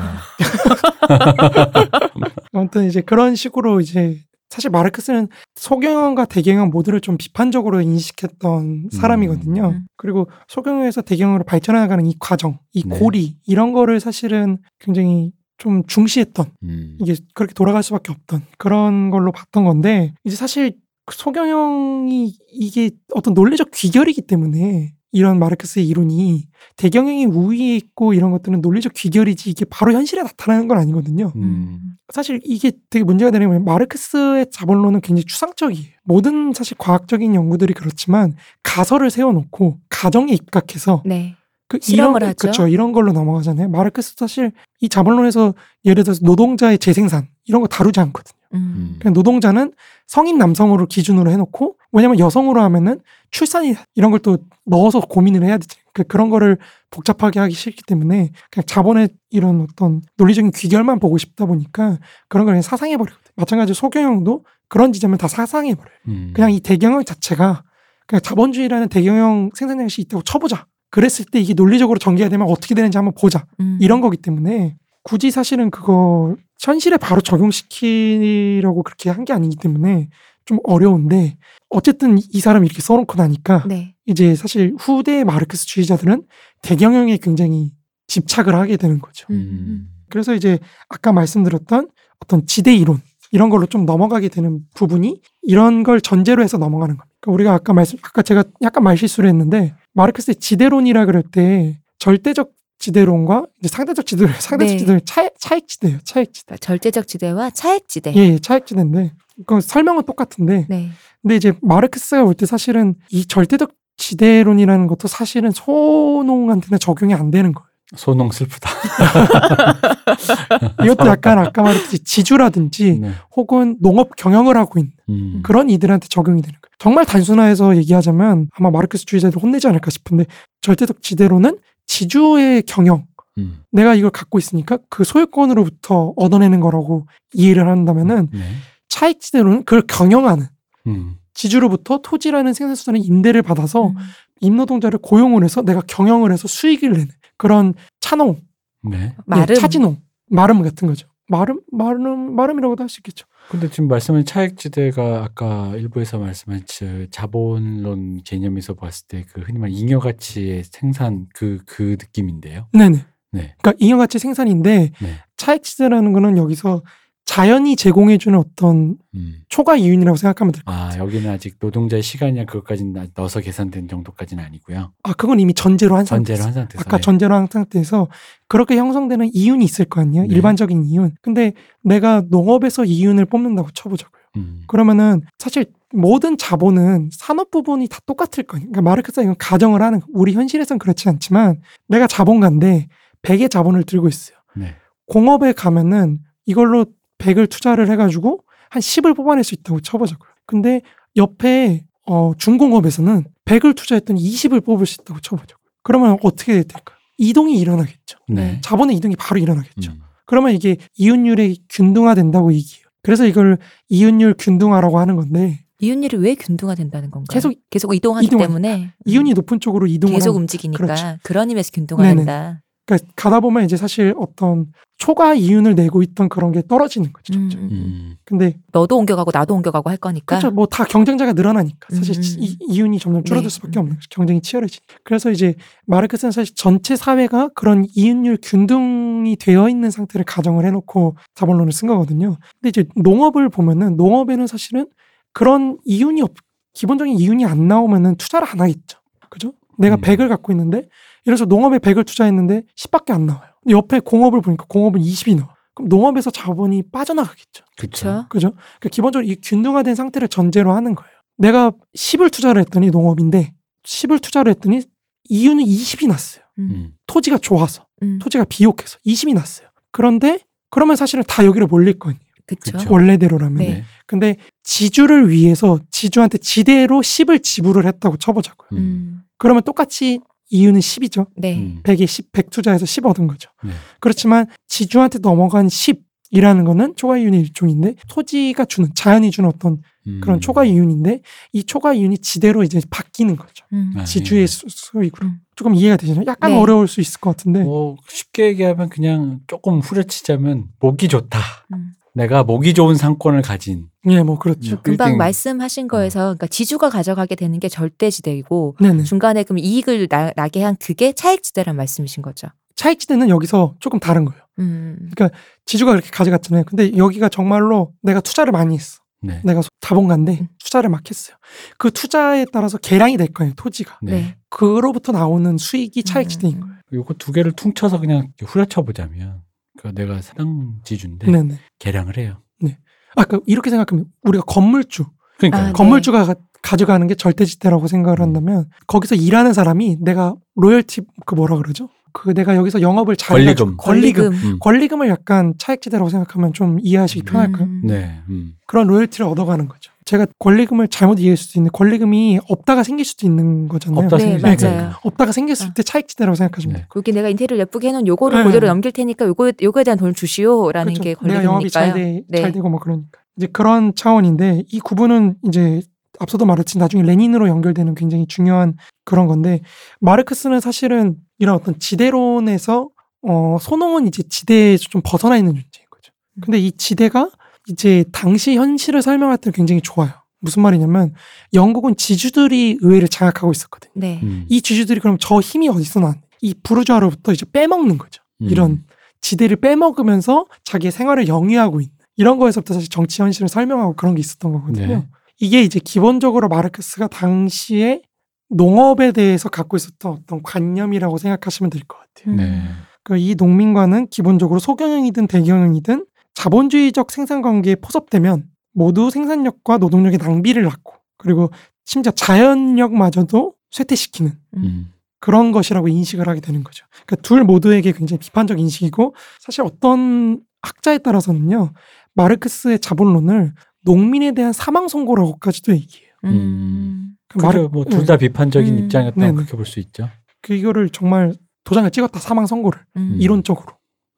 C: *laughs*
B: 아무튼 이제 그런 식으로 이제 사실 마르크스는 소경영과 대경영 모두를 좀 비판적으로 인식했던 사람이거든요.
A: 음.
B: 그리고 소경영에서 대경영으로 발전해가는 이 과정, 이
C: 네.
B: 고리 이런 거를 사실은 굉장히 좀 중시했던
C: 음.
B: 이게 그렇게 돌아갈 수밖에 없던 그런 걸로 봤던 건데 이제 사실 소경영이 이게 어떤 논리적 귀결이기 때문에 이런 마르크스의 이론이 대경영이 우위에 있고 이런 것들은 논리적 귀결이지 이게 바로 현실에 나타나는 건 아니거든요.
C: 음.
B: 사실 이게 되게 문제가 되는 게 마르크스의 자본론은 굉장히 추상적이에요. 모든 사실 과학적인 연구들이 그렇지만 가설을 세워놓고 가정에 입각해서
A: 네.
B: 그
A: 실험을
B: 이런,
A: 하죠.
B: 그쵸, 이런 걸로 넘어가잖아요. 마르크스 사실 이 자본론에서 예를 들어서 노동자의 재생산 이런 거 다루지 않거든요.
A: 음.
B: 그냥 노동자는 성인 남성으로 기준으로 해놓고 왜냐면 여성으로 하면은 출산이 이런 걸 또 넣어서 고민을 해야 되지. 그 그런 거를 복잡하게 하기 싫기 때문에 그냥 자본의 이런 어떤 논리적인 귀결만 보고 싶다 보니까 그런 걸 그냥 사상해 버리거든요. 마찬가지로 소경영도 그런 지점을 다 사상해 버려요.
C: 음.
B: 그냥 이 대경영 자체가 그냥 자본주의라는 대경영 생산 양식이 있다고 쳐보자. 그랬을 때 이게 논리적으로 전개가 되면 어떻게 되는지 한번 보자.
A: 음.
B: 이런 거기 때문에 굳이 사실은 그거 현실에 바로 적용시키려고 그렇게 한 게 아니기 때문에 좀 어려운데 어쨌든 이 사람이 이렇게 써놓고 나니까
A: 네.
B: 이제 사실 후대 마르크스주의자들은 대경영에 굉장히 집착을 하게 되는 거죠.
A: 음.
B: 그래서 이제 아까 말씀드렸던 어떤 지대 이론 이런 걸로 좀 넘어가게 되는 부분이 이런 걸 전제로 해서 넘어가는 겁니다. 그러니까 우리가 아까 말씀 아까 제가 약간 말실수를 했는데 마르크스의 지대론이라 그럴 때 절대적 지대론과 이제 상대적 지대론, 상대적
A: 네.
B: 지대론 차익 차익 지대예요. 차익 지대.
A: 그러니까 절대적 지대와 차액 지대.
B: 예, 예, 차익 지대인데 그 설명은 똑같은데
A: 네.
B: 근데 이제 마르크스가 볼 때 사실은 이 절대적 지대론이라는 것도 사실은 소농한테는 적용이 안 되는 거예요.
C: 소농 슬프다. *laughs*
B: 이것도 약간 아까 말했듯이 지주라든지
C: 네.
B: 혹은 농업 경영을 하고 있는
C: 음.
B: 그런 이들한테 적용이 되는 거예요. 정말 단순화해서 얘기하자면 아마 마르크스 주의자들 혼내지 않을까 싶은데 절대적 지대로는 지주의 경영
C: 음.
B: 내가 이걸 갖고 있으니까 그 소유권으로부터 얻어내는 거라고 이해를 한다면은
C: 네.
B: 차익 지대로는 그걸 경영하는
C: 음.
B: 지주로부터 토지라는 생산수단의 임대를 받아서
A: 음.
B: 임노동자를 고용을 해서 내가 경영을 해서 수익을 내는 그런 차농,
C: 네.
A: 마름.
B: 예, 차지농, 마름 같은 거죠. 마름, 마름, 마름이라고도 할 수 있겠죠.
C: 근데 지금 말씀한 차익지대가 아까 일부에서 말씀한 저 자본론 개념에서 봤을 때 그 흔히 말 잉여 가치의 생산 그그 느낌인데요.
B: 네네.
C: 네.
B: 그러니까 잉여 가치 생산인데
C: 네.
B: 차익지대라는 거는 여기서 자연이 제공해주는 어떤
C: 음.
B: 초과 이윤이라고 생각하면 될 거예요.
C: 아 여기는 아직 노동자의 시간이나 그것까지는 넣어서 계산된 정도까지는 아니고요.
B: 아, 그건 이미 전제로 한 상태에서.
C: 전제로 한 상태에서.
B: 아까
C: 네.
B: 전제로 한 상태에서 그렇게 형성되는 이윤이 있을 거 아니에요?
C: 네.
B: 일반적인 이윤. 근데 내가 농업에서 이윤을 뽑는다고 쳐보자고요.
C: 음.
B: 그러면은 사실 모든 자본은 산업 부분이 다 똑같을 거예요. 그러니까 마르크스가 이건 가정을 하는. 우리 현실에선 그렇지 않지만 내가 자본가인데 100의 자본을 들고 있어요.
C: 네.
B: 공업에 가면은 이걸로 100을 투자를 해가지고 한 10을 뽑아낼 수 있다고 쳐보자고요. 근데 옆에 어, 중공업에서는 100을 투자했더니 20을 뽑을 수 있다고 쳐보자고요. 그러면 어떻게 될까요? 이동이 일어나겠죠.
C: 네.
B: 자본의 이동이 바로 일어나겠죠.
C: 음.
B: 그러면 이게 이윤율이 균등화된다고 얘기해요. 그래서 이걸 이윤율 균등화라고 하는 건데
A: 이윤율이 왜 균등화 된다는 건가요?
B: 계속
A: 계속 이동하기
B: 이동하-
A: 때문에
B: 이윤이 높은 쪽으로 이동을
A: 계속 움직이니까
B: 그렇죠.
A: 그런 의미에서 균등화된다.
B: 그러니까 가다 보면 이제 사실 어떤 초과 이윤을 내고 있던 그런 게 떨어지는 거죠.
A: 음,
B: 점점.
A: 음.
B: 근데
A: 너도 옮겨가고 나도 옮겨가고 할 거니까.
B: 그렇죠. 뭐 다 경쟁자가 늘어나니까 사실
A: 음, 음,
B: 이, 이윤이 점점 줄어들
A: 네.
B: 수밖에 없는 거죠. 경쟁이 치열해지. 그래서 이제 마르크스는 사실 전체 사회가 그런 이윤율 균등이 되어 있는 상태를 가정을 해놓고 자본론을 쓴 거거든요. 근데 이제 농업을 보면은 농업에는 사실은 그런 이윤이 없, 기본적인 이윤이 안 나오면은 투자를 안 하겠죠. 그죠? 내가
C: 음.
B: 100을 갖고 있는데 이래서 농업에 100을 투자했는데 10밖에 안 나와요. 옆에 공업을 보니까 공업은 20이 나와. 그럼 농업에서 자본이 빠져나가겠죠.
C: 그렇죠.
A: 그렇죠.
B: 그죠? 그러니까 기본적으로 이 균등화된 상태를 전제로 하는 거예요. 내가 10을 투자를 했더니 농업인데 10을 투자를 했더니 이윤은 20이 났어요.
A: 음,
C: 음.
B: 토지가 좋아서
A: 음,
B: 토지가 비옥해서 20이 났어요. 그런데 그러면 사실은 다 여기로 몰릴 거 아니에요.
A: 그쵸.
B: 원래대로라면.
A: 네.
C: 네.
B: 근데 지주를 위해서 지주한테 지대로 10을 지불을 했다고 쳐보자고요.
C: 음.
A: 음,
B: 그러면 똑같이 이윤은 10이죠.
A: 네.
C: 음.
B: 100에 10, 100 투자해서 10 얻은 거죠.
C: 네.
B: 그렇지만 지주한테 넘어간 10 이라는 거는 초과 이윤의 일종인데 토지가 주는 자연이 주는 어떤
C: 음.
B: 그런 초과 이윤인데 이 초과 이윤이 지대로 이제 바뀌는 거죠.
A: 음,
C: 아,
B: 지주의
C: 예.
B: 수, 수익으로
A: 음.
B: 조금 이해가 되시나요? 약간
A: 네.
B: 어려울 수 있을 것 같은데
C: 뭐 쉽게 얘기하면 그냥 조금 후려치자면 목이 좋다.
A: 음.
C: 내가 목이 좋은 상권을 가진.
B: 예, 뭐 그렇죠.
C: 음.
A: 금방
C: 빌딩.
A: 말씀하신 거에서 그러니까 지주가 가져가게 되는 게 절대지대이고
B: 네네.
A: 중간에 그럼 이익을 나, 나게 한 그게 차익지대란 말씀이신 거죠.
B: 차익지대는 여기서 조금 다른 거예요.
A: 음,
B: 지주가 그렇게 가져갔잖아요. 근데 여기가 정말로 내가 투자를 많이 했어.
C: 네.
B: 내가 자본가인데
A: 음.
B: 투자를 막 했어요. 그 투자에 따라서 개량이 될 거예요. 토지가.
C: 네.
A: 네.
B: 그로부터 나오는 수익이 차익지대인
A: 음,
B: 거예요.
C: 요거 두 개를 퉁쳐서 그냥 후려쳐 보자면 그러니까 내가 사당 지주인데. 개량을 해요.
B: 아까 이렇게 생각하면 우리가 건물주,
C: 그러니까
A: 아, 네.
B: 건물주가 가- 가져가는 게 절대지대라고 생각을 한다면 거기서 일하는 사람이 내가 로열티 그 뭐라 그러죠? 그 내가 여기서 영업을 잘
C: 권리금.
B: 해가지고- 권리금
C: 음.
B: 권리금을 약간 차익지대라고 생각하면 좀 이해하시기 편할까요?
A: 음.
C: 네. 음.
B: 그런 로열티를 얻어가는 거죠. 제가 권리금을 잘못 이해할 수도 있는데 권리금이 없다가 생길 수도 있는 거잖아요.
C: 없다
A: 네. 맞아요.
B: 없다가 생겼을
A: 어.
B: 때 차익지대라고 생각하시면 돼요.
C: 네.
A: 거기 내가 인테리어를 예쁘게 해놓은 요거를
B: 네.
A: 그대로 넘길 테니까 요거 요거에 대한 돈을 주시오라는
B: 그렇죠.
A: 게
B: 내가 영업이 잘,
A: 권리금이니까요.
B: 돼, 잘
A: 네.
B: 되고 뭐 그러니까 이제 그런 차원인데 이 구분은 이제 앞서도 말했지 나중에 레닌으로 연결되는 굉장히 중요한 그런 건데 마르크스는 사실은 이런 어떤 지대론에서 어 소농은 이제 지대에서 좀 벗어나 있는 존재인 거죠. 근데 이 지대가 이제 당시 현실을 설명할 때 굉장히 좋아요. 무슨 말이냐면 영국은 지주들이 의회를 장악하고 있었거든요.
A: 네.
C: 음.
B: 이 지주들이 그럼 저 힘이 어디서 난? 이 부르주아로부터 이제 빼먹는 거죠.
C: 음.
B: 이런 지대를 빼먹으면서 자기의 생활을 영위하고 있는 이런 거에서부터 사실 정치 현실을 설명하고 그런 게 있었던 거거든요.
C: 네.
B: 이게 이제 기본적으로 마르크스가 당시에 농업에 대해서 갖고 있었던 어떤 관념이라고 생각하시면 될 것 같아요.
A: 음.
C: 네.
B: 그이 농민과는 기본적으로 소경영이든 대경영이든 자본주의적 생산 관계에 포섭되면 모두 생산력과 노동력의 낭비를 낳고 그리고 심지어 자연력마저도 쇠퇴시키는
C: 음.
B: 그런 것이라고 인식을 하게 되는 거죠. 그러니까 둘 모두에게 굉장히 비판적 인식이고 사실 어떤 학자에 따라서는요 마르크스의 자본론을 농민에 대한 사망 선고라고까지도 얘기해요.
A: 음.
B: 그 마르-.
C: 뭐둘 다 비판적인
A: 음.
C: 입장이었다고
B: 네네.
C: 그렇게 볼 수 있죠.
B: 그 이거를 정말 도장을 찍었다 사망 선고를
A: 음.
B: 이론적으로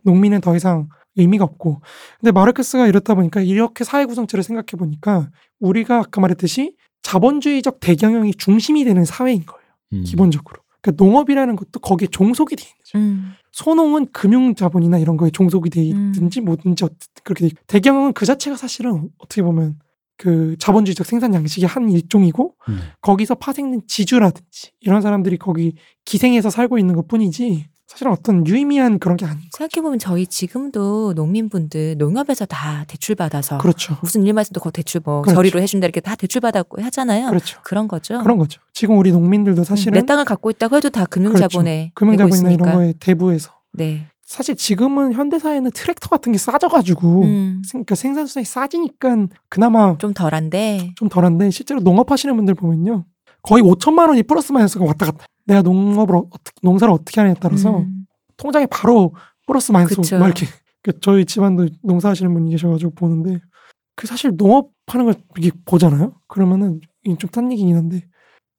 B: 농민은 더 이상 의미가 없고 근데 마르크스가 이렇다 보니까 이렇게 사회 구성체를 생각해 보니까 우리가 아까 말했듯이 자본주의적 대경영이 중심이 되는 사회인 거예요
C: 음.
B: 기본적으로 그러니까 농업이라는 것도 거기에 종속이 돼 있는 거죠
A: 음.
B: 소농은 금융 자본이나 이런 거에 종속이 돼 있든지 뭐든지 어쨌든 그렇게 돼 있고 대경영은 그 자체가 사실은 어떻게 보면 그 자본주의적 생산 양식의 한 일종이고
C: 음.
B: 거기서 파생된 지주라든지 이런 사람들이 거기 기생해서 살고 있는 것 뿐이지 사실은 어떤 유의미한 그런 게 아닌 거
A: 생각해 보면 저희 지금도 농민분들 농협에서 다 대출 받아서
B: 그렇죠.
A: 무슨 일만 있어도 그 대출 뭐
B: 그렇죠.
A: 저리로 해준다 이렇게 다 대출 받았고 하잖아요.
B: 그렇죠.
A: 그런 거죠.
B: 그런 거죠. 지금 우리 농민들도
A: 음,
B: 사실은
A: 내 땅을 갖고 있다고 해도 다 금융자본에
B: 금융자본이나
A: 되고
B: 이런. 거에 대부해서
A: 네.
B: 사실 지금은 현대사회는 트랙터 같은 게 싸져가지고
A: 음,
B: 그러니까 생산 수단이 싸지니까 그나마
A: 좀 덜한데.
B: 좀 덜한데 실제로 농업하시는 분들 보면요 거의 5천만 원이 플러스 마이너스가 왔다 갔다. 내가 농업을 어- 어떻게 농사를 어떻게 하느냐에 따라서
A: 음,
B: 통장에 바로 플러스 마이너스. 막 이렇게 *laughs* 그 저희 집안도 농사하시는 분이 계셔가지고 보는데 그 사실 농업하는 걸 이렇게 보잖아요. 그러면은 좀딴 얘기긴 한데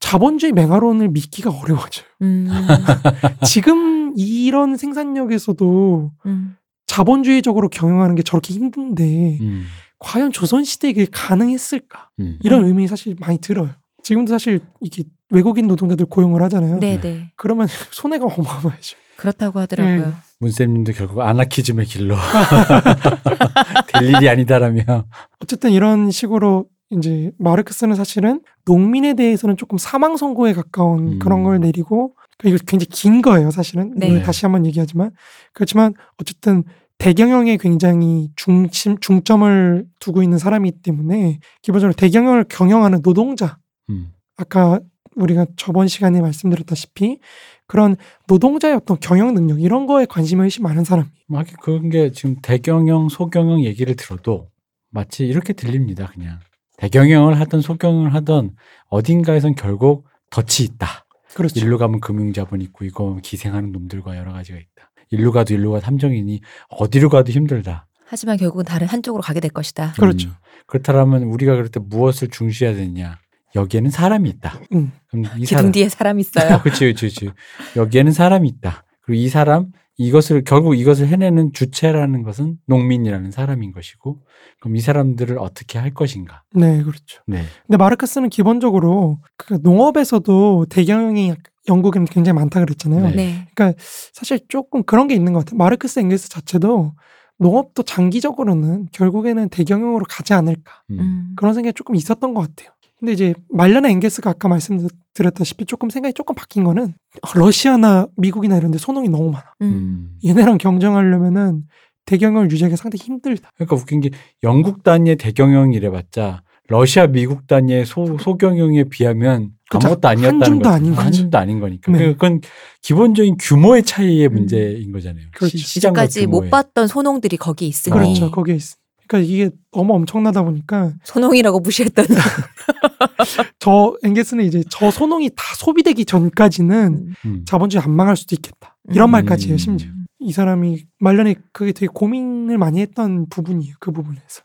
B: 자본주의 맹아론을 믿기가 어려워져요.
A: 음, *laughs*
B: 지금 이런 생산력에서도
A: 음,
B: 자본주의적으로 경영하는 게 저렇게 힘든데
C: 음.
B: 과연 조선시대에 그게 가능했을까?
C: 음.
B: 이런 의문이 사실 많이 들어요. 지금도 사실 이게 외국인 노동자들 고용을 하잖아요.
A: 네, 네.
B: 그러면 *laughs* 손해가 어마어마하죠.
A: 그렇다고 하더라고요.
B: 네.
C: 문쌤님도 결국 아나키즘의 길로 *laughs* *laughs* 될 일이 아니다라며.
B: 어쨌든 이런 식으로 이제 마르크스는 사실은 농민에 대해서는 조금 사망 선고에 가까운
C: 음.
B: 그런 걸 내리고 그러니까 이거 굉장히 긴 거예요, 사실은.
A: 네.
B: 오늘 다시 한번 얘기하지만 그렇지만 어쨌든 대경영에 굉장히 중심 중점을 두고 있는 사람이기 때문에 기본적으로 대경영을 경영하는 노동자
C: 음.
B: 아까 우리가 저번 시간에 말씀드렸다시피 그런 노동자의 어떤 경영 능력 이런 거에 관심이 훨씬 많은 사람.
C: 뭐 하긴 그런 게 지금 대경영, 소경영 얘기를 들어도 마치 이렇게 들립니다. 그냥 대경영을 하든 소경영을 하든 어딘가에선 결국 덫이 있다.
B: 그렇죠.
C: 일로 가면 금융자본 있고 이거 기생하는 놈들과 여러 가지가 있다. 일로 가도 일로 가도 함정이니 어디로 가도 힘들다.
A: 하지만 결국은 다른 한쪽으로 가게 될 것이다.
B: 그렇죠.
C: 음, 그렇다면 우리가 그럴 때 무엇을 중시해야 되느냐? 여기에는 사람이 있다.
B: 음.
C: 그럼 이
A: 기둥
C: 사람
A: 뒤에 사람 있어요. *laughs*
C: 그렇지, 그렇지. 여기에는 사람이 있다. 그리고 이 사람 이것을 결국 이것을 해내는 주체라는 것은 농민이라는 사람인 것이고, 그럼 이 사람들을 어떻게 할 것인가?
B: 네, 그렇죠.
C: 네,
B: 근데 마르크스는 기본적으로 그 농업에서도 대경영이 약- 영국에는 굉장히 많다 그랬잖아요.
C: 네.
A: 네.
B: 그러니까 사실 조금 그런 게 있는 것 같아요. 마르크스 앵겔스 자체도 농업도 장기적으로는 결국에는 대경영으로 가지 않을까
C: 음.
A: 음.
B: 그런 생각이 조금 있었던 것 같아요. 근데 이제 말년에 앵겔스가 아까 말씀드렸다시피 조금 생각이 조금 바뀐 거는 러시아나 미국이나 이런 데 소농이 너무 많아.
A: 음.
C: 음.
B: 얘네랑 경쟁하려면은 대경영을 유지하기가 상당히 힘들다.
C: 그러니까 웃긴 게 영국 단위의 대경영이 이래봤자 러시아, 미국 단위의 소, 소경영에 비하면
B: 그쵸.
C: 아무것도 아니었다는
B: 한 줌도
C: 거죠.
B: 아닌
C: 한
B: 거죠.
C: 줌도 아닌 거니까.
B: 네.
C: 그건 기본적인 규모의 차이의
A: 음.
C: 문제인 거잖아요.
B: 그렇죠.
C: 시, 시장과
A: 지금까지 못. 봤던 소농들이 거기 있으니
B: 그렇죠. 거기에 있어. 그러니까 이게 너무 엄청나다 보니까
A: 소농이라고 무시했던 *laughs*
B: 저 앵겔스는 이제 저 소농이 다 소비되기 전까지는
C: 음.
B: 자본주의 안 망할 수도 있겠다. 이런
A: 음.
B: 말까지 해요, 심지어. 이 사람이 말년에 그게 되게 고민을 많이 했던 부분이에요. 그 부분에서.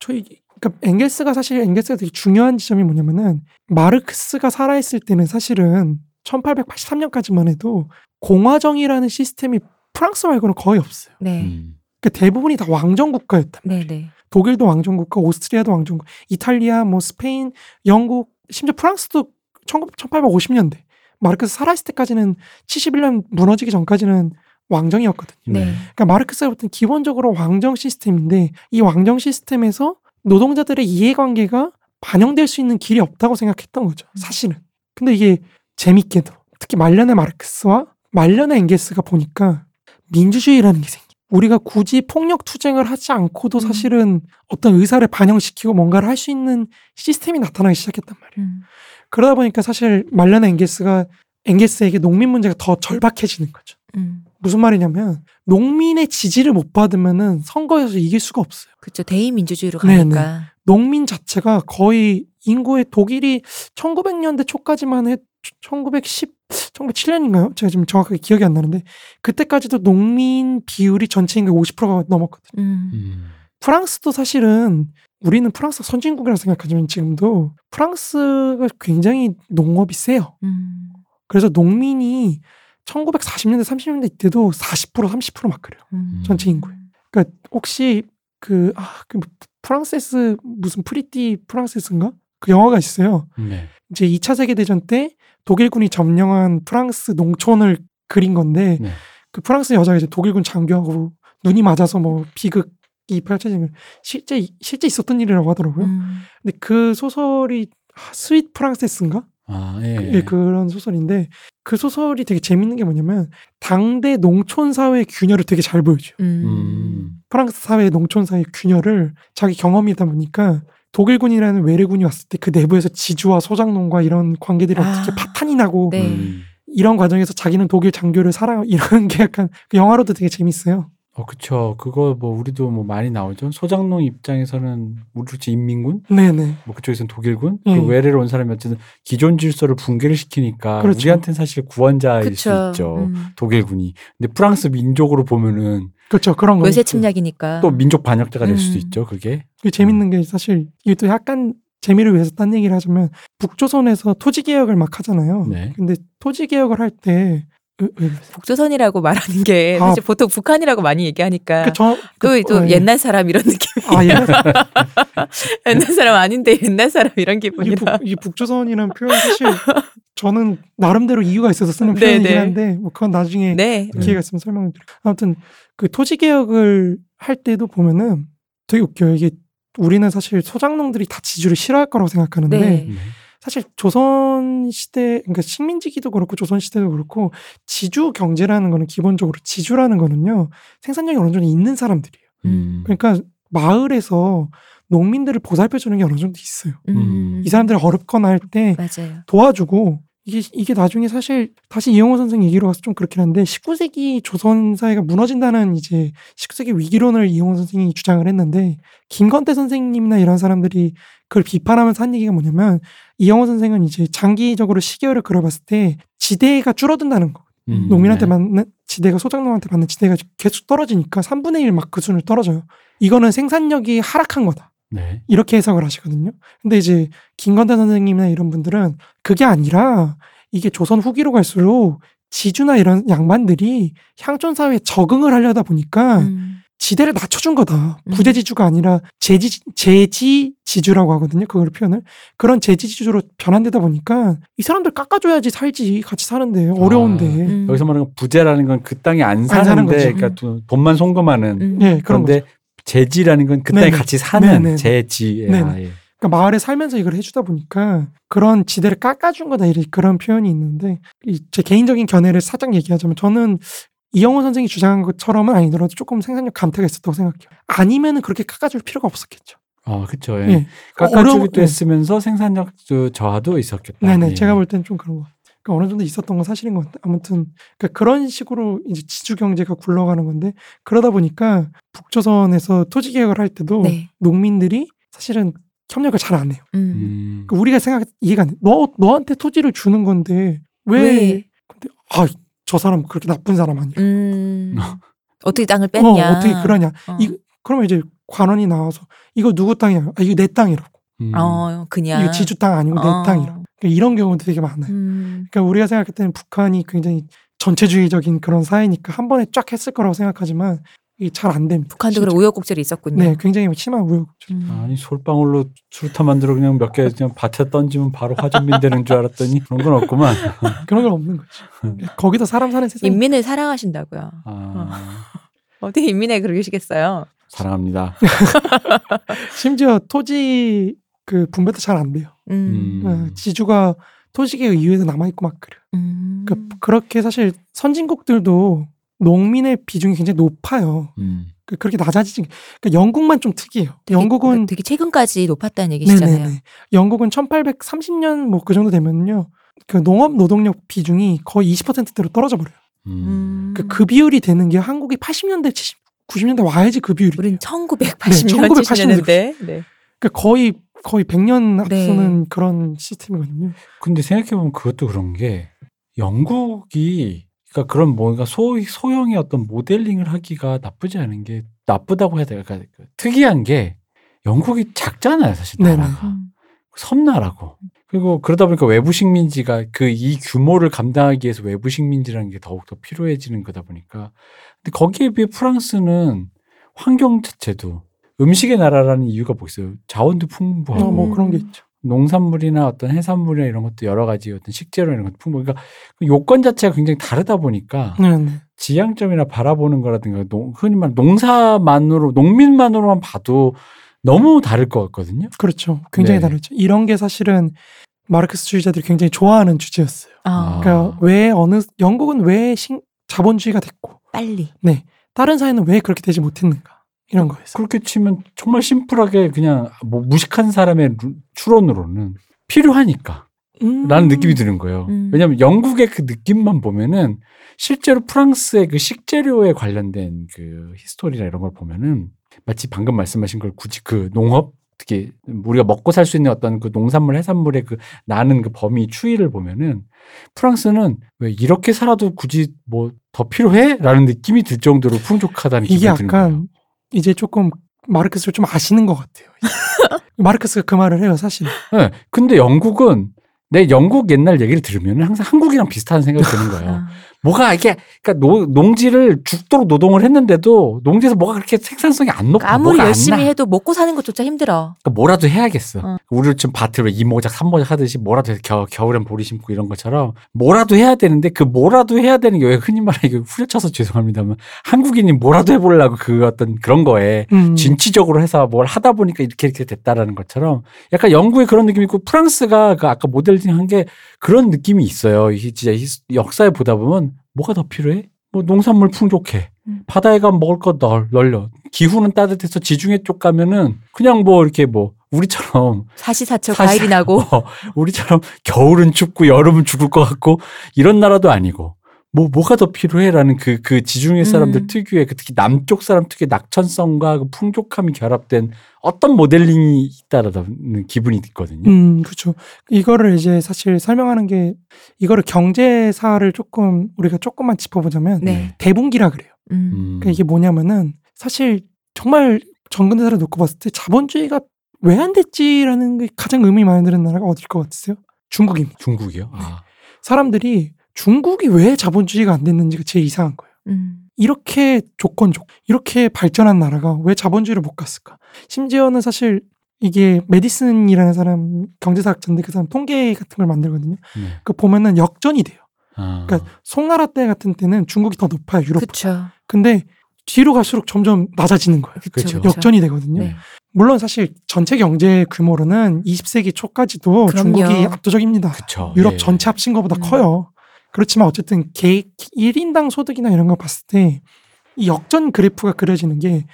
B: 저희 그러니까 앵겔스가 사실 앵겔스가 되게 중요한 지점이 뭐냐면은 마르크스가 살아있을 때는 사실은 1883년까지만 해도 공화정이라는 시스템이 프랑스 말고는 거의 없어요.
A: 네.
C: 음.
B: 그러니까 대부분이 다 왕정 국가였다.
A: 네, 네.
B: 독일도 왕정 국가, 오스트리아도 왕정 국가, 이탈리아, 뭐 스페인, 영국, 심지어 프랑스도 1850년대 마르크스 살아있을 때까지는 71년 무너지기 전까지는 왕정이었거든요.
A: 네.
B: 그러니까 마르크스가 볼땐 기본적으로 왕정 시스템인데 이 왕정 시스템에서 노동자들의 이해관계가 반영될 수 있는 길이 없다고 생각했던 거죠. 사실은. 근데 이게 재밌게도 특히 말년의 마르크스와 말년의 앵게스가 보니까 민주주의라는 게 생겨. 우리가 굳이 폭력 투쟁을 하지 않고도
A: 음.
B: 사실은 어떤 의사를 반영시키고 뭔가를 할 수 있는 시스템이 나타나기 시작했단 말이에요.
A: 음.
B: 그러다 보니까 사실 말년의 앵게스가 앵게스에게 농민 문제가 더 절박해지는 거죠.
A: 음.
B: 무슨 말이냐면 농민의 지지를 못 받으면은 선거에서 이길 수가 없어요.
A: 그렇죠. 대의민주주의로
B: 네,
A: 가니까.
B: 농민 자체가 거의 인구의 독일이 1900년대 초까지만 해 1910, 1907년인가요? 제가 지금 정확하게 기억이 안 나는데 그때까지도 농민 비율이 전체 인구의 50%가 넘었거든요.
A: 음.
C: 음.
B: 프랑스도 사실은 우리는 프랑스 선진국이라고 생각하지만 지금도 프랑스가 굉장히 농업이 세요.
A: 음.
B: 그래서 농민이 1940년대, 30년대 이때도 40% 30%막 그래요.
A: 음.
B: 전체 인구에. 그러니까 혹시 그, 아, 그 Française 무슨 pretty Française인가? 그 영화가 있어요.
C: 네.
B: 이제 2차 세계 대전 때 독일군이 점령한 프랑스 농촌을 그린 건데
C: 네.
B: 그 프랑스 여자가 이제 독일군 장교하고 눈이 맞아서 뭐 비극이 펼쳐진 걸 실제 실제 있었던 일이라고 하더라고요.
A: 음.
B: 근데 그 소설이 아, Suite Française인가?
C: 아, 예.
B: 예, 그런 소설인데 그 소설이 되게 재밌는 게 뭐냐면 당대 농촌 사회의 균열을 되게 잘 보여줘요.
A: 음.
C: 음.
B: 프랑스 사회 농촌 사회 균열을 자기 경험이다 보니까 독일군이라는 외래군이 왔을 때 그 내부에서 지주와 소장농과 이런 관계들이
A: 아.
B: 어떻게 파탄이 나고
A: 네.
C: 음.
B: 이런 과정에서 자기는 독일 장교를 사랑 이런 *laughs* 게 약간 그 영화로도 되게 재밌어요.
C: 어, 그쵸. 그거 뭐 우리도 뭐 많이 나오죠. 소장농 입장에서는 우리 인민군,
B: 네네.
C: 뭐 그쪽에서는 독일군,
B: 음.
C: 그 외래로 온 사람이 어쨌든 기존 질서를 붕괴를 시키니까
B: 그렇죠.
C: 우리한테는 사실 구원자일 수
A: 그쵸.
C: 있죠.
A: 음.
C: 독일군이. 근데 프랑스 민족으로 보면은
B: 그렇죠. 그런 거.
A: 외세. 침략이니까.
C: 또 민족 반역자가 될 수도
A: 음.
C: 있죠. 그게.
B: 그게 재밌는 게 사실 이게 또 약간 재미를 위해서 딴 얘기를 하자면 북조선에서 토지 개혁을 막 하잖아요.
C: 네.
B: 근데 토지 개혁을 할 때?
A: 북조선이라고 말하는 게
B: 아.
A: 사실 보통 북한이라고 많이 얘기하니까
B: 그 저,
A: 또,
B: 그,
A: 또
B: 어, 예.
A: 옛날 사람 이런 느낌.
B: 아, 옛날 *laughs*
A: 옛날 사람 아닌데 옛날 사람 이런
B: 이게,
A: 기분이라.
B: 북, 이게 북조선이라는 표현 사실 저는 나름대로 이유가 있어서 쓰는
A: 네,
B: 표현이긴
A: 네.
B: 한데 뭐 그건 나중에
A: 네.
B: 기회가 있으면 설명을 드릴게요. 아무튼 그 토지 개혁을 할 때도 보면은 되게 웃겨요. 이게 우리는 사실 소장농들이 다 지주를 싫어할 거라고 생각하는데
A: 네.
C: 네.
B: 사실 조선 시대 그러니까 식민지기도 그렇고 조선 시대도 그렇고 지주 경제라는 거는 기본적으로 지주라는 거는요 생산력이 어느 정도 있는 사람들이에요.
A: 음.
B: 그러니까 마을에서 농민들을 보살펴 주는 게 어느 정도 있어요.
A: 음.
B: 이 사람들이 어렵거나 할 때. 도와주고 이게 이게 나중에 사실 다시 이영호 선생 얘기로 가서 좀 그렇긴 한데 19세기 조선 사회가 무너진다는 이제 19세기 위기론을 이영호 선생이 주장을 했는데 김건태 선생님이나 이런 사람들이 그걸 비판하면서 한 얘기가 뭐냐면 이영호 선생은 이제 장기적으로 시계열을 그려봤을 때 지대가 줄어든다는 거.
C: 음,
B: 농민한테
C: 네.
B: 받는 지대가 소장농한테 받는 지대가 계속 떨어지니까 3분의 1 막그 수준을 떨어져요. 이거는 생산력이 하락한 거다.
C: 네.
B: 이렇게 해석을 하시거든요. 근데 이제 김건태 선생님이나 이런 분들은 그게 아니라 이게 조선 후기로 갈수록 지주나 이런 양반들이 향촌 사회에 적응을 하려다 보니까
A: 음.
B: 지대를 낮춰준 거다.
A: 음.
B: 부재지주가 아니라 제지 제지 지주라고 하거든요. 그걸 표현을 그런 제지 지주로 변환되다 보니까 이 사람들 깎아줘야지 살지 같이 사는데 어려운데.
A: 음.
C: 여기서 말하는 건 부재라는 건 그 땅에 안
B: 사는
C: 사는데
B: 거죠.
C: 그러니까 돈- 돈만 송금하는
A: 음.
B: 네 그런 거죠.
C: 그런데 재지라는 건그
B: 네네.
C: 같이 사는. 재지.
B: 네네.
C: 아, 예.
B: 그러니까 마을에 살면서 이걸 해주다 보니까 그런 지대를 깎아준 거다 이런 그런 표현이 있는데 이제 개인적인 견해를 살짝 얘기하자면 저는 이영호 선생이 주장한 것처럼은 아니더라도 조금 생산력 감퇴가 있었다고 생각해요. 아니면은 그렇게 깎아줄 필요가 없었겠죠.
C: 아, 그렇죠. 예.
B: 예.
C: 깎아주기도
B: 어려운- 예.
C: 했으면서 생산력 저- 저하도 있었겠다.
B: 네네.
C: 예.
B: 제가 볼땐좀 그런 거. 그러니까 어느 정도 있었던 건 사실인 것 같아요. 아무튼 그러니까 그런 식으로 이제 지주 경제가 굴러가는 건데 그러다 보니까 북조선에서 토지 개혁을 할 때도
A: 네.
B: 농민들이 사실은 협력을 잘 안 해요.
A: 음.
C: 음.
B: 그러니까 우리가 생각 이해가 안 돼. 너 너한테 토지를 주는 건데 왜?
A: 왜?
B: 근데 아저 사람 그렇게 나쁜 사람 아니야.
A: 음. *laughs* 어떻게 땅을
B: 어,
A: 뺐냐?
B: 어 떻게 그러냐.
A: 어.
B: 이 그러면 이제 관원이 나와서 이거 누구 땅이야? 아 이거 내 땅이라고.
C: 음.
A: 어, 그냥.
B: 이거 지주 땅 아니고 내
A: 어.
B: 땅이라고. 그러니까 이런 경우도 되게 많아요.
A: 음.
B: 그러니까 우리가 생각할 때는 북한이 굉장히 전체주의적인 그런 사회니까 한 번에 쫙 했을 거라고 생각하지만 이게 잘 안 됩니다.
A: 북한도 그런. 우여곡절이 있었군요.
B: 네, 굉장히 심한 우여곡절.
A: 음.
C: 아니 솔방울로 수류탄 만들어 그냥 몇 개 그냥 밭에 던지면 바로 화전민 되는 줄 알았더니 그런 건 없구만. *laughs*
B: 그런 건 없는 거죠. 거기도 사람 사는 세상.
A: 인민을 사랑하신다고요.
C: 아,
A: 어떻게 인민에 그러시겠어요?
C: 사랑합니다. *laughs*
B: 심지어 토지 그 분배도 잘 안 돼요.
A: 음.
C: 음.
B: 어, 지주가 토지계 이유에서 남아 있고 막 그래요.
A: 음.
B: 그러니까 그렇게 사실 선진국들도 농민의 비중이 굉장히 높아요.
C: 음.
B: 그- 그렇게 낮아지지. 그러니까 영국만 좀 특이해요.
A: 되게-
B: 영국은
A: 되게 최근까지 높았다는 얘기시잖아요.
B: 네네네. 영국은 1830년 뭐 그 정도 되면요. 그 농업 노동력 비중이 거의 20%대로 떨어져 버려요.
C: 음.
A: 음.
B: 그, 그 비율이 되는 게 한국이 80년대, 70, 90년대 와야지 그 비율이.
A: 우린
B: 돼요.
A: 1980년,
B: 1980
A: 70년대. 네.
B: 그러니까 거의 거의 100년
A: 네.
B: 앞서는 그런 시스템이거든요.
C: 근데 생각해보면 그것도 그런 게 영국이 그러니까 그런 뭔가 소, 소형의 어떤 모델링을 하기가 나쁘지 않은 게 나쁘다고 해야 될까 그러니까 특이한 게 영국이 작잖아요 사실
B: 네네.
C: 나라가
A: 음.
C: 섬나라고 그리고 그러다 보니까 외부 식민지가 그 이 규모를 감당하기 위해서 외부 식민지라는 게 더욱 더 필요해지는 거다 보니까 근데 거기에 비해 프랑스는 환경 자체도 음식의 나라라는 이유가 뭐 있어요 자원도 풍부하고
B: 어, 뭐
A: 음.
B: 그런 게 있죠.
C: 농산물이나 어떤 해산물이나 이런 것도 여러 가지 어떤 식재료 이런 것도 풍부. 그러니까 그 요건 자체가 굉장히 다르다 보니까
B: 네네.
C: 지향점이나 바라보는 거라든가 농, 흔히 말 농사만으로 농민만으로만 봐도 너무 다를 것 같거든요.
B: 그렇죠. 굉장히
C: 네.
B: 다르죠. 이런 게 사실은 마르크스주의자들이 굉장히 좋아하는 주제였어요.
A: 아,
B: 그러니까 왜 어느 영국은 왜 신, 자본주의가 됐고
A: 빨리.
B: 다른 사회는 왜 그렇게 되지 못했는가 이런 거였어요.
C: 그렇게 치면 정말 심플하게 그냥 뭐 무식한 사람의 루- 추론으로는 필요하니까
B: 음.
C: 라는 느낌이 드는 거예요.
A: 음.
C: 왜냐하면 영국의 그 느낌만 보면은 실제로 프랑스의 그 식재료에 관련된 그 히스토리나 이런 걸 보면은 마치 방금 말씀하신 걸 굳이 그 농업 특히 우리가 먹고 살 수 있는 어떤 그 농산물 해산물의 그 나는 그 범위 추이를 보면은 프랑스는 왜 이렇게 살아도 굳이 뭐 더 필요해? 라는 느낌이 들 정도로 풍족하다는
B: 이게
C: 기분이 드는 거예요.
B: 약간 이제 조금 마르크스를 좀 아시는 것 같아요. *laughs* 마르크스가 그 말을 해요, 사실.
C: 네, 근데 영국은 내 영국 옛날 얘기를 들으면 항상 한국이랑 비슷한 생각이 드는 거예요.
A: 아.
C: 뭐가 이게 그러니까 노, 농지를 죽도록 노동을 했는데도 농지에서 뭐가 그렇게 생산성이 안 높아.
A: 아무리 열심히
C: 나.
A: 해도 먹고 사는 것조차 힘들어.
C: 그러니까 뭐라도 해야겠어.
A: 어.
C: 우리 지금 밭을 왜 이모작 삼모작 하듯이 뭐라도 해서 겨, 겨울엔 보리 심고 이런 것처럼 뭐라도 해야 되는데 그 뭐라도 해야 되는 게 왜 흔히 말하는 이거 후려쳐서 죄송합니다만 한국인이 뭐라도 해보려고 그 어떤 그런 거에
B: 음.
C: 진취적으로 해서 뭘 하다 보니까 이렇게 이렇게 됐다라는 것처럼 약간 영국의 그런 느낌이 있고 프랑스가 그 아까 모델 링한게 그런 느낌이 있어요. 이게 진짜 역사에 보다 보면 뭐가 더 필요해? 뭐 농산물 풍족해.
A: 음.
C: 바다에 가면 먹을 거 널, 널려. 기후는 따뜻해서 지중해 쪽 가면은 그냥 뭐 이렇게 뭐 우리처럼
A: 사시사철 과일이 나고. *laughs*
C: 어, 우리처럼 겨울은 춥고 여름은 죽을 것 같고 이런 나라도 아니고 뭐 뭐가 더 필요해라는 그 그 지중해 사람들
A: 음.
C: 특유의 그 특히 남쪽 사람 특유의 낙천성과 그 풍족함이 결합된 어떤 모델링이 있다라는 기분이 있거든요.
B: 음, 그렇죠. 이거를 이제 사실 설명하는 게 이거를 경제사를 조금 우리가 조금만 짚어보자면
A: 네.
B: 대분기라 그래요.
A: 음.
C: 음.
B: 그러니까 이게 뭐냐면은 사실 정말 정근대사를 놓고 봤을 때 자본주의가 왜 안 됐지라는 게 가장 의미 많이 드는 나라가 어딜 것 같으세요? 중국입니다.
C: 중국이요?
B: 네.
C: 아.
B: 사람들이 중국이 왜 자본주의가 안 됐는지가 제일 이상한 거예요.
A: 음.
B: 이렇게 조건적, 이렇게 발전한 나라가 왜 자본주의를 못 갔을까? 심지어는 사실 이게 메디슨이라는 사람 경제사학자인데 그 사람 통계 같은 걸 만들거든요.
C: 네.
B: 그 보면은 역전이 돼요.
C: 아.
B: 그러니까 송나라 때 같은 때는 중국이 더 높아요 유럽.
A: 그쵸.
B: 근데 뒤로 갈수록 점점 낮아지는 거예요.
A: 그쵸.
B: 역전이 되거든요.
A: 네.
B: 물론 사실 전체 경제 규모로는 20세기 초까지도
A: 그럼요.
B: 중국이 압도적입니다.
C: 그쵸.
B: 유럽
C: 예.
B: 전체 합친 것보다
A: 음.
B: 커요. 그렇지만 어쨌든 개 1인당 소득이나 이런 거 봤을 때 이 역전 그래프가 그려지는 게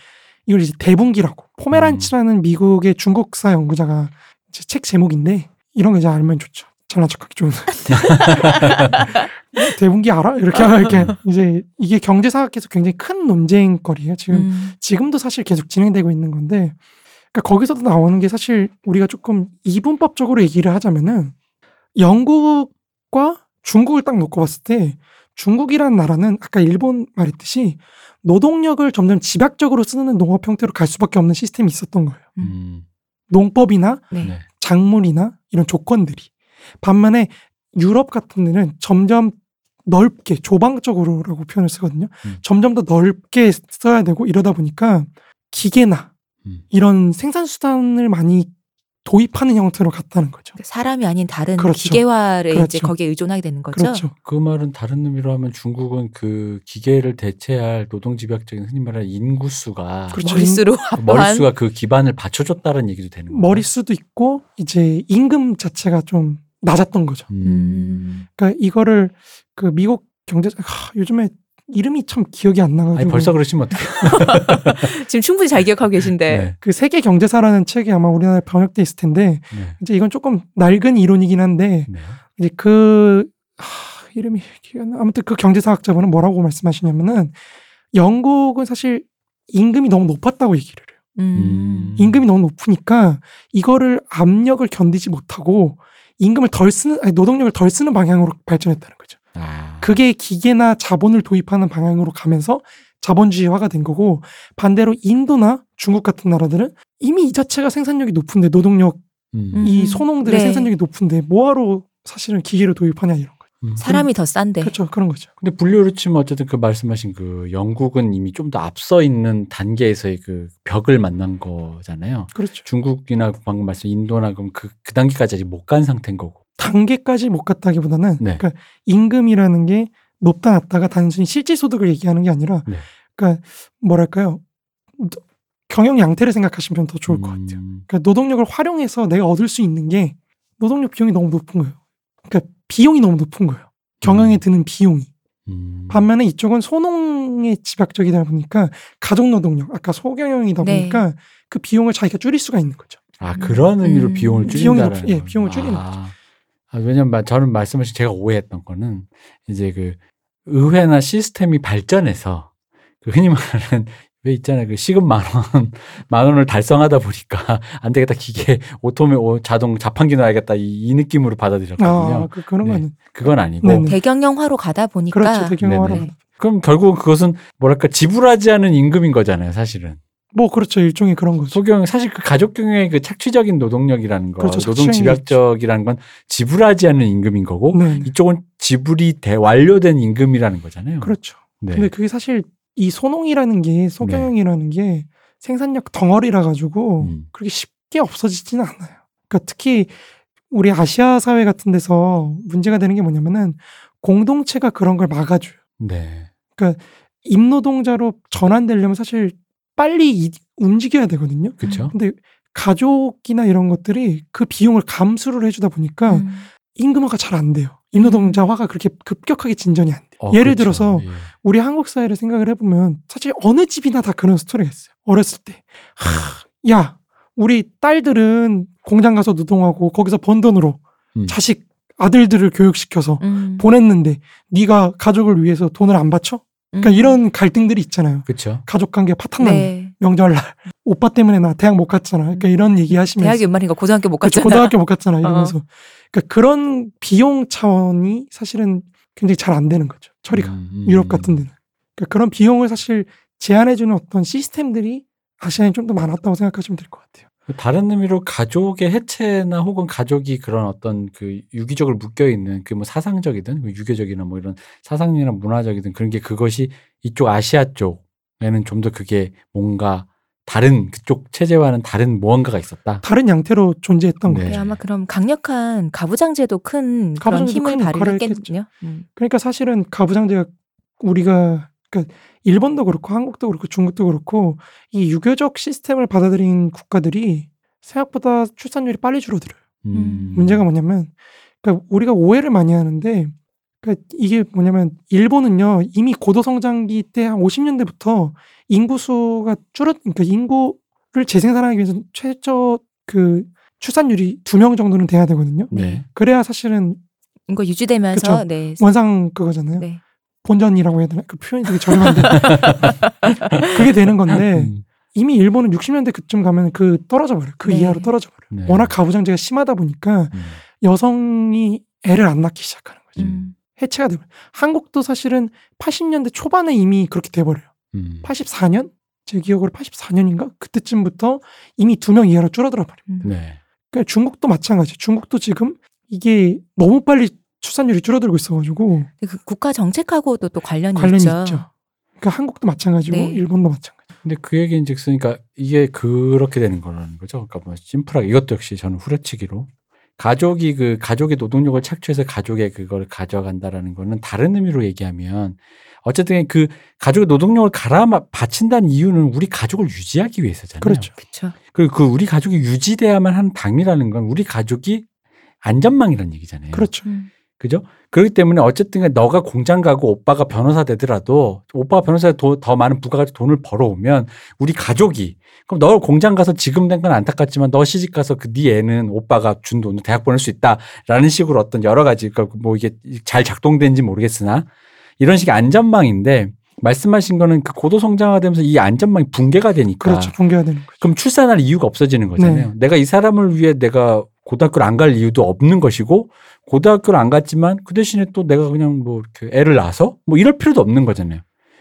B: 이걸 이제 대분기라고 포메란치라는 미국의 중국사 연구자가 이제 책 제목인데 이런 거 이제 알면 좋죠. 잘난 척하기 좋은. *laughs* 대분기 알아? 이렇게 이렇게 이제 이게 경제사학에서 굉장히 큰 논쟁거리예요. 지금
A: 음.
B: 지금도 사실 계속 진행되고 있는 건데 그러니까 거기서도 나오는 게 사실 우리가 조금 이분법적으로 얘기를 하자면은 영국과 중국을 딱 놓고 봤을 때 중국이라는 나라는 아까 일본 말했듯이 노동력을 점점 집약적으로 쓰는 농업 형태로 갈 수밖에 없는 시스템이 있었던 거예요.
C: 음.
B: 농법이나
A: 네.
C: 네.
B: 작물이나 이런 조건들이 반면에 유럽 같은 데는 점점 넓게 조방적으로라고 표현을 쓰거든요.
C: 음.
B: 점점 더 넓게 써야 되고 이러다 보니까 기계나
C: 음.
B: 이런 생산 수단을 많이 도입하는 형태로 갔다는 거죠.
A: 사람이 아닌 다른
B: 그렇죠.
A: 기계화를 이제
B: 그렇죠.
A: 거기에 의존하게 되는 거죠.
B: 그렇죠.
C: 그 말은 다른 의미로 하면 중국은 그 기계를 대체할 노동 집약적인 흔히 말하는 인구수가
B: 그렇죠.
A: 머릿수로
C: 그 머릿수가 그 기반을 받쳐줬다는 얘기도 되는 거예요.
B: 머릿수도 있고 이제 임금 자체가 좀 낮았던 거죠.
C: 음.
A: 음.
B: 그러니까 이거를 그 미국 경제 하, 요즘에 이름이 참 기억이 안 나가지고
C: 아니 벌써 그러시면 어떡해. *laughs*
A: 지금 충분히 잘 기억하고 계신데.
C: 네.
B: 그 세계 경제사라는 책이 아마 우리나라에 번역돼 있을 텐데
C: 네.
B: 이제 이건 조금 낡은 이론이긴 한데
C: 네.
B: 이제 그 하, 이름이 기억 안 나. 아무튼 그 경제사학자분은 뭐라고 말씀하시냐면은 영국은 사실 임금이 너무 높았다고 얘기를 해요.
A: 음.
B: 임금이 너무 높으니까 이거를 압력을 견디지 못하고 임금을 덜 쓰는 아니 노동력을 덜 쓰는 방향으로 발전했다는 거죠.
C: 아.
B: 그게 기계나 자본을 도입하는 방향으로 가면서 자본주의화가 된 거고 반대로 인도나 중국 같은 나라들은 이미 이 자체가 생산력이 높은데 노동력
C: 음.
A: 음.
B: 이 소농들의
A: 네.
B: 생산력이 높은데 뭐하러 사실은 기계를 도입하냐 이런 거죠.
C: 음.
A: 사람이 더 싼데.
B: 그렇죠 그런 거죠.
C: 근데 분류로 치면 어쨌든 그 말씀하신 그 영국은 이미 좀 더 앞서 있는 단계에서의 그 벽을 만난 거잖아요.
B: 그렇죠.
C: 중국이나 방금 말씀 인도나 그럼 그, 그 단계까지 아직 못 간 상태인 거고.
B: 단계까지 못 갔다기보다는
C: 네.
B: 그러니까 임금이라는 게 높다 낮다가 단순히 실질 소득을 얘기하는 게 아니라
C: 네.
B: 그러니까 뭐랄까요 경영 양태를 생각하시면 더 좋을 것 같아요.
C: 음.
B: 그러니까 노동력을 활용해서 내가 얻을 수 있는 게 노동력 비용이 너무 높은 거예요. 그러니까 비용이 너무 높은 거예요. 경영에
C: 음.
B: 드는 비용이.
C: 음.
B: 반면에 이쪽은 소농에 집약적이다 보니까 가족 노동력, 아까 소경영이다
A: 네.
B: 보니까 그 비용을 자기가 줄일 수가 있는 거죠.
C: 아 그런 의미로
A: 음.
C: 비용을
B: 비용이
C: 줄인다는
B: 높- 예, 비용을 줄이는
C: 아. 아, 왜냐면 저는 말씀하신 제가 오해했던 거는 이제 그 의회나 시스템이 발전해서 그 흔히 말하는 *laughs* 왜 있잖아요 그 시급 만 원, *laughs* 만 원을 달성하다 보니까 *laughs* 안 되겠다 기계 오토메 오, 자동 자판기 넣어야겠다 이, 이 느낌으로 받아들였거든요.
B: 아, 그, 그런
C: 네.
B: 거는.
C: 그건 아니고
B: 네네.
A: 대경영화로 가다 보니까
B: 그렇죠. 대경영화로.
C: 네네. 그럼 결국 그것은 뭐랄까 지불하지 않은 임금인 거잖아요, 사실은.
B: 뭐 그렇죠 일종의 그런 거죠.
C: 소경 사실 그 가족 경영의 그 착취적인 노동력이라는 거,
B: 그렇죠,
C: 노동 집약적이라는 건 지불하지 않는 임금인 거고
B: 네, 네.
C: 이쪽은 지불이 대 완료된 임금이라는 거잖아요.
B: 그렇죠.
C: 네.
B: 근데 그게 사실 이 소농이라는 게 소경영이라는 게 생산력 덩어리라 가지고
C: 음.
B: 그렇게 쉽게 없어지지는 않아요. 그러니까 특히 우리 아시아 사회 같은 데서 문제가 되는 게 뭐냐면은 공동체가 그런 걸 막아줘요.
C: 네.
B: 임노동자로 전환되려면 사실 빨리 이- 움직여야 되거든요.
C: 그렇죠.
B: 근데 가족이나 이런 것들이 그 비용을 감수를 해주다 보니까
A: 음.
B: 임금화가 잘 안 돼요. 임노동자화가 그렇게 급격하게 진전이 안 돼요.
C: 어,
B: 예를
C: 그렇죠.
B: 들어서
C: 예.
B: 우리 한국 사회를 생각을 해보면 사실 어느 집이나 다 그런 스토리가 있어요. 어렸을 때. 하, 야, 우리 딸들은 공장 가서 노동하고 거기서 번 돈으로
C: 음.
B: 자식 아들들을 교육시켜서
A: 음.
B: 보냈는데 네가 가족을 위해서 돈을 안 바쳐? 그러니까
A: 음.
B: 이런 갈등들이 있잖아요.
C: 그렇죠.
B: 가족 관계 파탄 난
A: 네.
B: 명절날 *laughs* 오빠 때문에 나 대학 못 갔잖아. 그러니까 이런 얘기 하시면서
A: 대학이 연말인가 고등학교 못. 갔잖아.
B: 고등학교 못 갔잖아 *laughs* 이러면서 그러니까 그런 비용 차원이 사실은 굉장히 잘 안 되는 거죠. 처리가
C: 음, 음,
B: 유럽
C: 음.
B: 같은 데는 그러니까 그런 비용을 사실 제한해주는 어떤 시스템들이 아시아에 좀 더 많았다고 생각하시면 될 것 같아요.
C: 다른 의미로 가족의 해체나 혹은 가족이 그런 어떤 그 유기적으로 묶여 있는 그 뭐 사상적이든 뭐 유교적이나 뭐 이런 사상이나 문화적이든 그런 게 그것이 이쪽 아시아 쪽에는 좀 더 그게 뭔가 다른 그쪽 체제와는 다른 무언가가 있었다.
B: 다른 양태로 존재했던
C: 네.
B: 거죠.
A: 네, 아마 그럼 강력한 가부장제도 큰 그런
B: 가부장제도
A: 힘을
B: 큰 역할을
A: 발휘했겠군요. 음.
B: 그러니까 사실은 가부장제가 우리가 그러니까 일본도 그렇고 한국도 그렇고 중국도 그렇고 이 유교적 시스템을 받아들인 국가들이 생각보다 출산율이 빨리 줄어들어요.
A: 음.
B: 문제가 뭐냐면 그러니까 우리가 오해를 많이 하는데 그러니까 이게 뭐냐면 일본은요 이미 고도 성장기 때 한 50년대부터 인구수가 줄었 그러니까 인구를 재생산하기 위해서 최저 그 출산율이 두 명 정도는 돼야 되거든요.
C: 네.
B: 그래야 사실은
A: 이거 유지되면서. 네.
B: 원상 그거잖아요.
A: 네.
B: 본전이라고 해야 되나? 그 표현이 되게 저렴한데 *laughs* 그게 되는 건데
C: 음.
B: 이미 일본은 60년대 그쯤 가면 그 떨어져 버려요. 그
A: 네.
B: 이하로 떨어져 버려요.
C: 네.
B: 워낙 가부장제가 심하다 보니까
C: 음.
B: 여성이 애를 안 낳기 시작하는 거죠.
A: 음.
B: 해체가 돼버려요. 한국도 사실은 80년대 초반에 이미 그렇게 돼버려요.
C: 음.
B: 84년? 제 기억으로 84년인가? 그때쯤부터 이미 두 명 이하로 줄어들어.
A: 음.
C: 네.
B: 그러니까 중국도 마찬가지예요. 중국도 지금 이게 너무 빨리 출산율이 줄어들고 있어가지고
A: 그 국가 정책하고도 또 관련이,
B: 관련이
A: 있죠.
B: 있죠. 그러니까 한국도 마찬가지고
A: 네.
B: 일본도 마찬가지.
C: 근데 그 얘기인즉슨 그러니까 이게 그렇게 되는 거라는 거죠. 그러니까 뭐 심플하게 이것도 역시 저는 후려치기로 가족이 그 가족의 노동력을 착취해서 가족의 그걸 가져간다라는 거는 다른 의미로 얘기하면 어쨌든 그 가족의 노동력을 갈아 마- 바친다는 이유는 우리 가족을 유지하기 위해서잖아요.
B: 그렇죠.
A: 그렇죠.
C: 그리고 그 우리 가족이 유지돼야만 하는 당이라는 건 우리 가족이 안전망이라는 얘기잖아요.
B: 그렇죠.
A: 음.
C: 그죠? 그렇기 때문에 어쨌든 너가 공장 가고 오빠가 변호사 되더라도 오빠가 변호사에 도- 더 많은 부가가치 돈을 벌어오면 우리 가족이 그럼 너 공장 가서 지금 된 건 안타깝지만 너 시집 가서 그 네 애는 오빠가 준 돈으로 대학 보낼 수 있다라는 식으로 어떤 여러 가지 그러니까 뭐 이게 잘 작동된지 모르겠으나 이런 식의 안전망인데 말씀하신 거는 그 고도 성장화 되면서 이 안전망이 붕괴가 되니까
B: 그렇죠. 붕괴가 되는 거죠.
C: 그럼 출산할 이유가 없어지는 거잖아요.
B: 네.
C: 내가 이 사람을 위해 내가 고등학교를 안 갈 이유도 없는 것이고 고등학교를 안 갔지만 그 대신에 또 내가 그냥 뭐 이렇게 애를 낳아서 뭐 이럴 필요도 없는 거잖아요.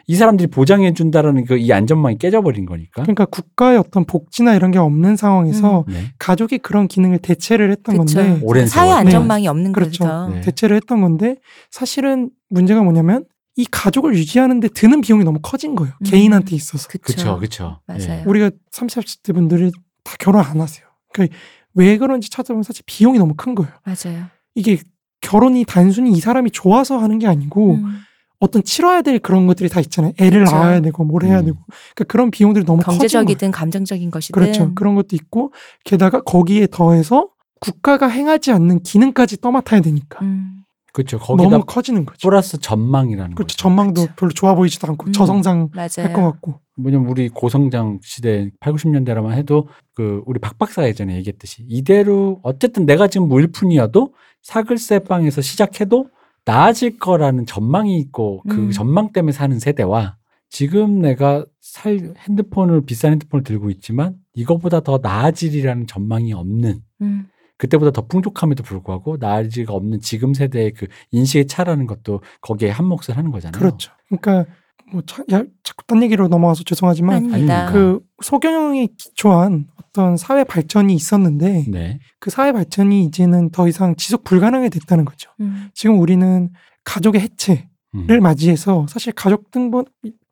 C: 이 사람들이 보장해 준다라는 그 이 안전망이 깨져버린 거니까.
B: 그러니까 국가의 어떤 복지나 이런 게 없는 상황에서
C: 네.
B: 가족이 그런 기능을 대체를 했던
A: 그렇죠.
B: 건데
C: 오랜
A: 사회
C: 세월.
A: 안전망이 없는
B: 그렇죠.
A: 거죠.
C: 네.
B: 대체를 했던 건데 사실은 문제가 뭐냐면 이 가족을 유지하는데 드는 비용이 너무 커진 거예요.
A: 음.
B: 개인한테 있어서.
C: 그렇죠, 그렇죠.
A: 맞아요.
B: 우리가 30, 40대 분들이 다 결혼 안 하세요. 그러니까 왜 그런지 찾아보면 사실 비용이 너무 큰 거예요.
A: 맞아요.
B: 이게 결혼이 단순히 이 사람이 좋아서 하는 게 아니고
A: 음.
B: 어떤 치러야 될 그런 것들이 다 있잖아요. 애를
A: 그렇죠.
B: 낳아야 되고 뭘 해야
C: 음.
B: 되고. 그러니까 그런 비용들이 너무.
A: 경제적이든 감정적인 것이든
B: 그렇죠. 그런 것도 있고 게다가 거기에 더해서 국가가 행하지 않는 기능까지 떠맡아야 되니까
A: 음.
C: 그렇죠. 거기다
B: 너무 커지는 거죠.
C: 플러스 전망이라는
B: 그렇죠.
C: 거죠.
B: 전망도
A: 그렇죠.
B: 별로 좋아 보이지도 않고
A: 음.
B: 저성장 할 것. 같고.
C: 뭐냐면 우리 고성장 시대 8, 90년대라만 해도 그 우리 박 박사가 예전에 얘기했듯이 이대로 어쨌든 내가 지금 무일푼이어도 사글세 빵에서 시작해도 나아질 거라는 전망이 있고 그
A: 음.
C: 전망 때문에 사는 세대와 지금 내가 살 핸드폰을 비싼 핸드폰을 들고 있지만 이거보다 더 나아질이라는 전망이 없는
A: 음.
C: 그때보다 더 풍족함에도 불구하고 나아질가 없는 지금 세대의 그 인식의 차라는 것도 거기에 한몫을 하는 거잖아요.
B: 그렇죠. 그러니까 뭐 자, 야, 자꾸 딴 얘기로 넘어와서 죄송하지만
A: 아닙니다.
B: 그 소경영에 기초한 어떤 사회 발전이 있었는데
C: 네.
B: 그 사회 발전이 이제는 더 이상 지속 불가능하게 됐다는 거죠.
A: 음.
B: 지금 우리는 가족의 해체를
C: 음.
B: 맞이해서 사실 가족 등본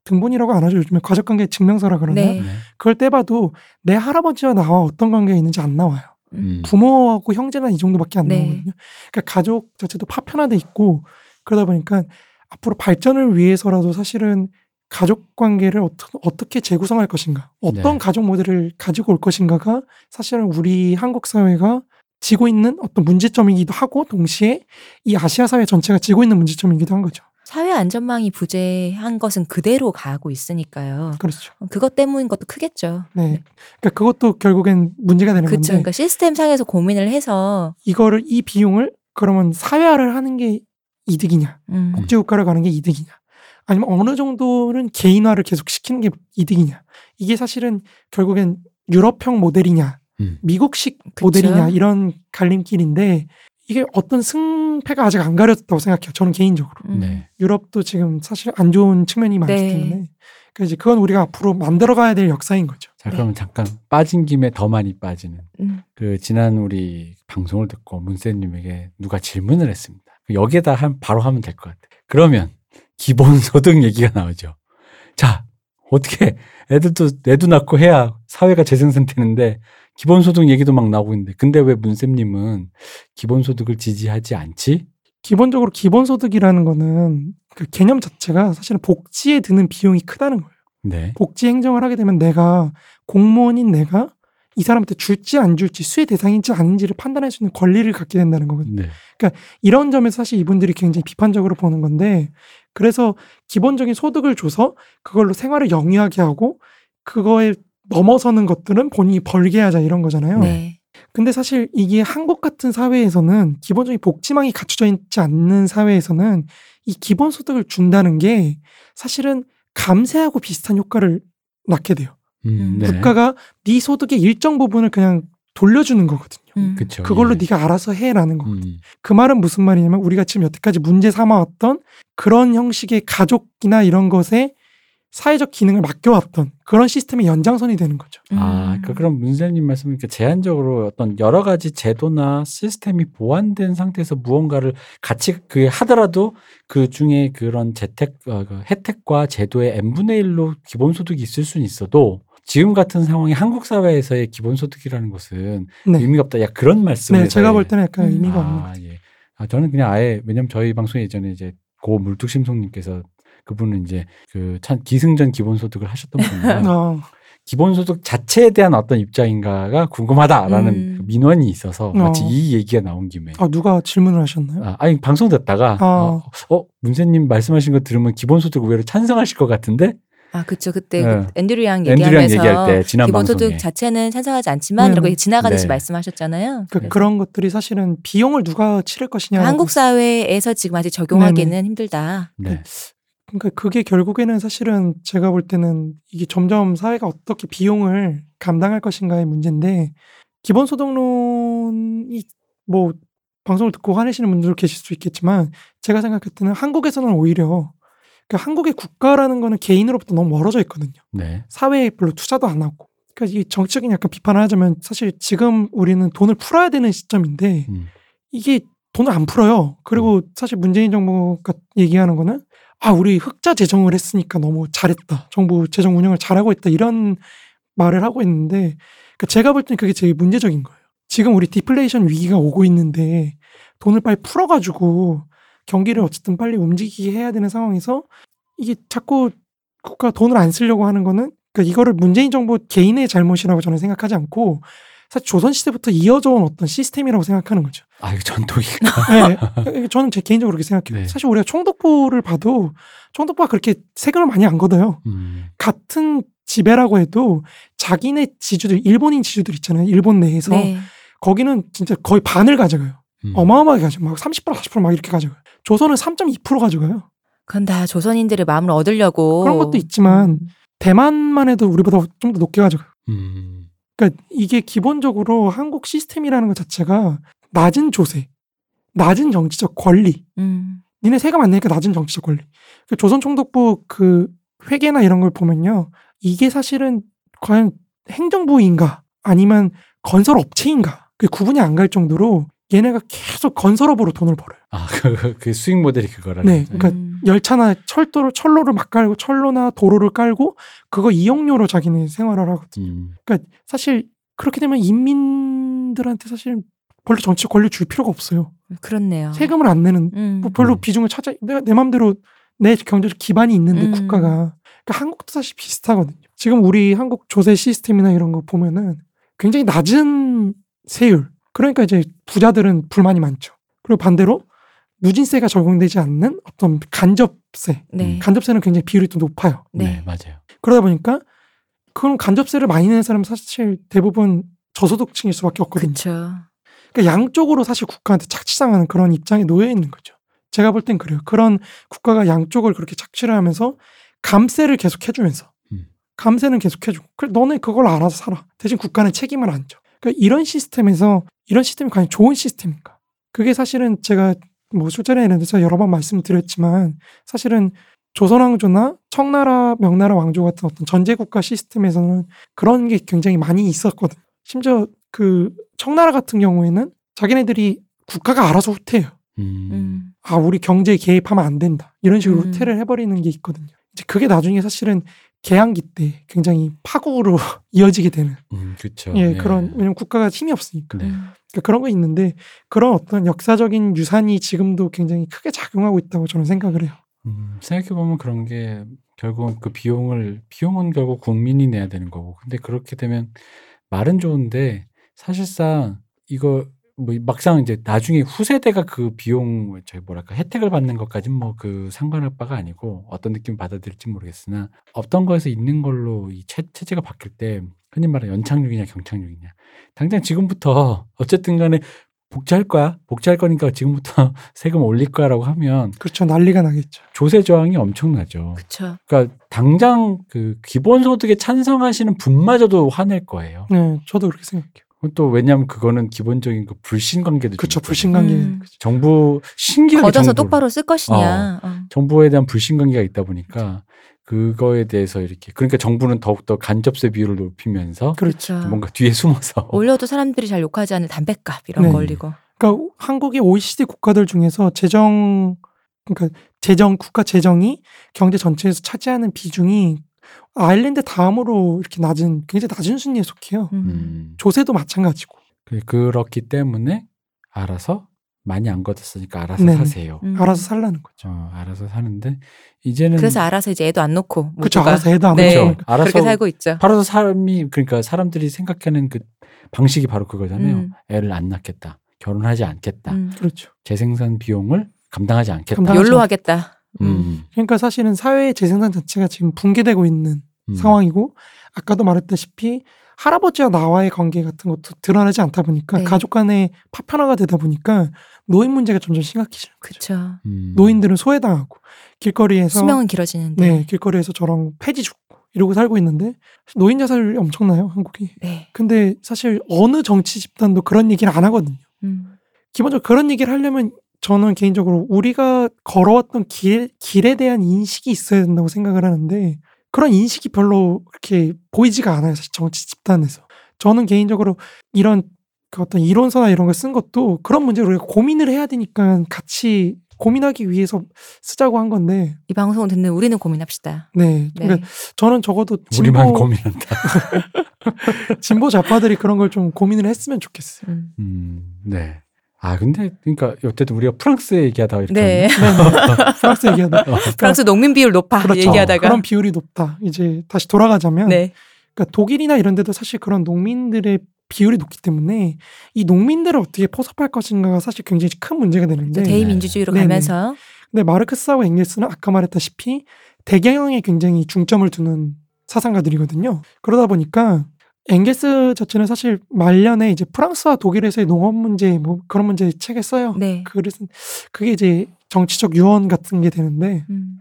B: 등본이라고 안 하죠. 요즘에 가족 관계 증명서라 그러나
A: 네.
C: 네.
B: 그걸 떼봐도 내 할아버지와 나와 어떤 관계가 있는지 안 나와요.
C: 음.
B: 부모하고 형제나 이 정도밖에 안
A: 네.
B: 나오거든요. 그러니까 가족 자체도 파편화돼 있고 그러다 보니까 앞으로 발전을 위해서라도 사실은 가족 관계를 어떠, 어떻게 재구성할 것인가, 어떤
C: 네.
B: 가족 모델을 가지고 올 것인가가 사실은 우리 한국 사회가 지고 있는 어떤 문제점이기도 하고 동시에 이 아시아 사회 전체가 지고 있는 문제점이기도 한 거죠.
A: 사회 안전망이 부재한 것은 그대로 가고 있으니까요.
B: 그렇죠.
A: 그것 때문인 것도 크겠죠.
B: 네. 그러니까 그것도 결국엔 문제가 되는
A: 그렇죠.
B: 건데
A: 그러니까 시스템 상에서 고민을 해서
B: 이거를 이 비용을 그러면 사회화를 하는 게 이득이냐?
A: 음.
B: 복지국가를 가는 게 이득이냐 아니면 어느 정도는 개인화를 계속 시키는 게 이득이냐 이게 사실은 결국엔 유럽형 모델이냐
C: 음.
B: 미국식
A: 그쵸.
B: 모델이냐 이런 갈림길인데 이게 어떤 승패가 아직 안 가려졌다고 생각해요 저는 개인적으로
A: 음.
C: 네.
B: 유럽도 지금 사실 안 좋은 측면이 많기
A: 네.
B: 때문에 그러니까 이제 그건 우리가 앞으로 만들어가야 될 역사인 거죠
C: 자, 그러면 잠깐 빠진 김에 더 많이 빠지는
A: 음.
C: 그 지난 우리 방송을 듣고 문세님에게 누가 질문을 했습니다. 여기에다 한, 바로 하면 될 것 같아. 그러면 기본소득 *laughs* 얘기가 나오죠. 자, 어떻게 애들도 애도 낳고 해야 사회가 재생산되는데 기본소득 얘기도 막 나오고 있는데 근데 왜 문쌤님은 기본소득을 지지하지 않지?
B: 기본적으로 기본소득이라는 거는 그 개념 자체가 사실은 복지에 드는 비용이 크다는 거예요
C: 네.
B: 복지 행정을 하게 되면 내가 공무원인 내가 이 사람한테 줄지 안 줄지 수혜 대상인지 아닌지를 판단할 수 있는 권리를 갖게 된다는 거거든요.
C: 네.
B: 이런 점에서 사실 이분들이 굉장히 비판적으로 보는 건데 그래서 기본적인 소득을 줘서 그걸로 생활을 영위하게 하고 그거에 넘어서는 것들은 본인이 벌게 하자 이런 거잖아요.
A: 네.
B: 근데 사실 이게 한국 같은 사회에서는 기본적인 복지망이 갖춰져 있지 않는 사회에서는 이 기본소득을 준다는 게 사실은 감세하고 비슷한 효과를 낳게 돼요.
C: 음, 네.
B: 국가가 네 소득의 일정 부분을 그냥 돌려주는 거거든요.
A: 음.
C: 그쵸.
B: 그걸로
C: 예.
B: 네가 알아서 해라는 거.
C: 음,
B: 그 말은 무슨 말이냐면 우리가 지금 여태까지 문제 삼아왔던 그런 형식의 가족이나 이런 것에 사회적 기능을 맡겨왔던 그런 시스템의 연장선이 되는 거죠.
C: 아,
A: 음.
C: 그 그럼 문세님 말씀이니까 제한적으로 어떤 여러 가지 제도나 시스템이 보완된 상태에서 무언가를 같이 그 하더라도 그 중에 그런 재택 어, 그 혜택과 제도의 n 분의 1로 기본소득이 있을 수는 있어도 지금 같은 상황이 한국 사회에서의 기본소득이라는 것은
B: 네.
C: 의미가 없다. 야 그런 말씀을
B: 네, 제가 볼 때는 약간
A: 음.
B: 의미가 없는
C: 아, 예. 아, 저는 그냥 아예 왜냐면 저희 방송 예전에 이제 고 물뚝심송님께서 그분은 이제 그 참 기승전 기본소득을 하셨던 분이라 *laughs*
B: 어,
C: 기본소득 자체에 대한 어떤 입장인가가 궁금하다라는
A: 음.
C: 그 민원이 있어서 마치
B: 어.
C: 이 얘기가 나온 김에
B: 아, 누가 질문을 하셨나요?
C: 아, 아니 방송 듣다가
B: 아.
C: 어, 어 문세님 말씀하신 거 들으면 기본소득 의외로 찬성하실 것 같은데
A: 아, 그쵸. 그때
C: 네.
A: 그 앤드류양
C: 앤드류 양
A: 얘기하면서
C: 얘기할 때 지난
A: 기본소득
C: 방송에
A: 자체는 찬성하지 않지만
B: 네, 네.
A: 지나가듯이
C: 네.
A: 말씀하셨잖아요.
B: 그,
A: 그래서
B: 그런 것들이 사실은 비용을 누가 치를 것이냐.
A: 한국 사회에서 지금 아직 적용하기는 힘들다.
C: 네.
B: 그러니까 그게 결국에는 사실은 제가 볼 때는 이게 점점 사회가 어떻게 비용을 감당할 것인가의 문제인데 기본 소득론이 뭐 방송을 듣고 화내시는 분들도 계실 수 있겠지만 제가 생각할 때는 한국에서는 오히려 그 한국의 국가라는 거는 개인으로부터 너무 멀어져 있거든요.
C: 네.
B: 사회에 별로 투자도 안 하고. 그러니까 이 정치적인 약간 비판을 하자면 사실 지금 우리는 돈을 풀어야 되는 시점인데
C: 음.
B: 이게 돈을 안 풀어요. 그리고 사실 문재인 정부가 얘기하는 거는 아 우리 흑자 재정을 했으니까 너무 잘했다. 정부 재정 운영을 잘하고 있다 이런 말을 하고 있는데 그러니까 제가 볼 때는 그게 제일 문제적인 거예요. 지금 우리 디플레이션 위기가 오고 있는데 돈을 빨리 풀어가지고 경기를 어쨌든 빨리 움직이게 해야 되는 상황에서 이게 자꾸 국가 돈을 안 쓰려고 하는 거는 그러니까 이거를 문재인 정부 개인의 잘못이라고 저는 생각하지 않고 사실 조선 시대부터 이어져 온 어떤 시스템이라고 생각하는 거죠.
C: 아 이거 전통이 *laughs*
B: 네, 저는 제 개인적으로 그렇게 생각해요.
C: 네.
B: 사실 우리가 총독부를 봐도 총독부가 그렇게 세금을 많이 안 걷어요.
C: 음.
B: 같은 지배라고 해도 자기네 지주들, 일본인 지주들 있잖아요. 일본 내에서
A: 네.
B: 거기는 진짜 거의 반을 가져가요.
C: 음.
B: 어마어마하게 가져가요. 막 30%, 40%막 이렇게 가져가요. 조선은 3.2% 가져가요.
A: 그건 다 조선인들의 마음을 얻으려고
B: 그런 것도 있지만
A: 음.
B: 대만만 해도 우리보다 좀 더 높게 가져가요.
C: 음.
B: 그러니까 이게 기본적으로 한국 시스템이라는 것 자체가 낮은 조세, 낮은 정치적 권리,
A: 음.
B: 니네 세금 안 내니까 낮은 정치적 권리. 그 조선 총독부 그 회계나 이런 걸 보면요. 이게 사실은 과연 행정부인가 아니면 건설 업체인가 그 구분이 안 갈 정도로 얘네가 계속 건설업으로 돈을 벌어요.
C: 아, 그, 그 수익 모델이 그거라는
B: 네. 그러니까
A: 음.
B: 열차나 철도를 철로를 막 깔고 철로나 도로를 깔고 그거 이용료로 자기네 생활을 하거든.
C: 음,
B: 그러니까 사실 그렇게 되면 인민들한테 사실 별로 정치 권리 줄 필요가 없어요.
A: 그렇네요.
B: 세금을 안 내는
A: 음.
B: 뭐 별로
C: 음.
B: 비중을 찾아 내가 내 맘대로 내 경제적 기반이 있는데
A: 음.
B: 국가가 그러니까 한국도 사실 비슷하거든요. 지금 우리 한국 조세 시스템이나 이런 거 보면은 굉장히 낮은 세율. 그러니까 이제 부자들은 불만이 많죠. 그리고 반대로 누진세가 적용되지 않는 어떤 간접세.
A: 네.
B: 간접세는 굉장히 비율이 또 높아요.
C: 네.
A: 네.
C: 맞아요.
B: 그러다 보니까 그럼 간접세를 많이 내는 사람은 사실 대부분 저소득층일 수밖에 없거든요.
A: 그렇죠.
B: 그러니까 양쪽으로 사실 국가한테 착취당하는 그런 입장에 놓여 있는 거죠. 제가 볼 땐 그래요. 그런 국가가 양쪽을 그렇게 착취를 하면서 감세를 계속 해주면서
C: 음.
B: 감세는 계속 해주고 그래 너네 그걸 알아서 살아. 대신 국가는 책임을 안 져. 그러니까 이런 시스템에서 이런 시스템이 과연 좋은 시스템인가? 그게 사실은 제가 뭐 술자리에 이런 데서 여러 번 말씀드렸지만 사실은 조선왕조나 청나라, 명나라 왕조 같은 어떤 전제국가 시스템에서는 그런 게 굉장히 많이 있었거든. 심지어 그 청나라 같은 경우에는 자기네들이 국가가 알아서 후퇴해요.
C: 음.
A: 음.
B: 아, 우리 경제에 개입하면 안 된다. 이런 식으로
A: 음.
B: 후퇴를 해버리는 게 있거든요. 이제 그게 나중에 사실은 개항기 때 굉장히 파국으로 *laughs* 이어지게 되는
C: 음, 그렇죠.
B: 예, 그런 왜냐면 국가가 힘이 없으니까
C: 네.
A: 음.
B: 그러니까 그런 거 있는데 그런 어떤 역사적인 유산이 지금도 굉장히 크게 작용하고 있다고 저는 생각을 해요.
C: 음, 생각해 보면 그런 게 결국은 그 비용을, 비용은 결국 국민이 내야 되는 거고. 근데 그렇게 되면 말은 좋은데 사실상 이거 뭐 막상 이제 나중에 후세대가 그 비용, 저기 뭐랄까 혜택을 받는 것까지는 뭐 그 상관할 바가 아니고 어떤 느낌 받아들일지 모르겠으나 어떤 거에서 있는 걸로 이 체, 체제가 바뀔 때 흔히 말하는 연착륙이냐 경착륙이냐. 당장 지금부터 *laughs* 어쨌든 간에 복지할 거야. 복지할 거니까 지금부터 *laughs* 세금 올릴 거야라고 하면
B: 그렇죠. 난리가 나겠죠.
C: 조세 저항이 엄청나죠.
A: 그렇죠.
C: 그러니까 당장 그 기본소득에 찬성하시는 분마저도 화낼 거예요.
B: 네, 저도 그렇게 생각해요.
C: 또 왜냐하면 그거는 기본적인 그 불신 관계도
B: 그렇죠.
C: 좀 있잖아요.
B: 불신 관계.
A: 음.
C: 정부 신기하게
A: 걷어서
C: 정부를-
A: 똑바로 쓸 것이냐. 어.
C: 정부에 대한 불신 관계가 있다 보니까 그거에 대해서 이렇게 그러니까 정부는 더욱더 간접세 비율을 높이면서
B: 그렇죠.
C: 뭔가 뒤에 숨어서 *laughs*
A: 올려도 사람들이 잘 욕하지 않는 담배값 이런
B: 네.
A: 거 올리고.
B: 그러니까 한국의 OECD 국가들 중에서 재정 그러니까 재정 국가 재정이 경제 전체에서 차지하는 비중이 아일랜드 다음으로 이렇게 낮은 굉장히 낮은 순위에 속해요.
A: 음.
C: 음,
B: 조세도 마찬가지고
C: 그- 그렇기 때문에 알아서 많이 안 걷었으니까 알아서
B: 네네.
C: 사세요.
A: 음.
B: 알아서 살라는 거죠.
C: 어, 알아서 사는데 이제는
A: 그래서 알아서 이제 애도 안 놓고
B: 그렇죠. 알아서 애도 안
A: 네.
C: 그렇죠. 알아서
A: 그렇게 살고 있죠.
C: 바로 사람이 그러니까 사람들이 생각하는 그 방식이 바로 그거잖아요.
A: 음.
C: 애를 안 낳겠다, 결혼하지 않겠다,
A: 음.
B: 그렇죠.
C: 재생산 비용을 감당하지 않겠다.
B: 감당-
A: 욜로 하겠다.
C: 음,
B: 그러니까 사실은 사회의 재생산 자체가 지금 붕괴되고 있는
C: 음.
B: 상황이고 아까도 말했다시피 할아버지와 나와의 관계 같은 것도 드러나지 않다 보니까
A: 네.
B: 가족 간의 파편화가 되다 보니까 노인 문제가 점점 심각해지는 거죠.
C: 음.
B: 노인들은 소외당하고 길거리에서
A: 수명은 길어지는데.
B: 네 길거리에서 저런 폐지 죽고 이러고 살고 있는데 노인 자살률이 엄청나요 한국이.
A: 네.
B: 근데 사실 어느 정치 집단도 그런 얘기를 안 하거든요.
A: 음.
B: 기본적으로 그런 얘기를 하려면 저는 개인적으로 우리가 걸어왔던 길, 길에 대한 인식이 있어야 된다고 생각을 하는데 그런 인식이 별로 그렇게 보이지가 않아요. 사실 정치 집단에서. 저는 개인적으로 이런 그 어떤 이론서나 이런 걸 쓴 것도 그런 문제를 우리가 고민을 해야 되니까 같이 고민하기 위해서 쓰자고 한 건데,
A: 이 방송을 듣는 우리는 고민합시다.
B: 네.
A: 네.
B: 그러니까 저는 적어도
C: 우리만
B: 진보,
C: 고민한다. *laughs*
B: 진보 좌파들이 그런 걸 좀 고민을 했으면 좋겠어요.
A: 음.
C: 음, 네. 아 근데 그러니까 어쨌든 우리가 프랑스 얘기하다가 이렇게
A: 네.
B: 프랑스 얘기하다.
C: 어,
A: 프랑스 농민 비율 높아
B: 그렇죠.
A: 얘기하다가
B: 그런 비율이 높다. 이제 다시 돌아가자면
A: 네.
B: 그러니까 독일이나 이런 데도 사실 그런 농민들의 비율이 높기 때문에 이 농민들을 어떻게 포섭할 것인가가 사실 굉장히 큰 문제가 되는데
A: 대의민주주의로
B: 네네.
A: 가면서
B: 근데 마르크스하고 엥겔스는 아까 말했다시피 대경영에 굉장히 중점을 두는 사상가들이거든요. 그러다 보니까 엥겔스 자체는 사실 말년에 이제 프랑스와 독일에서의 농업 문제 뭐 그런 문제 책을 써요.
A: 네.
B: 그래서 그게 이제 정치적 유언 같은 게 되는데
A: 음.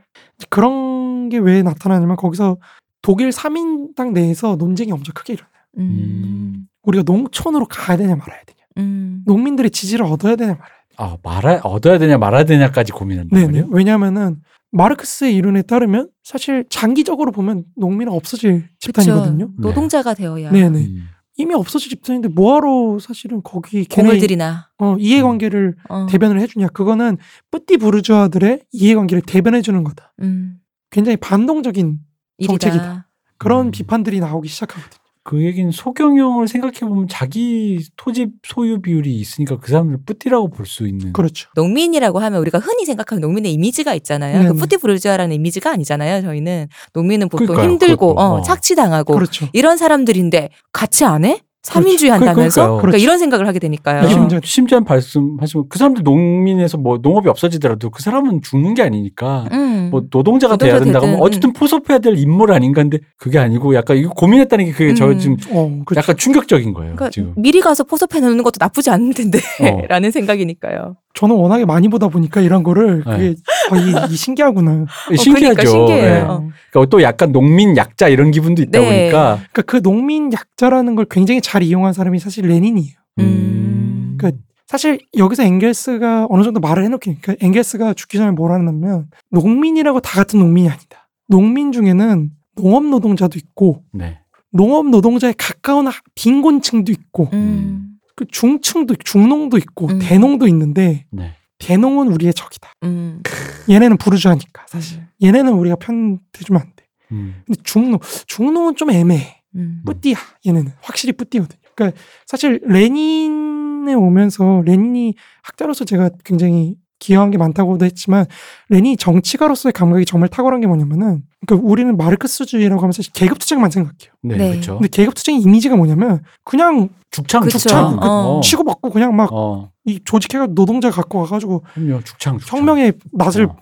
B: 그런 게 왜 나타나냐면 거기서 독일 3인당 내에서 논쟁이 엄청 크게 일어나요.
A: 음.
B: 우리가 농촌으로 가야 되냐 말아야 되냐.
A: 음.
B: 농민들의 지지를 얻어야 되냐 말아야 되냐.
C: 아 말아 얻어야 되냐 말아야 되냐까지 고민한다.
B: 네네.
C: 그래요?
B: 왜냐면은 마르크스의 이론에 따르면 사실 장기적으로 보면 농민은 없어질 집단이거든요.
A: 그쵸. 노동자가 되어야
B: 네네.
C: 음.
B: 이미 없어질 집단인데 뭐하러 사실은 거기
A: 공을 들이나.
B: 어, 이해관계를
A: 어.
B: 대변을 해주냐? 그거는 뿌띠 부르주아들의 이해관계를 대변해주는 거다.
A: 음.
B: 굉장히 반동적인
A: 일이다.
B: 정책이다. 그런
C: 음.
B: 비판들이 나오기 시작하거든요.
C: 그 얘기는 소경영을 생각해 보면 자기 토지 소유 비율이 있으니까 그 사람을 뿌띠라고 볼 수 있는.
B: 그렇죠.
A: 농민이라고 하면 우리가 흔히 생각하는 농민의 이미지가 있잖아요.
B: 네네.
A: 그 푸티부르주아라는 이미지가 아니잖아요. 저희는 농민은 보통
C: 그러니까요,
A: 힘들고
C: 그것도.
A: 어,
C: 어.
A: 착취당하고
B: 그렇죠.
A: 이런 사람들인데 같이 안 해? 삼인주의
C: 그렇죠.
A: 한다면서?
C: 그러니까요.
A: 그러니까 이런 생각을 하게 되니까요.
B: 이게
C: 심-
B: 문제-
C: 심지어 말씀하시면 그 사람들 농민에서 뭐 농업이 없어지더라도 그 사람은 죽는 게 아니니까
A: 음.
C: 뭐 노동자가 돼야
A: 노동자
C: 된다고 하면
A: 되든,
C: 어쨌든 포섭해야 될 인물 아닌가 근데 그게 아니고 약간 이거 고민했다는 게 그게 저
A: 음.
C: 지금
B: 어.
C: 약간 충격적인 거예요.
A: 그러니까
C: 지금.
A: 미리 가서 포섭해 놓는 것도 나쁘지 않을 텐데
C: 어. *laughs*
A: 라는 생각이니까요.
B: 저는 워낙에 많이 보다 보니까 이런 거를
C: 네.
B: 그게 아, 이, 이 신기하구나.
C: 신기하죠.
A: 그러니까 신기해요.
C: 예.
A: 어.
C: 그러니까 또 약간 농민 약자 이런 기분도 있다
A: 네.
C: 보니까
B: 그러니까 그 농민 약자라는 걸 굉장히 잘 이용한 사람이 사실 레닌이에요.
A: 음.
B: 그러니까 사실 여기서 엥겔스가 어느 정도 말을 해놓긴 그러니까 엥겔스가 죽기 전에 뭐라 하냐면 농민이라고 다 같은 농민이 아니다. 농민 중에는 농업 노동자도 있고
C: 네.
B: 농업 노동자에 가까운 하- 빈곤층도 있고
A: 음.
B: 그 중층도 중농도 있고
A: 음.
B: 대농도 있는데
C: 네.
B: 대농은 우리의 적이다.
A: 음.
B: 얘네는 부르주아니까 사실 얘네는 우리가 편대주면 안 돼.
C: 음.
B: 근데 중농 중농은 좀 애매해.
A: 음.
B: 뿌띠야 얘네는 확실히 뿌띠거든요. 그러니까 사실 레닌에 오면서 레닌이 학자로서 제가 굉장히 기여한 게 많다고도 했지만 레닌이 정치가로서의 감각이 정말 탁월한 게 뭐냐면은 그러니까 우리는 마르크스주의라고 하면 사실 계급투쟁만 생각해요.
C: 네.
A: 네.
C: 그렇죠.
B: 근데 계급투쟁의 이미지가 뭐냐면 그냥
C: 죽창. 죽창.
A: 어.
B: 치고 받고 그냥 막
C: 어.
B: 이 조직해가 노동자 갖고 와가지고
C: 그럼요. 죽창. 죽창.
B: 혁명의 낯을
C: 어.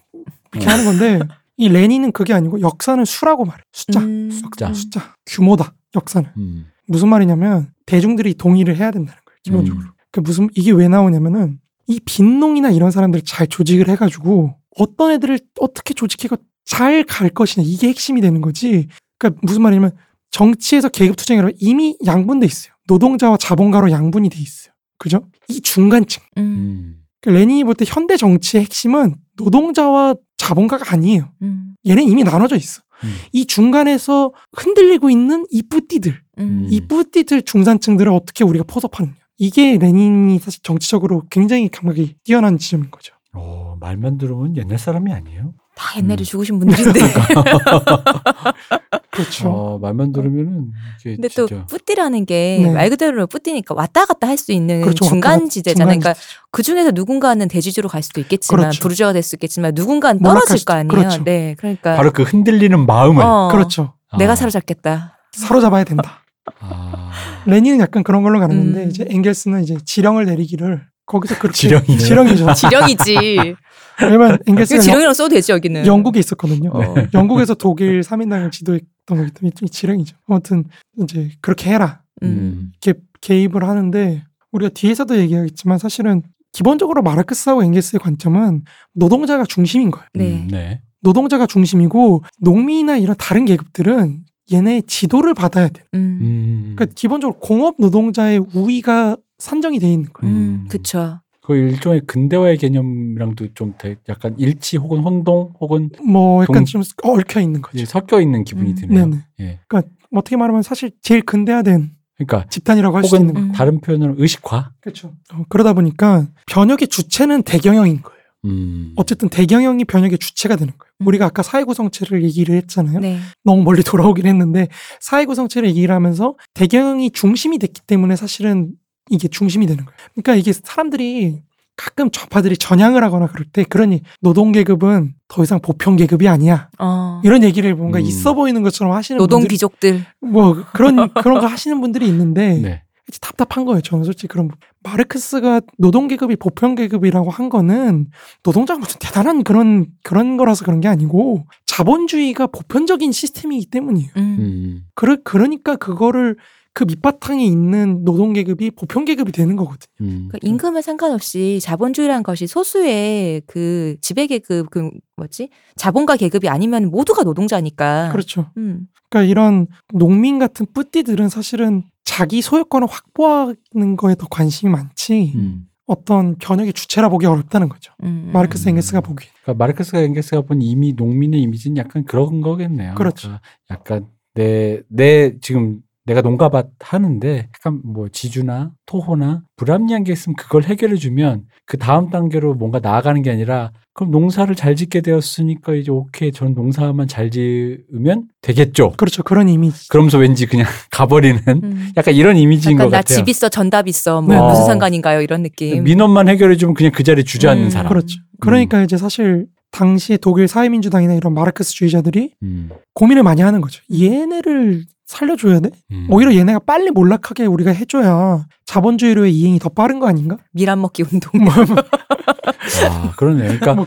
B: 이렇게 하는 건데 이 레닌은 그게 아니고 역사는 수라고 말해. 숫자,
A: 음.
C: 숫자.
B: 숫자, 규모다. 역사는
C: 음.
B: 무슨 말이냐면 대중들이 동의를 해야 된다는 거예요. 기본적으로.
C: 음.
B: 그 무슨 이게 왜 나오냐면은 이 빈농이나 이런 사람들을 잘 조직을 해가지고 어떤 애들을 어떻게 조직해가 잘 갈 것이냐 이게 핵심이 되는 거지. 그러니까 무슨 말이냐면 정치에서 계급 투쟁이라면 이미 양분돼 있어요. 노동자와 자본가로 양분이 돼 있어요. 그죠? 이 중간층.
A: 음.
C: 음.
B: 그 레닌이 볼 때 현대 정치의 핵심은 노동자와 자본가가 아니에요.
A: 음.
B: 얘는 이미 나눠져 있어.
C: 음.
B: 이 중간에서 흔들리고 있는 이 뿌띠들,
A: 음.
B: 이 뿌띠들 중산층들을 어떻게 우리가 포섭하느냐. 이게 레닌이 사실 정치적으로 굉장히 감각이 뛰어난 지점인 거죠.
C: 어, 말만 들으면 옛날 사람이 아니에요.
A: 다 옛날에
C: 음.
A: 죽으신 분들인데. *laughs*
B: 그렇죠.
C: 어, 말만 들으면은
A: 근데 또 뿌띠라는 게
B: 네.
A: 말 그대로 뿌띠니까 왔다 갔다 할 수 있는
B: 그렇죠.
A: 중간 지대잖아요. 그러니까 그 중에서 누군가는 대지주로 갈 수도 있겠지만
B: 그렇죠.
A: 부르주아가 될 수 있겠지만 누군가는 떨어질
B: 수도-
A: 거 아니에요.
B: 그렇죠.
A: 네, 그러니까
C: 바로 그 흔들리는 마음을
A: 어,
B: 그렇죠.
A: 내가
C: 아.
A: 사로잡겠다.
B: 사로잡아야 된다.
C: 아.
B: 레닌은 약간 그런 걸로 가는데
A: 음.
B: 이제 엥겔스는 이제 지령을 내리기를 거기서 그렇게
C: 지령이요?
B: 지령이죠.
A: 지령이지. *laughs*
B: 왜냐면
A: 그
B: 엥겔스가
A: 지령이라고 써도 되지 여기는.
B: 영국에 있었거든요.
A: 어. *laughs*
B: 영국에서 독일 3인당을 지도했던 거기 때문에 이 지령이죠. 아무튼 이제 그렇게 해라.
A: 음.
B: 이렇게 개입을 하는데 우리가 뒤에서도 얘기하겠지만 사실은 기본적으로 마르크스하고 엥겔스의 관점은 노동자가 중심인 거예요.
A: 네.
C: 음, 네.
B: 노동자가 중심이고 농민이나 이런 다른 계급들은 얘네 지도를 받아야 돼.
A: 음.
C: 음.
B: 그러니까 기본적으로 공업 노동자의 우위가 산정이 돼 있는 거예요.
A: 음. 그쵸.
C: 그 일종의 근대화의 개념이랑도 좀 되- 약간 일치 혹은 혼동 혹은
B: 뭐 약간
C: 동-
B: 좀 얽혀 있는 거죠.
C: 이제 섞여 있는 기분이
A: 음.
C: 드네요.
B: 네네.
C: 예.
B: 어떻게 말하면 사실 제일 근대화된
C: 그러니까
B: 집단이라고 할 수 있는 거예요.
A: 음.
C: 다른 표현으로 의식화.
B: 그렇죠. 어, 그러다 보니까 변혁의 주체는 대경영인 거예요.
C: 음.
B: 어쨌든 대경영이 변혁의 주체가 되는 거예요.
A: 음.
B: 우리가 아까 사회구성체를 얘기를 했잖아요.
A: 네.
B: 너무 멀리 *laughs* 돌아오긴 했는데 사회구성체를 얘기를 하면서 대경영이 중심이 됐기 때문에 사실은 이게 중심이 되는 거예요. 그러니까 이게 사람들이 가끔 좌파들이 전향을 하거나 그럴 때 그러니 노동계급은 더 이상 보편계급이 아니야.
A: 어.
B: 이런 얘기를 뭔가
C: 음.
B: 있어 보이는 것처럼 하시는
A: 노동
B: 분들이
A: 귀족들.
B: 뭐 그런 *laughs* 그런 거 하시는 분들이 있는데
C: 네.
B: 답답한 거예요. 저는 솔직히 그런 부- 마르크스가 노동 계급이 보편 계급이라고 한 거는 노동자가 무슨 대단한 그런 그런 거라서 그런 게 아니고 자본주의가 보편적인 시스템이기 때문이에요.
A: 음.
C: 음.
B: 그러, 그러니까 그거를 그 밑바탕에 있는 노동 계급이 보편 계급이 되는 거거든요.
C: 음.
A: 그러니까 임금에 상관없이 자본주의라는 것이 소수의 그 지배 계급 그 뭐지 자본가 계급이 아니면 모두가 노동자니까.
B: 그렇죠.
A: 음.
B: 그러니까 이런 농민 같은 뿌띠들은 사실은 자기 소유권을 확보하는 거에 더 관심이 많지
C: 음.
B: 어떤 견역의 주체라 보기 어렵다는 거죠.
A: 음.
B: 마르크스
C: 음.
B: 엥게스가 보기에.
C: 그러니까 마르크스가 엥게스가 본 이미 농민의 이미지는 약간 그런 거겠네요.
B: 그렇죠.
C: 그러니까 약간 내 내 지금 내가 농가밭 하는데 약간 뭐 지주나 토호나 불합리한 게 있으면 그걸 해결해 주면 그 다음 단계로 뭔가 나아가는 게 아니라 그럼 농사를 잘 짓게 되었으니까 이제 오케이 전 농사만 잘 지으면 되겠죠.
B: 그렇죠. 그런 이미지.
C: 그러면서 왠지 그냥 *laughs* 가버리는
A: 음.
C: 약간 이런 이미지인
A: 약간
C: 것
A: 나
C: 같아요.
A: 집 있어 전답 있어 뭐
B: 네.
A: 무슨
C: 어.
A: 상관인가요 이런 느낌.
C: 민원만 해결해 주면 그냥 그 자리에 주저앉는
A: 음.
C: 사람.
B: 그렇죠. 그러니까 이제 사실 당시 독일 사회민주당이나 이런 마르크스주의자들이
C: 음,
B: 고민을 많이 하는 거죠. 얘네를 살려줘야 돼?
C: 음.
B: 오히려 얘네가 빨리 몰락하게 우리가 해줘야 자본주의로의 이행이 더 빠른 거 아닌가?
A: 미란 먹기 운동.
B: 뭐,
C: 아, 그러네요. 그러니까
B: 뭐.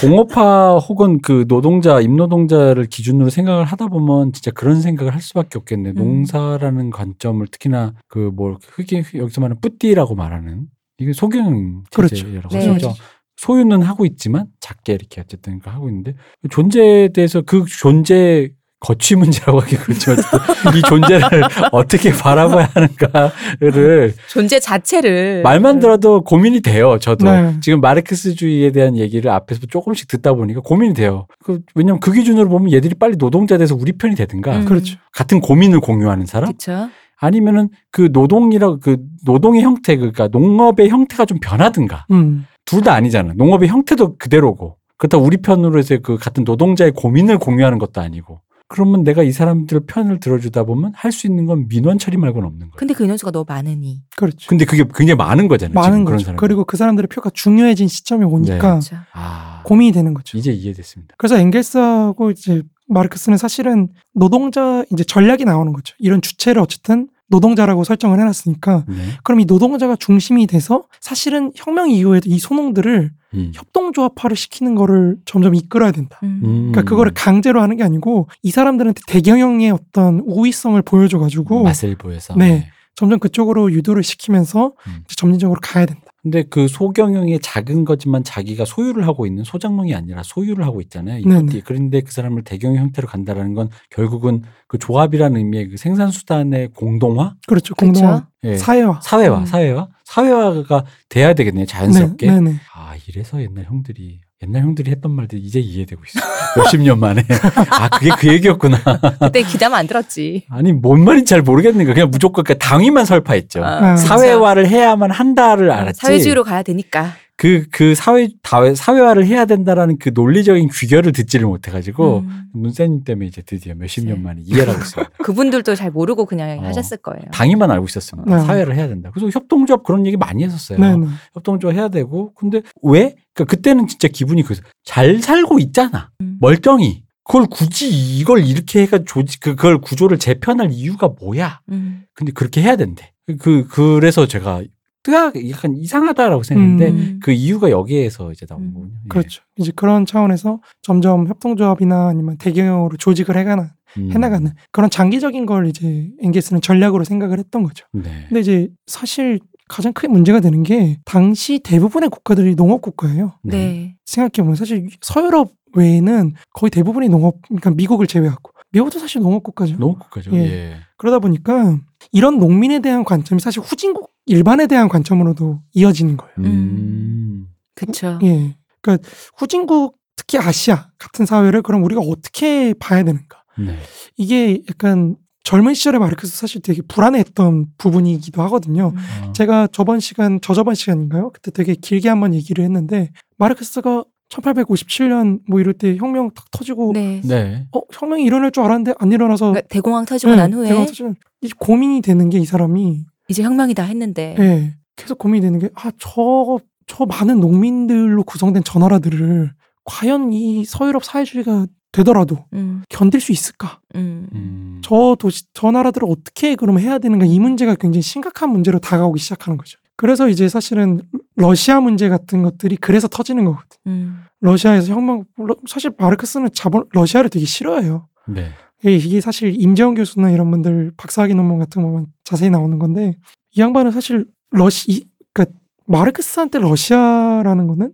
C: 공업화 혹은 그 노동자, 임노동자를 기준으로 생각을 하다 보면 진짜 그런 생각을 할 수밖에 없겠네.
A: 음.
C: 농사라는 관점을 특히나 그 뭐 흑인 여기서 말하는 뿌띠라고 말하는 이게 소경
B: 그렇죠.
C: 체제라고
A: 네.
C: 하죠. 소유는 하고 있지만 작게 이렇게 어쨌든 하고 있는데 존재에 대해서 그 존재 거취 문제라고 하기 그렇죠. 이 존재를 *laughs* 어떻게 바라봐야 하는가를
A: 존재 자체를
C: 말만 들어도 고민이 돼요. 저도
B: 네.
C: 지금 마르크스주의에 대한 얘기를 앞에서 조금씩 듣다 보니까 고민이 돼요. 그, 왜냐면 그 기준으로 보면 얘들이 빨리 노동자 돼서 우리 편이 되든가
A: 음.
B: 그렇죠.
C: 같은 고민을 공유하는 사람
A: 그렇죠.
C: 아니면은 그 노동이라 그 노동의 형태 그러니까 농업의 형태가 좀 변하든가
B: 음.
C: 둘 다 아니잖아. 농업의 형태도 그대로고 그렇다고 우리 편으로 해서 그 같은 노동자의 고민을 공유하는 것도 아니고 그러면 내가 이 사람들 편을 들어주다 보면 할 수 있는 건 민원 처리 말고는 없는 거예요.
A: 근데 그 인원수가 너무 많으니.
B: 그렇죠.
C: 근데 그게 굉장히 많은 거잖아요.
B: 많은 거죠.
C: 사람.
B: 그리고 그 사람들의 표가 중요해진 시점이 오니까
A: 그렇죠.
C: 아,
B: 고민이 되는 거죠.
C: 이제 이해됐습니다.
B: 그래서 엥겔스하고 이제 마르크스는 사실은 노동자 이제 전략이 나오는 거죠. 이런 주체를 어쨌든 노동자라고 설정을 해놨으니까
C: 네.
B: 그럼 이 노동자가 중심이 돼서 사실은 혁명 이후에도 이 소농들을
C: 음.
B: 협동조합화를 시키는 거를 점점 이끌어야 된다.
A: 음.
C: 음.
B: 그러니까 그거를 강제로 하는 게 아니고 이 사람들한테 대경영의 어떤 우위성을 보여줘가지고
C: 맛을 보여서.
B: 네. 점점 그쪽으로 유도를 시키면서
C: 음.
B: 이제 점진적으로 가야 된다.
C: 근데 그 소경영의 작은 거지만 자기가 소유를 하고 있는 소작농이 아니라 소유를 하고 있잖아요. 이것도 그런데 그 사람을 대경영 형태로 간다라는 건 결국은 그 조합이라는 의미의 그 생산 수단의 공동화,
B: 그렇죠. 공동화,
C: 예.
B: 사회화.
C: 사회화,
A: 음.
C: 사회화, 사회화가 돼야 되겠네요. 자연스럽게.
B: 네, 네, 네.
C: 아 이래서 옛날 형들이 옛날 형들이 했던 말들이 이제 이해되고 있어. 몇십 년 만에. 아 그게 그 얘기였구나.
A: 그때 기자만 안 들었지.
C: 아니 뭔 말인지 잘 모르겠는 거. 그냥 무조건 그러니까 당위만 설파했죠.
A: 아,
B: 아,
C: 사회화를 해야만 한다를
A: 어,
C: 알았지.
A: 사회주의로 가야 되니까.
C: 그, 그 사회, 다회, 사회화를 해야 된다라는 그 논리적인 귀결을 듣지를 못해가지고,
A: 음.
C: 문세님 때문에 이제 드디어 몇십
A: 네.
C: 년 만에 이해를 하고 있어요.
A: 그분들도 잘 모르고 그냥
C: 어.
A: 하셨을 거예요.
C: 당위만 알고 있었습니다.
B: 네.
C: 사회를 해야 된다. 그래서 협동조합 그런 얘기 많이 했었어요.
B: 네, 네.
C: 협동조합 해야 되고, 근데 왜? 그러니까 그때는 진짜 기분이 그래서 잘 살고 있잖아.
A: 음.
C: 멀쩡히. 그걸 굳이 이걸 이렇게 해가 조직, 그- 그걸 구조를 재편할 이유가 뭐야?
A: 음.
C: 근데 그렇게 해야 된대. 그, 그래서 제가 뜨악, 약간 이상하다라고 생각했는데,
A: 음.
C: 그 이유가 여기에서 이제 나온
A: 음.
C: 거군요. 예.
B: 그렇죠. 이제 그런 차원에서 점점 협동조합이나 아니면 대경영으로 조직을 해가는
C: 음.
B: 해나가는 그런 장기적인 걸 이제 엥게스는 전략으로 생각을 했던 거죠.
C: 네.
B: 근데 이제 사실 가장 크게 문제가 되는 게 당시 대부분의 국가들이 농업 국가예요.
A: 네.
B: 생각해보면 사실 서유럽 외에는 거의 대부분이 농업, 그러니까 미국을 제외하고 미국도 사실 농업 국가죠.
C: 농업국가죠.
B: 예.
C: 예.
B: 그러다 보니까 이런 농민에 대한 관점이 사실 후진국 일반에 대한 관점으로도 이어지는 거예요.
C: 음.
A: 그쵸.
B: 예. 그러니까 후진국 특히 아시아 같은 사회를 그럼 우리가 어떻게 봐야 되는가?
C: 네.
B: 이게 약간 젊은 시절에 마르크스 사실 되게 불안해했던 부분이기도 하거든요.
A: 음.
C: 어.
B: 제가 저번 시간, 저저번 시간인가요? 그때 되게 길게 한번 얘기를 했는데, 마르크스가 1857년 뭐 이럴 때 혁명 딱 터지고,
A: 네.
C: 네.
B: 어, 혁명이 일어날 줄 알았는데 안 일어나서,
A: 그러니까 대공황 터지고
B: 네,
A: 난 후에
B: 대공황 터지면 이 고민이 되는 게 이 사람이,
A: 이제 혁명이다 했는데
B: 예, 계속 고민이 되는 게, 아, 저, 저 많은 농민들로 구성된 저 나라들을 과연 이 서유럽 사회주의가 되더라도
A: 음,
B: 견딜 수 있을까?
A: 음.
C: 음.
B: 저 도시, 저 나라들을 어떻게 그럼 해야 되는가 이 문제가 굉장히 심각한 문제로 다가오기 시작하는 거죠. 그래서 이제 사실은 러시아 문제 같은 것들이 그래서 터지는 거거든.
A: 음.
B: 러시아에서 혁명, 러- 사실 마르크스는 자본, 러시아를 되게 싫어해요.
C: 네.
B: 이게, 이게 사실 임재원 교수나 이런 분들 박사학위 논문 같은 거 보면 자세히 나오는 건데 이 양반은 사실 러시, 이- 그러니까 마르크스한테 러시아라는 거는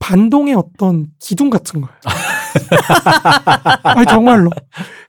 B: 반동의 어떤 기둥 같은 거예요. *laughs* 아니 정말로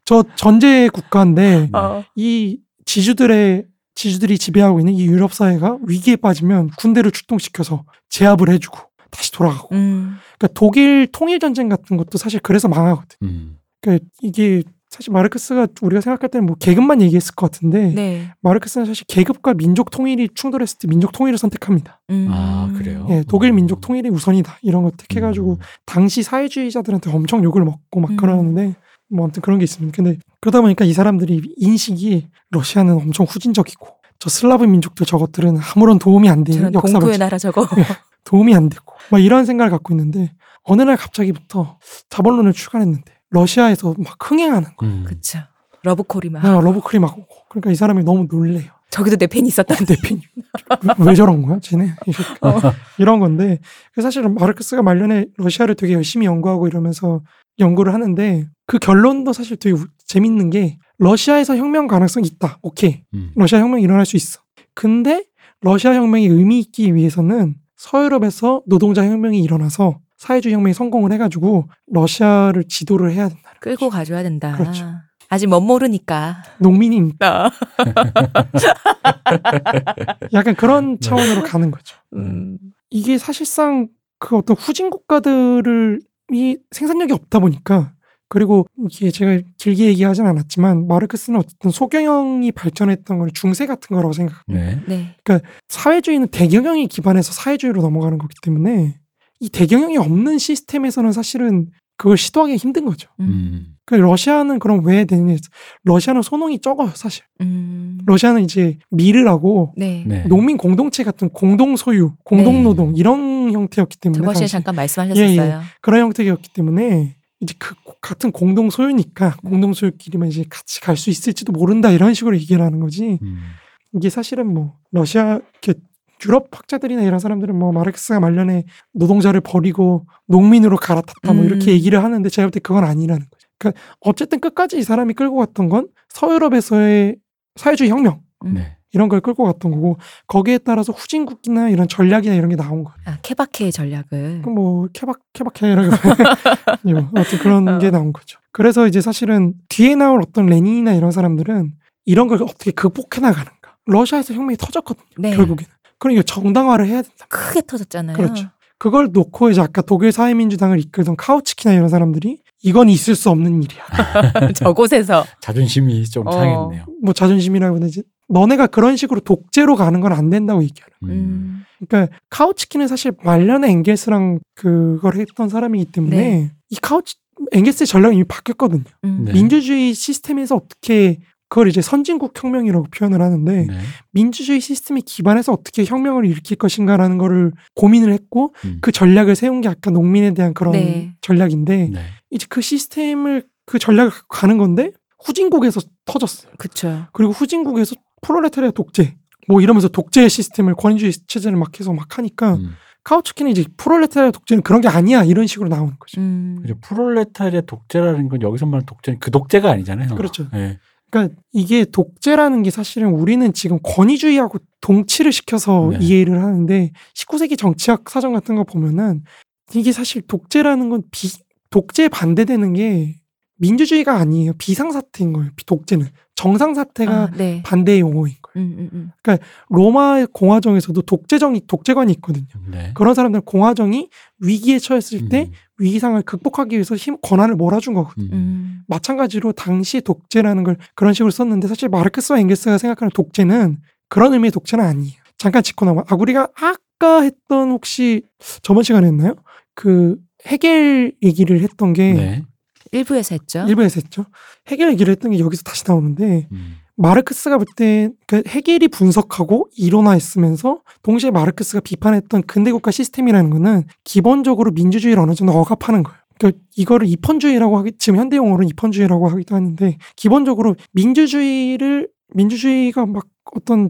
B: 저 전제 국가인데
C: 네.
A: 어.
B: 이 지주들의 지주들이 지배하고 있는 이 유럽 사회가 위기에 빠지면 군대를 출동시켜서 제압을 해주고 다시 돌아가고.
A: 음.
B: 그러니까 독일 통일 전쟁 같은 것도 사실 그래서 망하거든.
C: 음.
B: 그러니까 이게 사실 마르크스가 우리가 생각할 때는 뭐 계급만 얘기했을 것 같은데
A: 네.
B: 마르크스는 사실 계급과 민족 통일이 충돌했을 때 민족 통일을 선택합니다.
A: 음.
C: 아, 그래요?
B: 예, 독일
C: 음.
B: 민족 통일이 우선이다 이런 거 택해가지고
C: 음.
B: 당시 사회주의자들한테 엄청 욕을 먹고 막
A: 음.
B: 그러는데 뭐 아무튼 그런 게 있습니다. 근데 그러다 보니까 이 사람들이 인식이 러시아는 엄청 후진적이고 저 슬라브 민족들 저것들은 아무런 도움이 안 되는 역사 발전
A: 나라 저거. *laughs*
B: 도움이 안 되고 막 이런 생각을 갖고 있는데 어느 날 갑자기부터 자본론을 출간했는데 러시아에서 막 흥행하는 거야.
C: 음.
A: 그쵸. 러브콜이 막.
B: 아, 러브콜이 막 오고 그러니까 이 사람이 너무 놀래요.
A: 저기도 내 팬이 있었다.
B: 내 팬이 왜 저런 거야, 쟤네. *laughs*
A: 어.
B: 이런 건데 그래서 사실 마르크스가 말년에 러시아를 되게 열심히 연구하고 이러면서 연구를 하는데 그 결론도 사실 되게 우- 재밌는 게 러시아에서 혁명 가능성이 있다. 오케이.
C: 음.
B: 러시아 혁명이 일어날 수 있어. 근데 러시아 혁명이 의미 있기 위해서는 서유럽에서 노동자 혁명이 일어나서 사회주의 혁명이 성공을 해가지고 러시아를 지도를 해야 된다.
A: 끌고 가줘야 된다.
B: 그렇죠.
A: 아직 못 모르니까.
B: 농민이
A: 나. *laughs*
B: 약간 그런 차원으로 가는 거죠.
A: 음.
B: 이게 사실상 그 어떤 후진 국가들을 이 생산력이 없다 보니까 그리고 이게 제가 길게 얘기하진 않았지만 마르크스는 어쨌든 소경영이 발전했던 걸 중세 같은 거라고 생각합니다.
C: 네.
A: 네.
B: 사회주의는 대경영이 기반해서 사회주의로 넘어가는 거기 때문에 이 대경영이 없는 시스템에서는 사실은 그걸 시도하기 힘든 거죠.
C: 음.
B: 그 러시아는 그럼 왜 되느냐? 러시아는 소농이 적어요, 사실.
A: 음.
B: 러시아는 이제 미르라고
A: 네.
C: 네.
B: 농민 공동체 같은 공동 소유, 공동
A: 네.
B: 노동 이런 형태였기 때문에
A: 저번 시간에
B: 당시
A: 잠깐 말씀하셨었어요.
B: 그런 형태였기 때문에 이제 그 같은 공동 소유니까 공동 소유끼리만 이제 같이 갈 수 있을지도 모른다 이런 식으로 얘기를 하는 거지.
C: 음.
B: 이게 사실은 뭐 러시아 이렇게 유럽 학자들이나 이런 사람들은 뭐 마르크스가 말년에 노동자를 버리고 농민으로 갈아탔다 뭐
A: 음.
B: 이렇게 얘기를 하는데 제가 볼 때 그건 아니라는 거죠. 그러니까 어쨌든 끝까지 이 사람이 끌고 갔던 건 서유럽에서의 사회주의 혁명
A: 음.
C: 네.
B: 이런 걸 끌고 갔던 거고 거기에 따라서 후진국이나 이런 전략이나 이런 게 나온 거예요.
A: 아, 케바케의 전략을.
B: 그뭐 케박 케박해라고 *laughs* 뭐 어떤 그런
A: 어.
B: 게 나온 거죠. 그래서 이제 사실은 뒤에 나올 어떤 레닌이나 이런 사람들은 이런 걸 어떻게 극복해 나가는가. 러시아에서 혁명이 터졌거든요.
A: 네.
B: 결국에는. 그러니까 정당화를 해야 된다.
A: 크게 터졌잖아요.
B: 그렇죠. 그걸 놓고 이제 아까 독일 사회민주당을 이끌던 카우치키나 이런 사람들이 이건 있을 수 없는 일이야. *laughs*
A: 저곳에서.
C: 자존심이 좀
A: 어.
C: 상했네요.
B: 뭐 자존심이라고는 이제 너네가 그런 식으로 독재로 가는 건 안 된다고 얘기하는.
C: 음.
A: 음.
B: 그러니까 카우치키는 사실 말년에 엥겔스랑 그걸 했던 사람이기 때문에
A: 네.
B: 이 카우치 엥겔스의 전략이 이미 바뀌었거든요.
A: 음.
C: 네.
B: 민주주의 시스템에서 어떻게 그걸 이제 선진국 혁명이라고 표현을 하는데
C: 네.
B: 민주주의 시스템에 기반해서 어떻게 혁명을 일으킬 것인가라는 거를 고민을 했고
C: 음.
B: 그 전략을 세운 게 아까 농민에 대한 그런
A: 네.
B: 전략인데
C: 네.
B: 이제 그 시스템을 그 전략을 가는 건데 후진국에서 터졌어요.
A: 그쵸.
B: 그리고 후진국에서 프롤레타리아 독재 뭐 이러면서 독재 시스템을 권위주의 체제를 막 해서 막 하니까
C: 음.
B: 카우츠키는 이제 프롤레타리아 독재는 그런 게 아니야 이런 식으로 나오는 거죠.
A: 음.
C: 그죠. 프롤레타리아 독재라는 건 여기서 말하는 독재는 그 독재가 아니잖아요.
B: 그렇죠.
C: 네.
B: 그러니까 이게 독재라는 게 사실은 우리는 지금 권위주의하고 동치를 시켜서
C: 네.
B: 이해를 하는데 19세기 정치학 사전 같은 거 보면은 이게 사실 독재라는 건 비, 독재에 반대되는 게 민주주의가 아니에요. 비상사태인 거예요. 비- 독재는 정상사태가
A: 아, 네.
B: 반대의 용어인 거예요.
A: 음, 음, 음.
B: 로마 공화정에서도 독재정이 독재관이 있거든요.
C: 네.
B: 그런 사람들은 공화정이 위기에 처했을 때
C: 음.
B: 위기 상황을 극복하기 위해서 힘 권한을 몰아준 거거든요.
C: 음.
A: 음.
B: 마찬가지로 당시 독재라는 걸 그런 식으로 썼는데 사실 마르크스와 엥겔스가 생각하는 독재는 그런 의미의 독재는 아니에요. 잠깐 짚고 나면 아 우리가 아까 했던 혹시 저번 시간에 했나요? 그 해겔 얘기를 했던 게
C: 네.
A: 일부에서 했죠.
B: 일부에서 했죠. 해겔 얘기를 했던 게 여기서 다시 나오는데
C: 음.
B: 마르크스가 볼때 그 해겔이 분석하고 이론화했으면서 동시에 마르크스가 비판했던 근대 국가 시스템이라는 거는 기본적으로 민주주의를 어느 정도 억압하는 거예요. 그러니까 이거를 입헌주의라고 하기 지금 현대 용어로는 입헌주의라고 하기도 하는데 기본적으로 민주주의를 민주주의가 막 어떤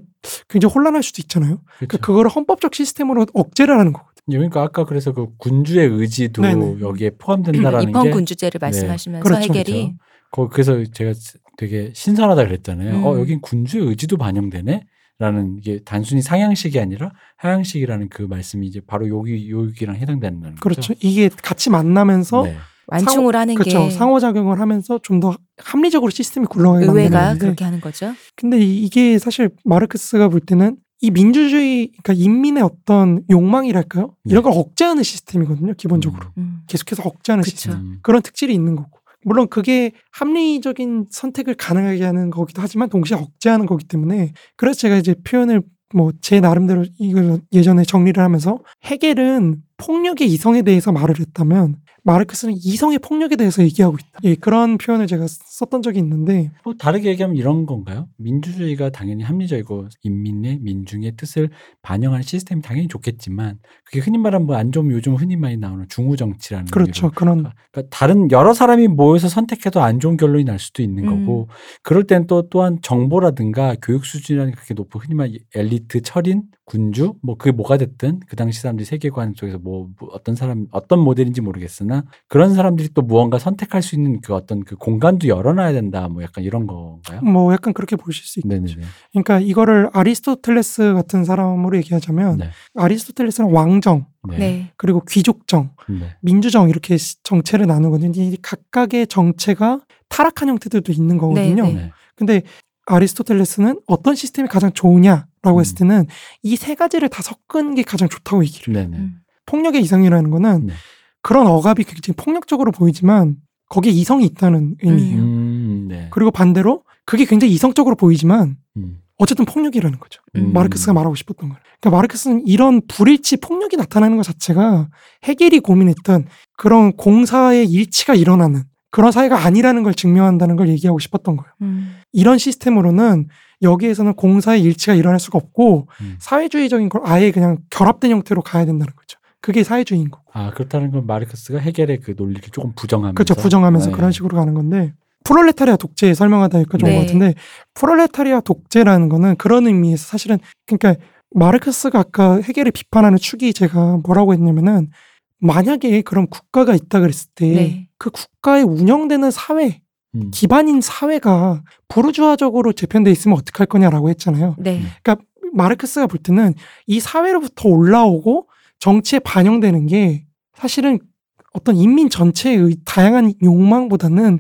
B: 굉장히 혼란할 수도 있잖아요.
C: 그렇죠.
B: 그러니까 그거를 헌법적 시스템으로 억제를 하는 거거든요.
C: 그러니까 아까 그래서 그 군주의 의지도
B: 네네.
C: 여기에 포함된다라는
A: 입헌
C: 게
A: 군주제를 말씀하시면서
B: 그렇죠,
A: 해결이
C: 거- 그래서 제가 되게 신선하다 그랬잖아요.
A: 음.
C: 어, 여긴 군주의 의지도 반영되네? 라는 이게 단순히 상향식이 아니라 하향식이라는 그 말씀이 이제 바로 여기, 여기랑 해당되는 거죠.
B: 그렇죠. 이게 같이 만나면서
C: 네.
A: 완충을 하는
B: 그렇죠.
A: 게
B: 상호작용을 하면서 좀 더 합리적으로 시스템이 굴러가게
A: 의회가 그렇게 하는 거죠.
B: 근데 이- 이게 사실 마르크스가 볼 때는 이 민주주의 그러니까 인민의 어떤 욕망이랄까요? 이런 걸 억제하는 시스템이거든요. 기본적으로
A: 음.
B: 계속해서 억제하는
A: 그쵸.
B: 시스템.
C: 음.
B: 그런 특질이 있는 거고. 물론 그게 합리적인 선택을 가능하게 하는 거기도 하지만 동시에 억제하는 거기 때문에 그래서 제가 이제 표현을 뭐 제 나름대로 이걸 예전에 정리를 하면서 헤겔은 폭력의 이성에 대해서 말을 했다면 마르크스는 이성의 폭력에 대해서 얘기하고 있다. 예, 그런 표현을 제가 썼던 적이 있는데
C: 뭐 다르게 얘기하면 이런 건가요? 민주주의가 당연히 합리적이고 인민의 민중의 뜻을 반영하는 시스템이 당연히 좋겠지만 그게 흔히 말하는 뭐안 좋으면 요즘 흔히 많이 나오는 중우 정치라는
B: 그렇죠. 그런
C: 그러니까 다른 여러 사람이 모여서 선택해도 안 좋은 결론이 날 수도 있는
A: 음.
C: 거고 그럴 땐 또 또한 정보라든가 교육 수준이라는 게 그렇게 높고 흔히 말 엘리트 철인 군주 뭐 그게 뭐가 됐든 그 당시 사람들이 세계관 속에서 뭐, 뭐 어떤 사람 어떤 모델인지 모르겠으나 그런 사람들이 또 무언가 선택할 수 있는 그 어떤 그 공간도 열어놔야 된다 뭐 약간 이런 건가요?
B: 뭐 약간 그렇게 보실 수 있죠.
C: 네네네.
B: 그러니까 이거를 아리스토텔레스 같은 사람으로 얘기하자면
C: 네.
B: 아리스토텔레스는 왕정
C: 네.
A: 네.
B: 그리고 귀족정,
C: 네.
B: 민주정 이렇게 시- 정체를 나누거든요. 이 각각의 정체가 타락한 형태들도 있는 거거든요.
A: 네,
C: 네.
B: 근데 아리스토텔레스는 어떤 시스템이 가장 좋으냐라고 했을 때는 이 세 가지를 다 섞은 게 가장 좋다고 얘기를. 해요.
C: 네네.
A: 음.
B: 폭력의 이성이라는 거는
C: 네.
B: 그런 억압이 굉장히 폭력적으로 보이지만 거기에 이성이 있다는 의미예요.
C: 음, 네.
B: 그리고 반대로 그게 굉장히 이성적으로 보이지만
C: 음.
B: 어쨌든 폭력이라는 거죠.
A: 음.
B: 마르크스가 말하고 싶었던 거예요. 그러니까 마르크스는 이런 불일치 폭력이 나타나는 것 자체가 헤겔이 고민했던 그런 공사의 일치가 일어나는 그런 사회가 아니라는 걸 증명한다는 걸 얘기하고 싶었던 거예요.
A: 음.
B: 이런 시스템으로는 여기에서는 공사의 일치가 일어날 수가 없고
C: 음.
B: 사회주의적인 걸 아예 그냥 결합된 형태로 가야 된다는 거죠. 그게 사회주의인 거고.
C: 아 그렇다는 건 마르크스가 해결의 그 논리를 조금 부정하면서
B: 그렇죠. 부정하면서
C: 네.
B: 그런 식으로 가는 건데 프롤레타리아 독재 설명하다 여기까지 온
A: 네.
B: 것 같은데 프롤레타리아 독재라는 거는 그런 의미에서 사실은 그러니까 마르크스가 아까 해결을 비판하는 축이 제가 뭐라고 했냐면은 만약에 그런 국가가 있다 그랬을 때
A: 네.
B: 그 국가에 운영되는 사회
C: 음.
B: 기반인 사회가 부르주아적으로 재편돼 있으면 어떡할 거냐라고 했잖아요.
A: 네.
B: 그러니까 마르크스가 볼 때는 이 사회로부터 올라오고 정치에 반영되는 게 사실은 어떤 인민 전체의 다양한 욕망보다는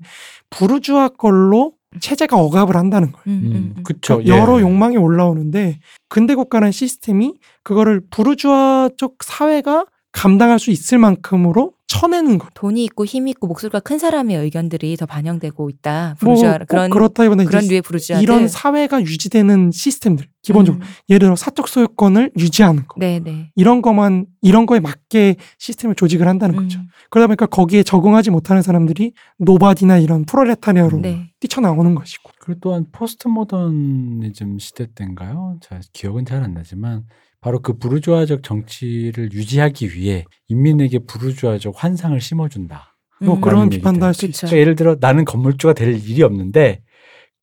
B: 부르주아 걸로 체제가 억압을 한다는 거예요.
A: 음, 음,
C: 음,
A: 음.
C: 그쵸.
B: 그러니까 여러
C: 예.
B: 욕망이 올라오는데 근대 국가라는 시스템이 그거를 부르주아 쪽 사회가 감당할 수 있을 만큼으로 쳐내는 거.
A: 돈이 있고 힘이 있고 목소리가 큰 사람의 의견들이 더 반영되고 있다.
B: 뭐
A: 부르주아
B: 꼭
A: 그런
B: 그렇다기보다는
A: 그런 류의 부르주아들
B: 이런 사회가 유지되는 시스템들 기본적으로
A: 음.
B: 예를 들어 사적 소유권을 유지하는 거
A: 네, 네.
B: 이런 거만 이런 거에 맞게 시스템을 조직을 한다는 거죠.
A: 음.
B: 그러다 보니까 거기에 적응하지 못하는 사람들이 nobody나 이런 프롤레타리아로
A: 네.
B: 뛰쳐나오는 것이고.
C: 그리고 또한 포스트 모더니즘 시대 때인가요? 자, 기억은 잘 안 나지만 바로 그 부르주아적 정치를 유지하기 위해 인민에게 부르주아적 환상을 심어준다.
B: 뭐
A: 음.
B: 그런 비판도 할 수. 있죠.
C: 그러니까 예를 들어 나는 건물주가 될 일이 없는데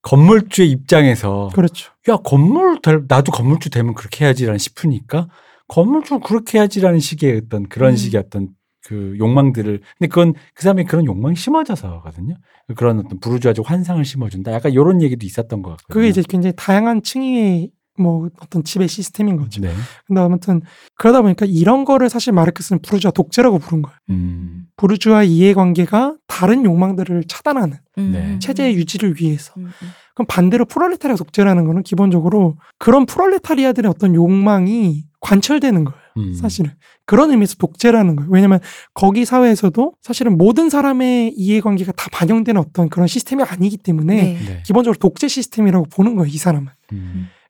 C: 건물주의 입장에서
B: 그렇죠.
C: 야 건물 될 나도 건물주 되면 그렇게 해야지라는 싶으니까 건물주 그렇게 해야지라는 식의 어떤 그런
A: 음.
C: 식의 어떤 그 욕망들을 근데 그건 그 사람이 그런 욕망이 심어져서거든요. 그런 어떤 부르주아적 환상을 심어준다. 약간 이런 얘기도 있었던 것 같거든요.
B: 그게 이제 굉장히 다양한 층위의 뭐 어떤 지배 시스템인 거죠.
C: 네.
B: 근데 아무튼 그러다 보니까 이런 거를 사실 마르크스는 부르주아 독재라고 부른 거예요.
C: 음.
B: 부르주아 이해관계가 다른 욕망들을 차단하는
A: 음.
C: 네.
B: 체제의 유지를 위해서.
A: 음, 음.
B: 그럼 반대로 프롤레타리아 독재라는 거는 기본적으로 그런 프롤레타리아들의 어떤 욕망이 관철되는 거예요.
C: 음.
B: 사실은 그런 의미에서 독재라는 거예요. 왜냐하면 거기 사회에서도 사실은 모든 사람의 이해관계가 다 반영되는 어떤 그런 시스템이 아니기 때문에
A: 네.
C: 네.
B: 기본적으로 독재 시스템이라고 보는 거예요. 이 사람은.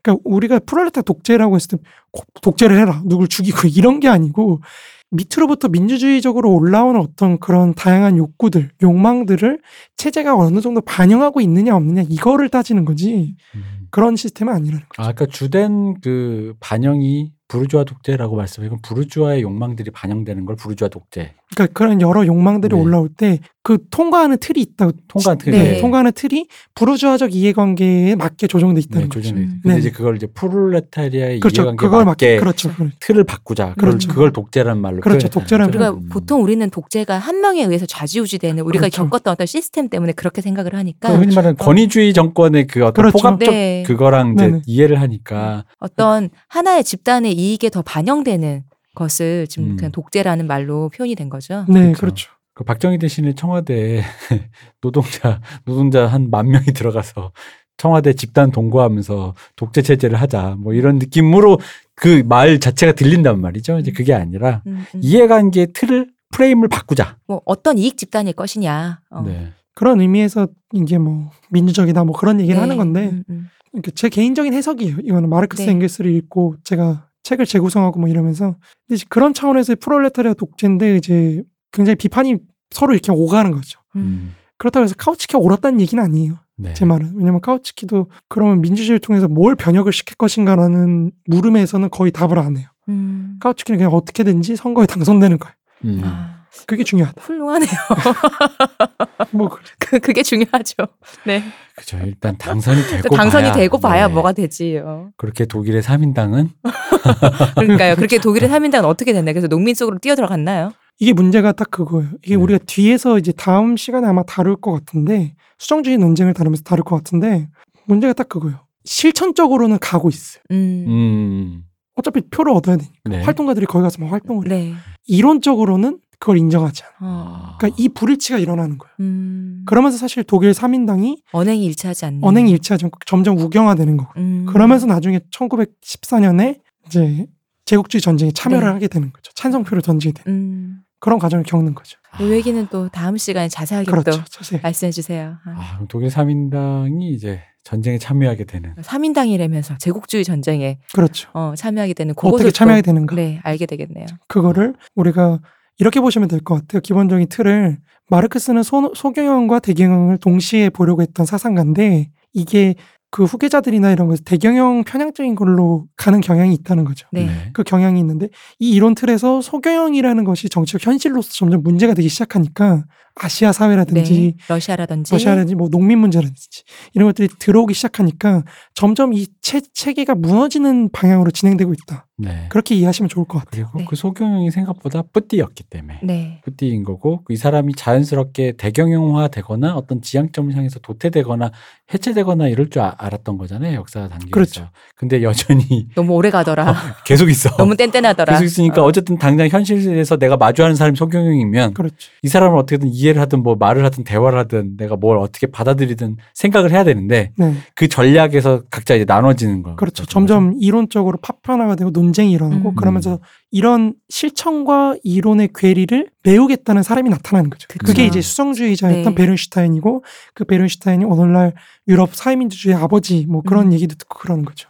C: 음.
B: 그러니까 우리가 프롤레타 독재라고 했을 때꼭 독재를 해라 누굴 죽이고 이런 게 아니고 밑으로부터 민주주의적으로 올라오는 어떤 그런 다양한 욕구들 욕망들을 체제가 어느 정도 반영하고 있느냐 없느냐 이거를 따지는 거지
C: 음.
B: 그런 시스템은 아니라는 거죠.
C: 아, 아까 주된 그 반영이 부르주아 독재라고 말씀하신 부르주아의 욕망들이 반영되는 걸 부르주아 독재.
B: 그러니까 그런 여러 욕망들이
C: 네.
B: 올라올 때 그 통과하는 틀이 있다고
C: 통과한 틀이
A: 네.
B: 통과하는 틀이 부르주아적 이해관계에 맞게 조정돼 있다는
C: 네,
B: 거죠.
C: 조정돼.
A: 음.
C: 근데
B: 네.
C: 이제 그걸 이제 프롤레타리아의
B: 그렇죠.
C: 이해관계
B: 그걸
C: 맞게
B: 맞게 그렇죠. 그렇죠.
C: 틀을 바꾸자. 그걸
B: 그렇죠.
C: 그걸 독재라는 말로
B: 그렇죠. 독재라는
C: 거죠.
A: 우리가
C: 음.
A: 보통 우리는 독재가 한 명에 의해서 좌지우지되는 우리가
B: 그렇죠.
A: 겪었던 어떤 시스템 때문에 그렇게 생각을 하니까
C: 그 흔히 말하는 권위주의 정권의 그 어떤
B: 그렇죠.
C: 포괄적
A: 네.
C: 그거랑 이제. 이해를 하니까
A: 어떤 하나의 집단의 이익에 더 반영되는 것을 지금
C: 음.
A: 그냥 독재라는 말로 표현이 된 거죠.
B: 네,
C: 그렇죠.
B: 그
C: 박정희 대신에 청와대에 *laughs* 노동자 노동자 한 만 명이 들어가서 청와대 집단 동거하면서 독재 체제를 하자 뭐 이런 느낌으로 그 말 자체가 들린단 말이죠. 이제 그게 아니라
A: 음, 음.
C: 이해관계 틀을 프레임을 바꾸자.
A: 뭐 어떤 이익 집단일 것이냐. 어.
C: 네.
B: 그런 의미에서 이게 뭐 민주적이다 뭐 그런 얘기를
A: 네.
B: 하는 건데
A: 음, 음.
B: 제 개인적인 해석이에요. 이거는 마르크스
A: 네.
B: 앵겔스를 읽고 제가 책을 재구성하고 뭐 이러면서 근데 이제 그런 차원에서의 프롤레타리아 독재인데 이제 굉장히 비판이 서로 이렇게 오가는 거죠.
A: 음.
B: 그렇다고 해서 카우치키가 옳았다는 얘기는 아니에요.
C: 네.
B: 제 말은. 왜냐면 카우치키도 그러면 민주주의를 통해서 뭘 변혁을 시킬 것인가라는 물음에서는 거의 답을 안 해요.
A: 음.
B: 카우치키는 그냥 어떻게든지 선거에 당선되는 거예요.
C: 음.
A: 아,
B: 그게 중요하다.
A: 훌륭하네요. *laughs*
B: 뭐 그-
A: 그 그게 중요하죠. 네.
C: 그죠. 일단 당선이 되고
A: 당선이
C: 봐야,
A: 되고 봐야
C: 네.
A: 뭐가 되지요.
C: 그렇게 독일의 3인당은
A: 그러니까요. 그렇게 *laughs* 독일의 3인당은 어떻게 됐나요? 그래서 농민 속으로 뛰어들어갔나요?
B: 이게 문제가 딱 그거예요. 이게
C: 네.
B: 우리가 뒤에서 이제 다음 시간에 아마 다룰 것 같은데 수정주의 논쟁을 다루면서 다룰 것 같은데 문제가 딱 그거예요. 실천적으로는 가고 있어요.
A: 음.
C: 음.
B: 어차피 표를 얻어야 되니까
C: 네.
B: 활동가들이 거기 가서 막 활동을 해요.
A: 네.
B: 이론적으로는 그걸 인정하지 않아.
A: 어.
B: 그러니까 이 불일치가 일어나는 거예요.
A: 음.
B: 그러면서 사실 독일 3인당이
A: 언행이 일치하지 않는.
B: 언행이 일치하지 않고 점점 우경화되는 거고.
A: 음.
B: 그러면서 나중에 1914년에 이제 제국주의 전쟁에 참여를
A: 네.
B: 하게 되는 거죠. 찬성표를 던지게 되는
A: 음.
B: 그런 과정을 겪는 거죠.
A: 이 얘기는 또 다음 시간에 자세하게
B: 그렇죠.
A: 또
B: 자세히.
A: 말씀해 주세요. 아.
C: 아, 그럼 독일 3인당이 이제 전쟁에 참여하게 되는
A: 3인당이라면서 제국주의 전쟁에
B: 그렇죠.
A: 어, 참여하게 되는
B: 어떻게 참여하게
A: 또,
B: 되는가.
A: 네, 알게 되겠네요.
B: 그거를 우리가 이렇게 보시면 될 것 같아요. 기본적인 틀을 마르크스는 소, 소경영과 대경영을 동시에 보려고 했던 사상가인데 이게 그 후계자들이나 이런 거에서 대경영 편향적인 걸로 가는 경향이 있다는 거죠.
A: 네.
B: 그 경향이 있는데 이 이론 틀에서 소경영이라는 것이 정치적 현실로서 점점 문제가 되기 시작하니까 아시아 사회라든지
A: 네. 러시아라든지
B: 러시아라든지 뭐 농민 문제라든지 이런 것들이 들어오기 시작하니까 점점 이 체, 체계가 무너지는 방향으로 진행되고 있다.
C: 네.
B: 그렇게 이해하시면 좋을 것 같아요.
C: 그리고
A: 네.
C: 그 소경영이 생각보다 뿌띠였기 때문에
A: 네.
C: 뿌띠인 거고 이 사람이 자연스럽게 대경영화 되거나 어떤 지향점을 향해서 도태되거나 해체되거나 이럴 줄 아- 알았던 거잖아요 역사 단계에서.
B: 그렇죠.
C: 근데 여전히 *laughs*
A: 너무 오래 가더라.
C: 계속 있어. *laughs*
A: 너무 뗀뗀하더라.
C: 계속 있으니까
A: 어.
C: 어쨌든 당장 현실에서 내가 마주하는 사람이 소경영이면
B: 그렇죠.
C: 이 사람을 어떻게든 이해를 하든 뭐 말을 하든 대화를 하든 내가 뭘 어떻게 받아들이든 생각을 해야 되는데
B: 네.
C: 그 전략에서 각자 이제 나눠지는 거.
B: 그렇죠. 점점 이론적으로 파편화가 되고 논쟁이 일어나고
A: 음.
B: 그러면서 이런 실천과 이론의 괴리를 메우겠다는 사람이 나타나는 거죠.
A: 그쵸.
B: 그게 이제 수성주의자였던
A: 네.
B: 베른슈타인이고 그 베른슈타인이 오늘날 유럽 사회민주주의 아버지 뭐 그런
A: 음.
B: 얘기도 듣고 그러는 거죠.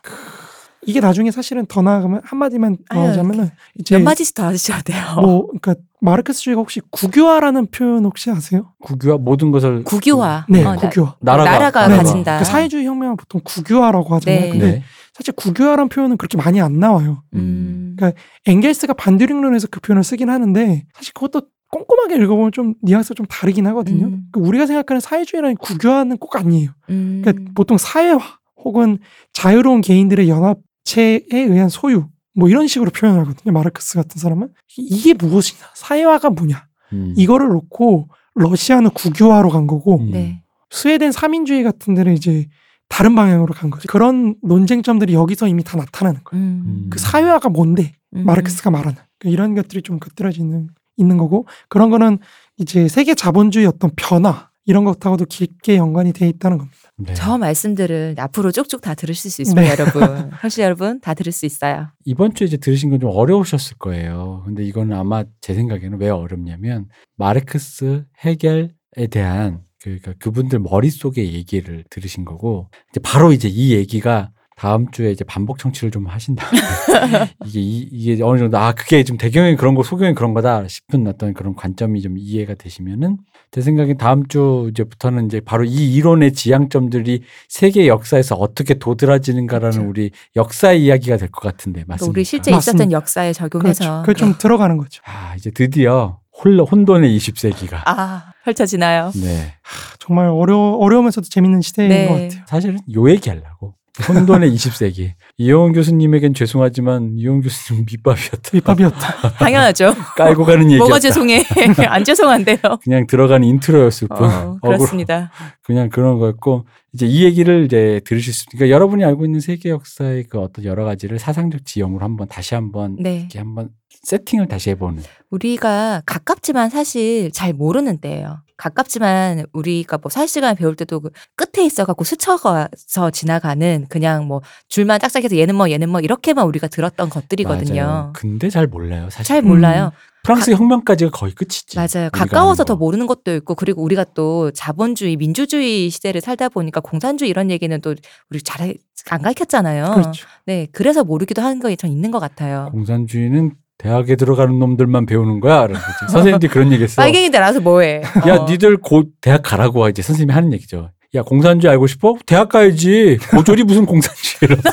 B: 이게 나중에 사실은 더 나아가면 한마디만 하자면은 이제
A: 몇 마디씩 더 하셔야 돼요.
B: 뭐 그러니까 마르크스주의가 혹시 국유화라는 표현 혹시 아세요?
C: 국유화 모든 것을
A: 국유화.
B: 네,
A: 어, 나-
B: 국유화.
C: 나 라가
A: 나라가
B: 네,
A: 가진다.
B: 그 사회주의 혁명은 보통 국유화라고 하잖아요.
A: 네.
B: 근데
C: 네.
B: 사실 국유화라는 표현은 그렇게 많이 안 나와요.
A: 음.
B: 그러니까 엥겔스가 반듀링론에서 그 표현을 쓰긴 하는데 사실 그것도 꼼꼼하게 읽어보면 좀 뉘앙스가 좀 다르긴 하거든요.
A: 음.
B: 그 우리가 생각하는 사회주의라는 국유화는 꼭 아니에요.
A: 음.
B: 그러니까 보통 사회화 혹은 자유로운 개인들의 연합 체에 의한 소유 뭐 이런 식으로 표현 하거든요. 마르크스 같은 사람은 이- 이게 무엇이냐 사회화가 뭐냐
C: 음.
B: 이거를 놓고 러시아는 국유화로 간 거고
C: 음.
A: 네.
B: 스웨덴 삼인주의 같은 데는 이제 다른 방향으로 간 거죠. 그런 논쟁점들이 여기서 이미 다 나타나는 거예요.
A: 음.
B: 그 사회화가 뭔데
A: 음.
B: 마르크스가 말하는 그러니까 이런 것들이 좀 곁들여지는 있는 거고 그런 거는 이제 세계 자본주의 어떤 변화 이런 것하고도 깊게 연관이 돼 있다는 겁니다.
C: 네.
A: 저 말씀들을 앞으로 쭉쭉 다 들으실 수 있습니다,
B: 네.
A: 여러분. *laughs* 사실 여러분 다 들을 수 있어요.
C: 이번 주에 이제 들으신 건 좀 어려우셨을 거예요. 근데 이거는 아마 제 생각에는 왜 어렵냐면 마르크스, 헤겔에 대한 그러니까 그분들 머릿속의 얘기를 들으신 거고 이제 바로 이제 이 얘기가 다음 주에 이제 반복 청취를 좀 하신 다음에 *laughs* 이게 이, 이게 어느 정도 아 그게 좀 대경이 그런 거 소경이 그런 거다 싶은 어떤 그런 관점이 좀 이해가 되시면은 제 생각엔 다음 주 이제부터는 이제 바로 이 이론의 지향점들이 세계 역사에서 어떻게 도드라지는가라는
A: 그렇죠.
C: 우리 역사의 이야기가 될 것 같은데
A: 또
C: 맞습니까?
A: 우리 실제
B: 맞습니다.
A: 있었던 역사에 적용해서
B: 그렇죠. 그게 좀 들어가는 거죠.
C: 아 이제 드디어 홀로 혼돈의 20세기가
A: 아 펼쳐지나요?
C: 네
B: 정말 어려 어려우면서도 재밌는 시대인
A: 네.
B: 것 같아요.
C: 사실은 요 얘기하려고 혼돈의 20세기 이영훈 교수님에겐 죄송하지만 이영훈 교수님 밑밥이었다
B: 밑밥이었다. *laughs*
A: 당연하죠.
C: 깔고 가는 얘기였다
A: 뭐가 죄송해? *laughs* 안 죄송한데요.
C: 그냥 들어가는 인트로였을 뿐
A: 어, *laughs* 그렇습니다.
C: 그냥 그런 거였고 이제 이 얘기를 이제 들으실 수, 그러니까 여러분이 알고 있는 세계 역사의 그 어떤 여러 가지를 사상적 지형으로 한번 다시 한번
A: 네.
C: 이렇게 한번 세팅을 다시 해보는.
A: 우리가 가깝지만 사실 잘 모르는 때예요. 가깝지만 우리가 뭐 사실시간 배울 때도 그 끝에 있어갖고 스쳐가서 지나가는 그냥 뭐 줄만 짝짝해서 얘는 뭐 얘는 뭐 이렇게만 우리가 들었던 것들이거든요.
C: 맞아요. 근데 잘 몰라요. 사실.
A: 잘 몰라요.
C: 프랑스 혁명까지가 거의 끝이지.
A: 맞아요. 가까워서 더
C: 거.
A: 모르는 것도 있고 그리고 우리가 또 자본주의, 민주주의 시대를 살다 보니까 공산주의 이런 얘기는 또 우리 잘 안 가르쳤잖아요.
B: 그렇죠.
A: 네, 그래서 모르기도 하는 거에 전 있는 것 같아요.
C: 공산주의는 대학에 들어가는 놈들만 배우는 거야. 선생님들이 그런 얘기 했어.
A: 빨갱이들 알아서 뭐해?
C: 야,
A: 어.
C: 니들 곧 대학 가라고 이제 선생님이 하는 얘기죠. 야, 공산주의 알고 싶어? 대학 가야지. 고졸이 무슨 공산주의라서.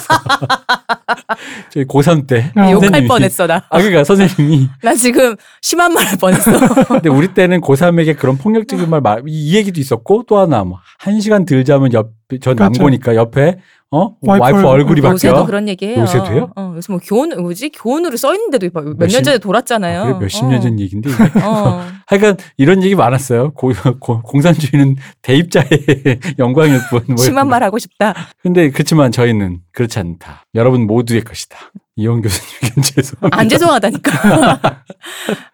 C: 저희 고3 때.
B: 어.
A: 욕할 뻔했어 나.
C: 아, 그러니까 선생님이. *laughs*
A: 나 지금 심한 말 할 뻔했어. *laughs*
C: 근데 우리 때는 고3에게 그런 폭력적인 말, 말, 이 얘기도 있었고, 또 하나, 뭐, 한 시간 들자면 옆, 저
B: 그렇죠.
C: 남고니까 옆에, 어?
B: 와이프
C: 와이프, 얼굴이
B: 얼굴.
A: 요새도
C: 바뀌어.
A: 그런 얘기해요.
C: 요새도 해요?
A: 어, 요새 뭐 교훈 뭐지 교훈으로 써 있는데도 몇년
C: 몇십-
A: 전에 돌았잖아요.
C: 아, 그래, 몇십 년
A: 어.
C: 전 얘기인데.
A: 어.
C: 하여간 이런 얘기 많았어요. 고, 고- 공산주의는 대입자의 *laughs* 영광일 뿐. 뭐
A: 심한 말 하고 싶다.
C: 근데 그렇지만 저희는 그렇지 않다. 여러분 모두의 것이다. 이용 교수님께 죄송합니다.
A: 안 죄송하다니까. *laughs*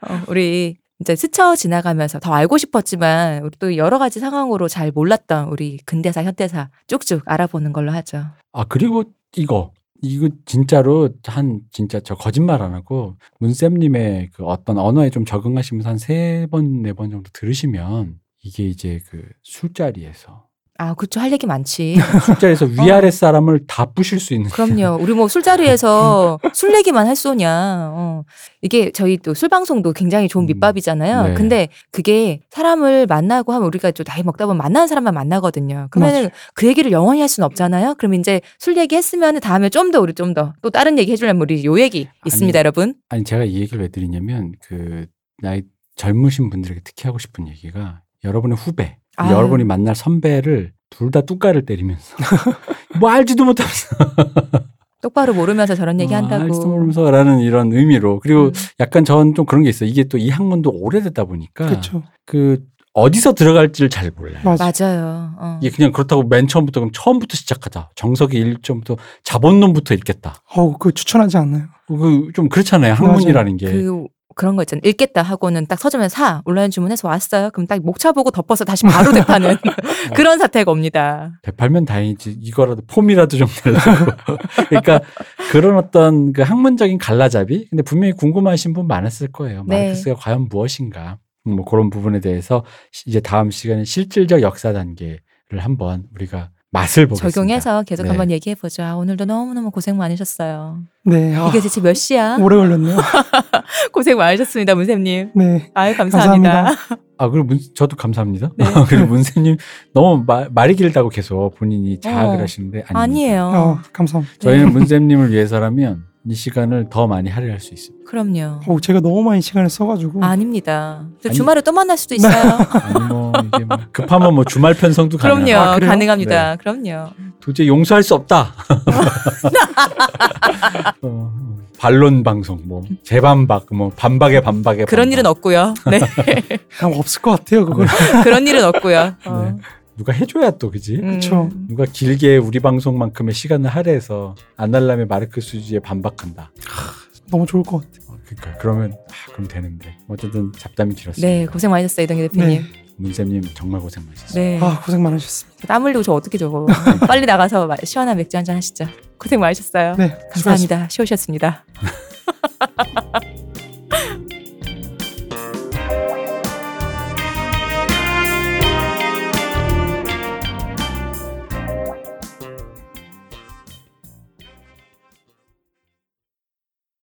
A: 어, 우리 이제 스쳐 지나가면서 더 알고 싶었지만 우리 또 여러 가지 상황으로 잘 몰랐던 우리 근대사 현대사 쭉쭉 알아보는 걸로 하죠.
C: 아 그리고 이거 이거 진짜로 한 진짜 저 거짓말 안 하고 문쌤님의 그 어떤 언어에 좀 적응하시면서 한 세 번 네 번 정도 들으시면 이게 이제 그 술자리에서
A: 아, 그쵸. 할 얘기 많지.
C: 술자리에서 위아래 사람을 다 부실 수 있는
A: 그럼요. 우리 뭐 술자리에서 *laughs* 술 얘기만 할 소냐. 어. 이게 저희 또 술 방송도 굉장히 좋은
C: 음,
A: 밑밥이잖아요.
C: 네.
A: 근데 그게 사람을 만나고 하면 우리가 좀 나이 먹다 보면 만나는 사람만 만나거든요. 그러면은. 그 얘기를 영원히 할 수는 없잖아요. 그럼 이제 술 얘기 했으면 다음에 좀 더 우리 좀 더 또 다른 얘기 해주려면 우리 요 얘기 있습니다, 여러분.
C: 아니 제가 이 얘기를 왜 드리냐면 그 나이 젊으신 분들에게 특히 하고 싶은 얘기가 여러분의 후배,
A: 아유.
C: 여러 분이 만날 선배를 둘 다 뚜까를 때리면서 *laughs* 뭐 알지도 못하면서 *laughs*
A: 똑바로 모르면서 저런 얘기
C: 아, 알지도
A: 한다고.
C: 모르면서라는 이런 의미로 그리고
A: 음.
C: 약간 전 좀 그런 게 있어요. 이게 또 이 학문도 오래됐다 보니까
B: 그렇죠.
C: 그 어디서 들어갈지를 잘 몰라요.
B: 맞아.
A: 맞아요. 어.
C: 이게 그냥 그렇다고 맨 처음부터 그럼 처음부터 시작하자. 정석의 1점부터 자본론부터 읽겠다.
B: 어우, 그 추천하지 않나요?
C: 그 좀 그렇잖아요. 학문이라는 게.
A: 그 그런 거 있잖아요. 읽겠다 하고는 딱 서점에 사 온라인 주문해서 왔어요. 그럼 딱 목차 보고 덮어서 다시 바로 대파는 *laughs* *laughs* 그런 사태가 옵니다.
C: 배팔면 다행이지 이거라도 폼이라도 좀 내려고 *laughs* 그러니까 그런 어떤 그 학문적인 갈라잡이 근데 분명히 궁금하신 분 많았을 거예요
A: 네.
C: 마르크스가 과연 무엇인가 뭐 그런 부분에 대해서 시- 이제 다음 시간에 실질적 역사 단계를 한번 우리가 맛을 보겠습니다
A: 적용해서 계속
C: 네.
A: 한번 얘기해 보죠. 아, 오늘도 너무너무 고생 많으셨어요.
B: 네. 아,
A: 이게 대체 몇 시야?
B: 오래 걸렸네요. *laughs*
A: 고생 많으셨습니다, 문쌤님.
B: 네.
A: 아유 감사합니다.
C: 아 그리고 문, 저도 감사합니다
A: 네. *laughs*
C: 그리고 문세님 너무 마- 말이 길다고 계속 본인이 자학을
A: 어,
C: 하시는데 아닙니다.
A: 아니에요.
B: 어, 감사합니다.
C: 저희는 문쌤님을 위해서라면 이 시간을 더 많이 할애할 수 있습니다
A: 그럼요.
B: 어, 제가 너무 많이 시간을 써가지고.
A: 아닙니다. 또
C: 아니-
A: 주말에 또 만날 수도 있어요. *laughs*
C: 아니 뭐 이게 뭐 급하면 뭐 주말 편성도
A: 그럼요.
C: 가능해요.
B: 아?
A: 가능합니다. 그럼요.
C: 도저히 용서할 수 없다. *laughs* 어, 반론 방송 뭐 재반박 뭐 반박에 반박에
A: 그런
C: 반박.
A: 일은 없고요. 네.
B: 그냥 없을 것 같아요, 그걸. *laughs*
A: 그런 일은 없고요. 어.
C: 네. 누가 해줘야 또 그지.
A: 음.
B: 그쵸.
C: 누가 길게 우리 방송만큼의 시간을 할애해서 안날람의 마르크스주의에 반박한다.
B: 너무 좋을 것 같아요.
C: 어, 그러니까 그러면 아, 그럼 되는데 어쨌든 잡담이 길었습니다.
A: 네, 고생 많으셨어요, 이동기 대표님.
C: 문쌤님 정말 고생 많으셨어요.
A: 네.
B: 아, 고생 많으셨습니다.
A: 땀 흘리고 저 어떻게 저거. *laughs* 빨리 나가서 마- 시원한 맥주 한 잔 하시죠. 고생 많으셨어요.
B: 네. 수고하셨습니다.
A: 감사합니다. 쉬우셨습니다. *laughs*